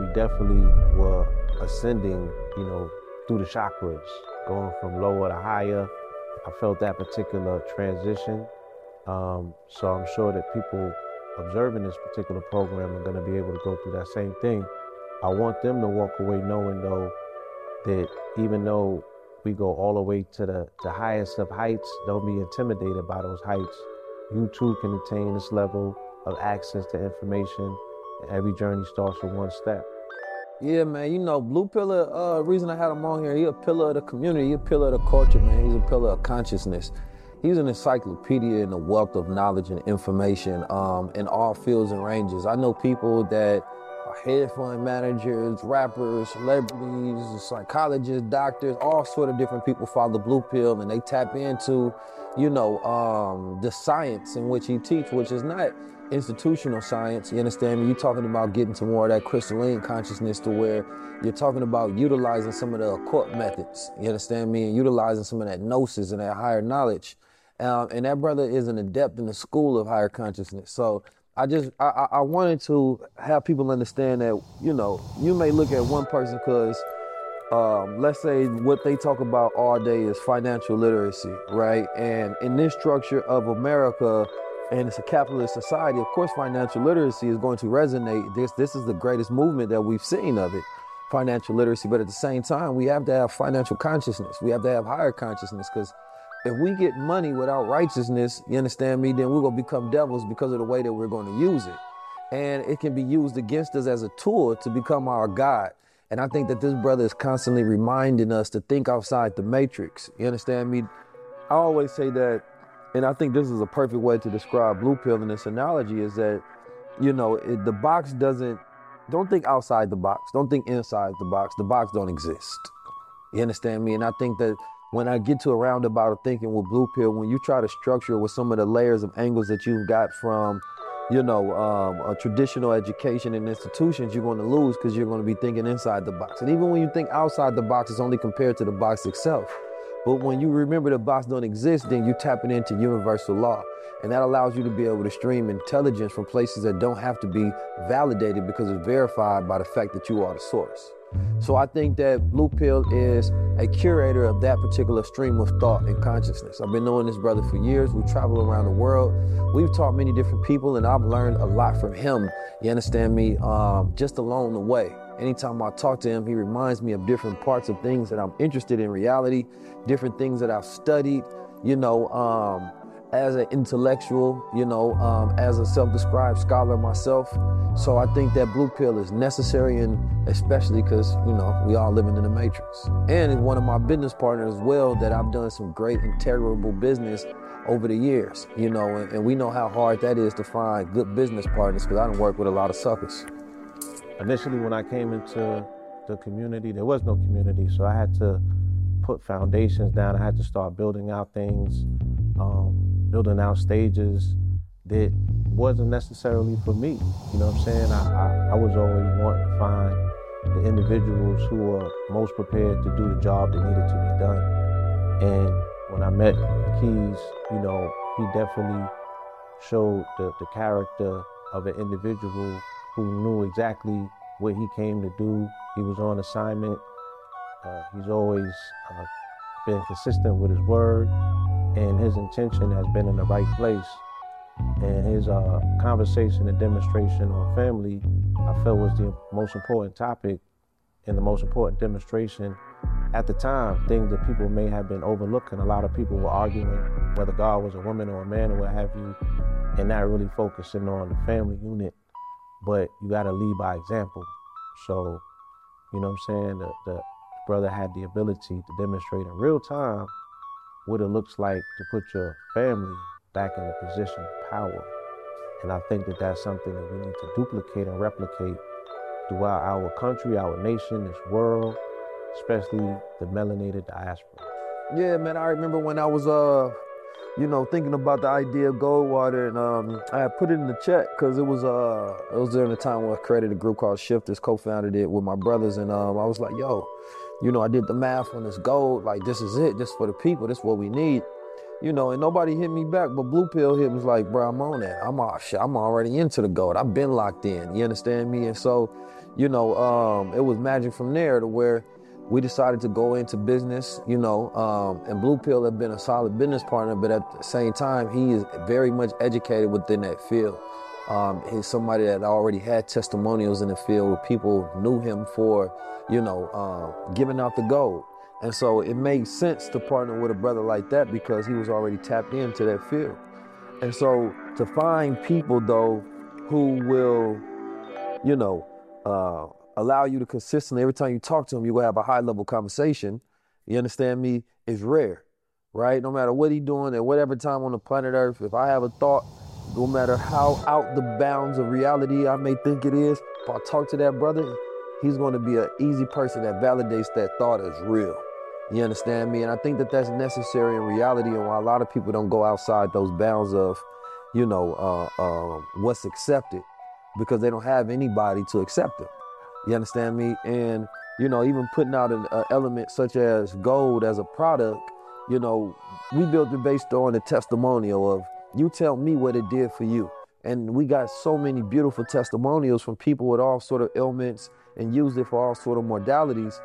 We definitely were ascending, you know, through the chakras, going from lower to higher. I felt that particular transition. Um, so I'm sure that people observing this particular program are going to be able to go through that same thing. I want them to walk away knowing, though, that even though we go all the way to the, the highest of heights, don't be intimidated by those heights. You too can attain this level of access to information. Every journey starts with one step. Yeah, man. You know, Blue Pillar. Uh, reason I had him on here, he a pillar of the community. He a pillar of the culture, man. He's a pillar of consciousness. He's an encyclopedia in the wealth of knowledge and information um, in all fields and ranges. I know people that head fund managers, rappers, celebrities, psychologists, doctors, all sort of different people follow the blue pill and they tap into, you know, um, the science in which he teach, which is not institutional science. You understand me? You're talking about getting to more of that crystalline consciousness to where you're talking about utilizing some of the occult methods. You understand me? And utilizing some of that gnosis and that higher knowledge. Um, and that brother is an adept in the school of higher consciousness. So I just I, I wanted to have people understand that you know you may look at one person because um, let's say what they talk about all day is financial literacy, right? And in this structure of America, and it's a capitalist society, of course, financial literacy is going to resonate. This this is the greatest movement that we've seen of it, financial literacy. But at the same time, we have to have financial consciousness. We have to have higher consciousness because if we get money without righteousness, you understand me, then we're gonna become devils because of the way that we're gonna use it. And it can be used against us as a tool to become our God. And I think that this brother is constantly reminding us to think outside the matrix. You understand me? I always say that, and I think this is a perfect way to describe blue pill in this analogy is that, you know, it, the box doesn't, don't think outside the box. Don't think inside the box. The box don't exist. You understand me? And I think that when I get to a roundabout of thinking with Blue Pill, when you try to structure it with some of the layers of angles that you've got from, you know, um, a traditional education and institutions, you're going to lose because you're going to be thinking inside the box. And even when you think outside the box, it's only compared to the box itself. But when you remember the box don't exist, then you're tapping into universal law. And that allows you to be able to stream intelligence from places that don't have to be validated because it's verified by the fact that you are the source. So I think that Blue Pill is a curator of that particular stream of thought and consciousness. I've been knowing this brother for years. We travel around the world. We've taught many different people, and I've learned a lot from him. You understand me? Um, just along the way. Anytime I talk to him, he reminds me of different parts of things that I'm interested in reality, different things that I've studied. You know, um, as an intellectual, you know, um, as a self-described scholar myself. So I think that blue pill is necessary, and especially because you know we all living in the matrix. And one of my business partners as well that I've done some great and terrible business over the years, you know, and, and we know how hard that is to find good business partners because I don't work with a lot of suckers. Initially, when I came into the community, there was no community, so I had to put foundations down. I had to start building out things. Um, building out stages that wasn't necessarily for me. You know what I'm saying? I, I, I was always wanting to find the individuals who were most prepared to do the job that needed to be done. And when I met Keys, you know, he definitely showed the, the character of an individual who knew exactly what he came to do. He was on assignment. Uh, he's always uh, been consistent with his word and his intention has been in the right place. And his uh, conversation and demonstration on family, I felt was the most important topic and the most important demonstration at the time. Things that people may have been overlooking. A lot of people were arguing whether God was a woman or a man or what have you, and not really focusing on the family unit. But you got to lead by example. So, you know what I'm saying? The, the brother had the ability to demonstrate in real time what it looks like to put your family back in a position of power. And I think that that's something that we need to duplicate and replicate throughout our country, our nation, this world, especially the melanated diaspora. Yeah, man, I remember when I was uh you know, thinking about the idea of Goldwater, and um, I put it in the chat because it was uh, it was during the time when I created a group called Shifters, co-founded it with my brothers, and um, I was like, yo, you know, I did the math on this gold. Like, this is it. This for the people. This is what we need. You know, and nobody hit me back, but Blue Pill hit was like, bro, I'm on that. I'm all, I'm already into the gold. I've been locked in. You understand me? And so, you know, um, it was magic from there to where we decided to go into business, you know, um, and Blue Pill had been a solid business partner, but at the same time, he is very much educated within that field. Um, he's somebody that already had testimonials in the field where people knew him for, you know, uh, giving out the gold. And so it made sense to partner with a brother like that because he was already tapped into that field. And so to find people though who will, you know, uh, allow you to consistently every time you talk to them, you will have a high level conversation. You understand me? Is rare, right? No matter what he's doing at whatever time on the planet Earth, if I have a thought no matter how out the bounds of reality I may think it is, if I talk to that brother, he's going to be an easy person that validates that thought as real. You understand me? And I think that that's necessary in reality, and why a lot of people don't go outside those bounds of, you know, uh, uh, what's accepted, because they don't have anybody to accept them. You understand me? And you know, even putting out an element such as gold as a product, you know, we built it based on the testimonial of you tell me what it did for you. And we got so many beautiful testimonials from people with all sort of ailments and used it for all sort of modalities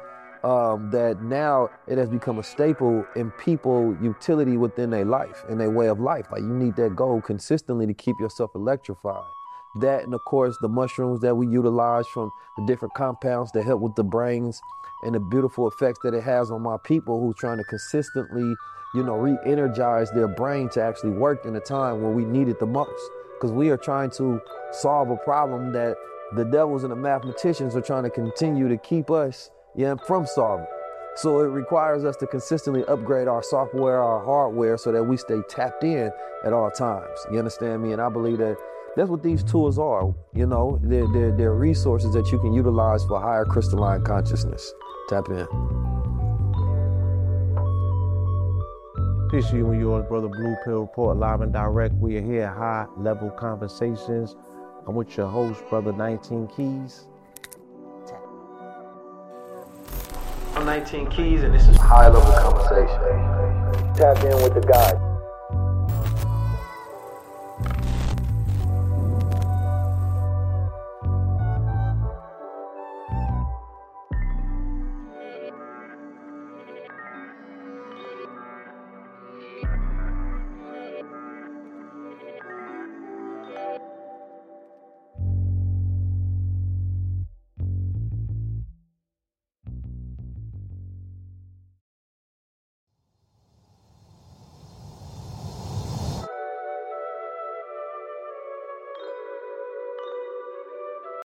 um, that now it has become a staple in people utility within their life and their way of life. Like you need that gold consistently to keep yourself electrified. That and of course the mushrooms that we utilize from the different compounds that help with the brains and the beautiful effects that it has on my people who's trying to consistently, you know, re-energize their brain to actually work in a time when we need it the most. Because we are trying to solve a problem that the devils and the mathematicians are trying to continue to keep us yeah, from solving. So it requires us to consistently upgrade our software, our hardware, so that we stay tapped in at all times. You understand me? And I believe that that's what these tools are. You know, they're, they're, they're resources that you can utilize for higher crystalline consciousness. Tap in. To you and yours, brother Blue Pill Report, live and direct. We are here High Level Conversations. I'm with your host, brother 19 Keys. I'm 19 Keys, and this is High Level Conversation. Tap in with the guy.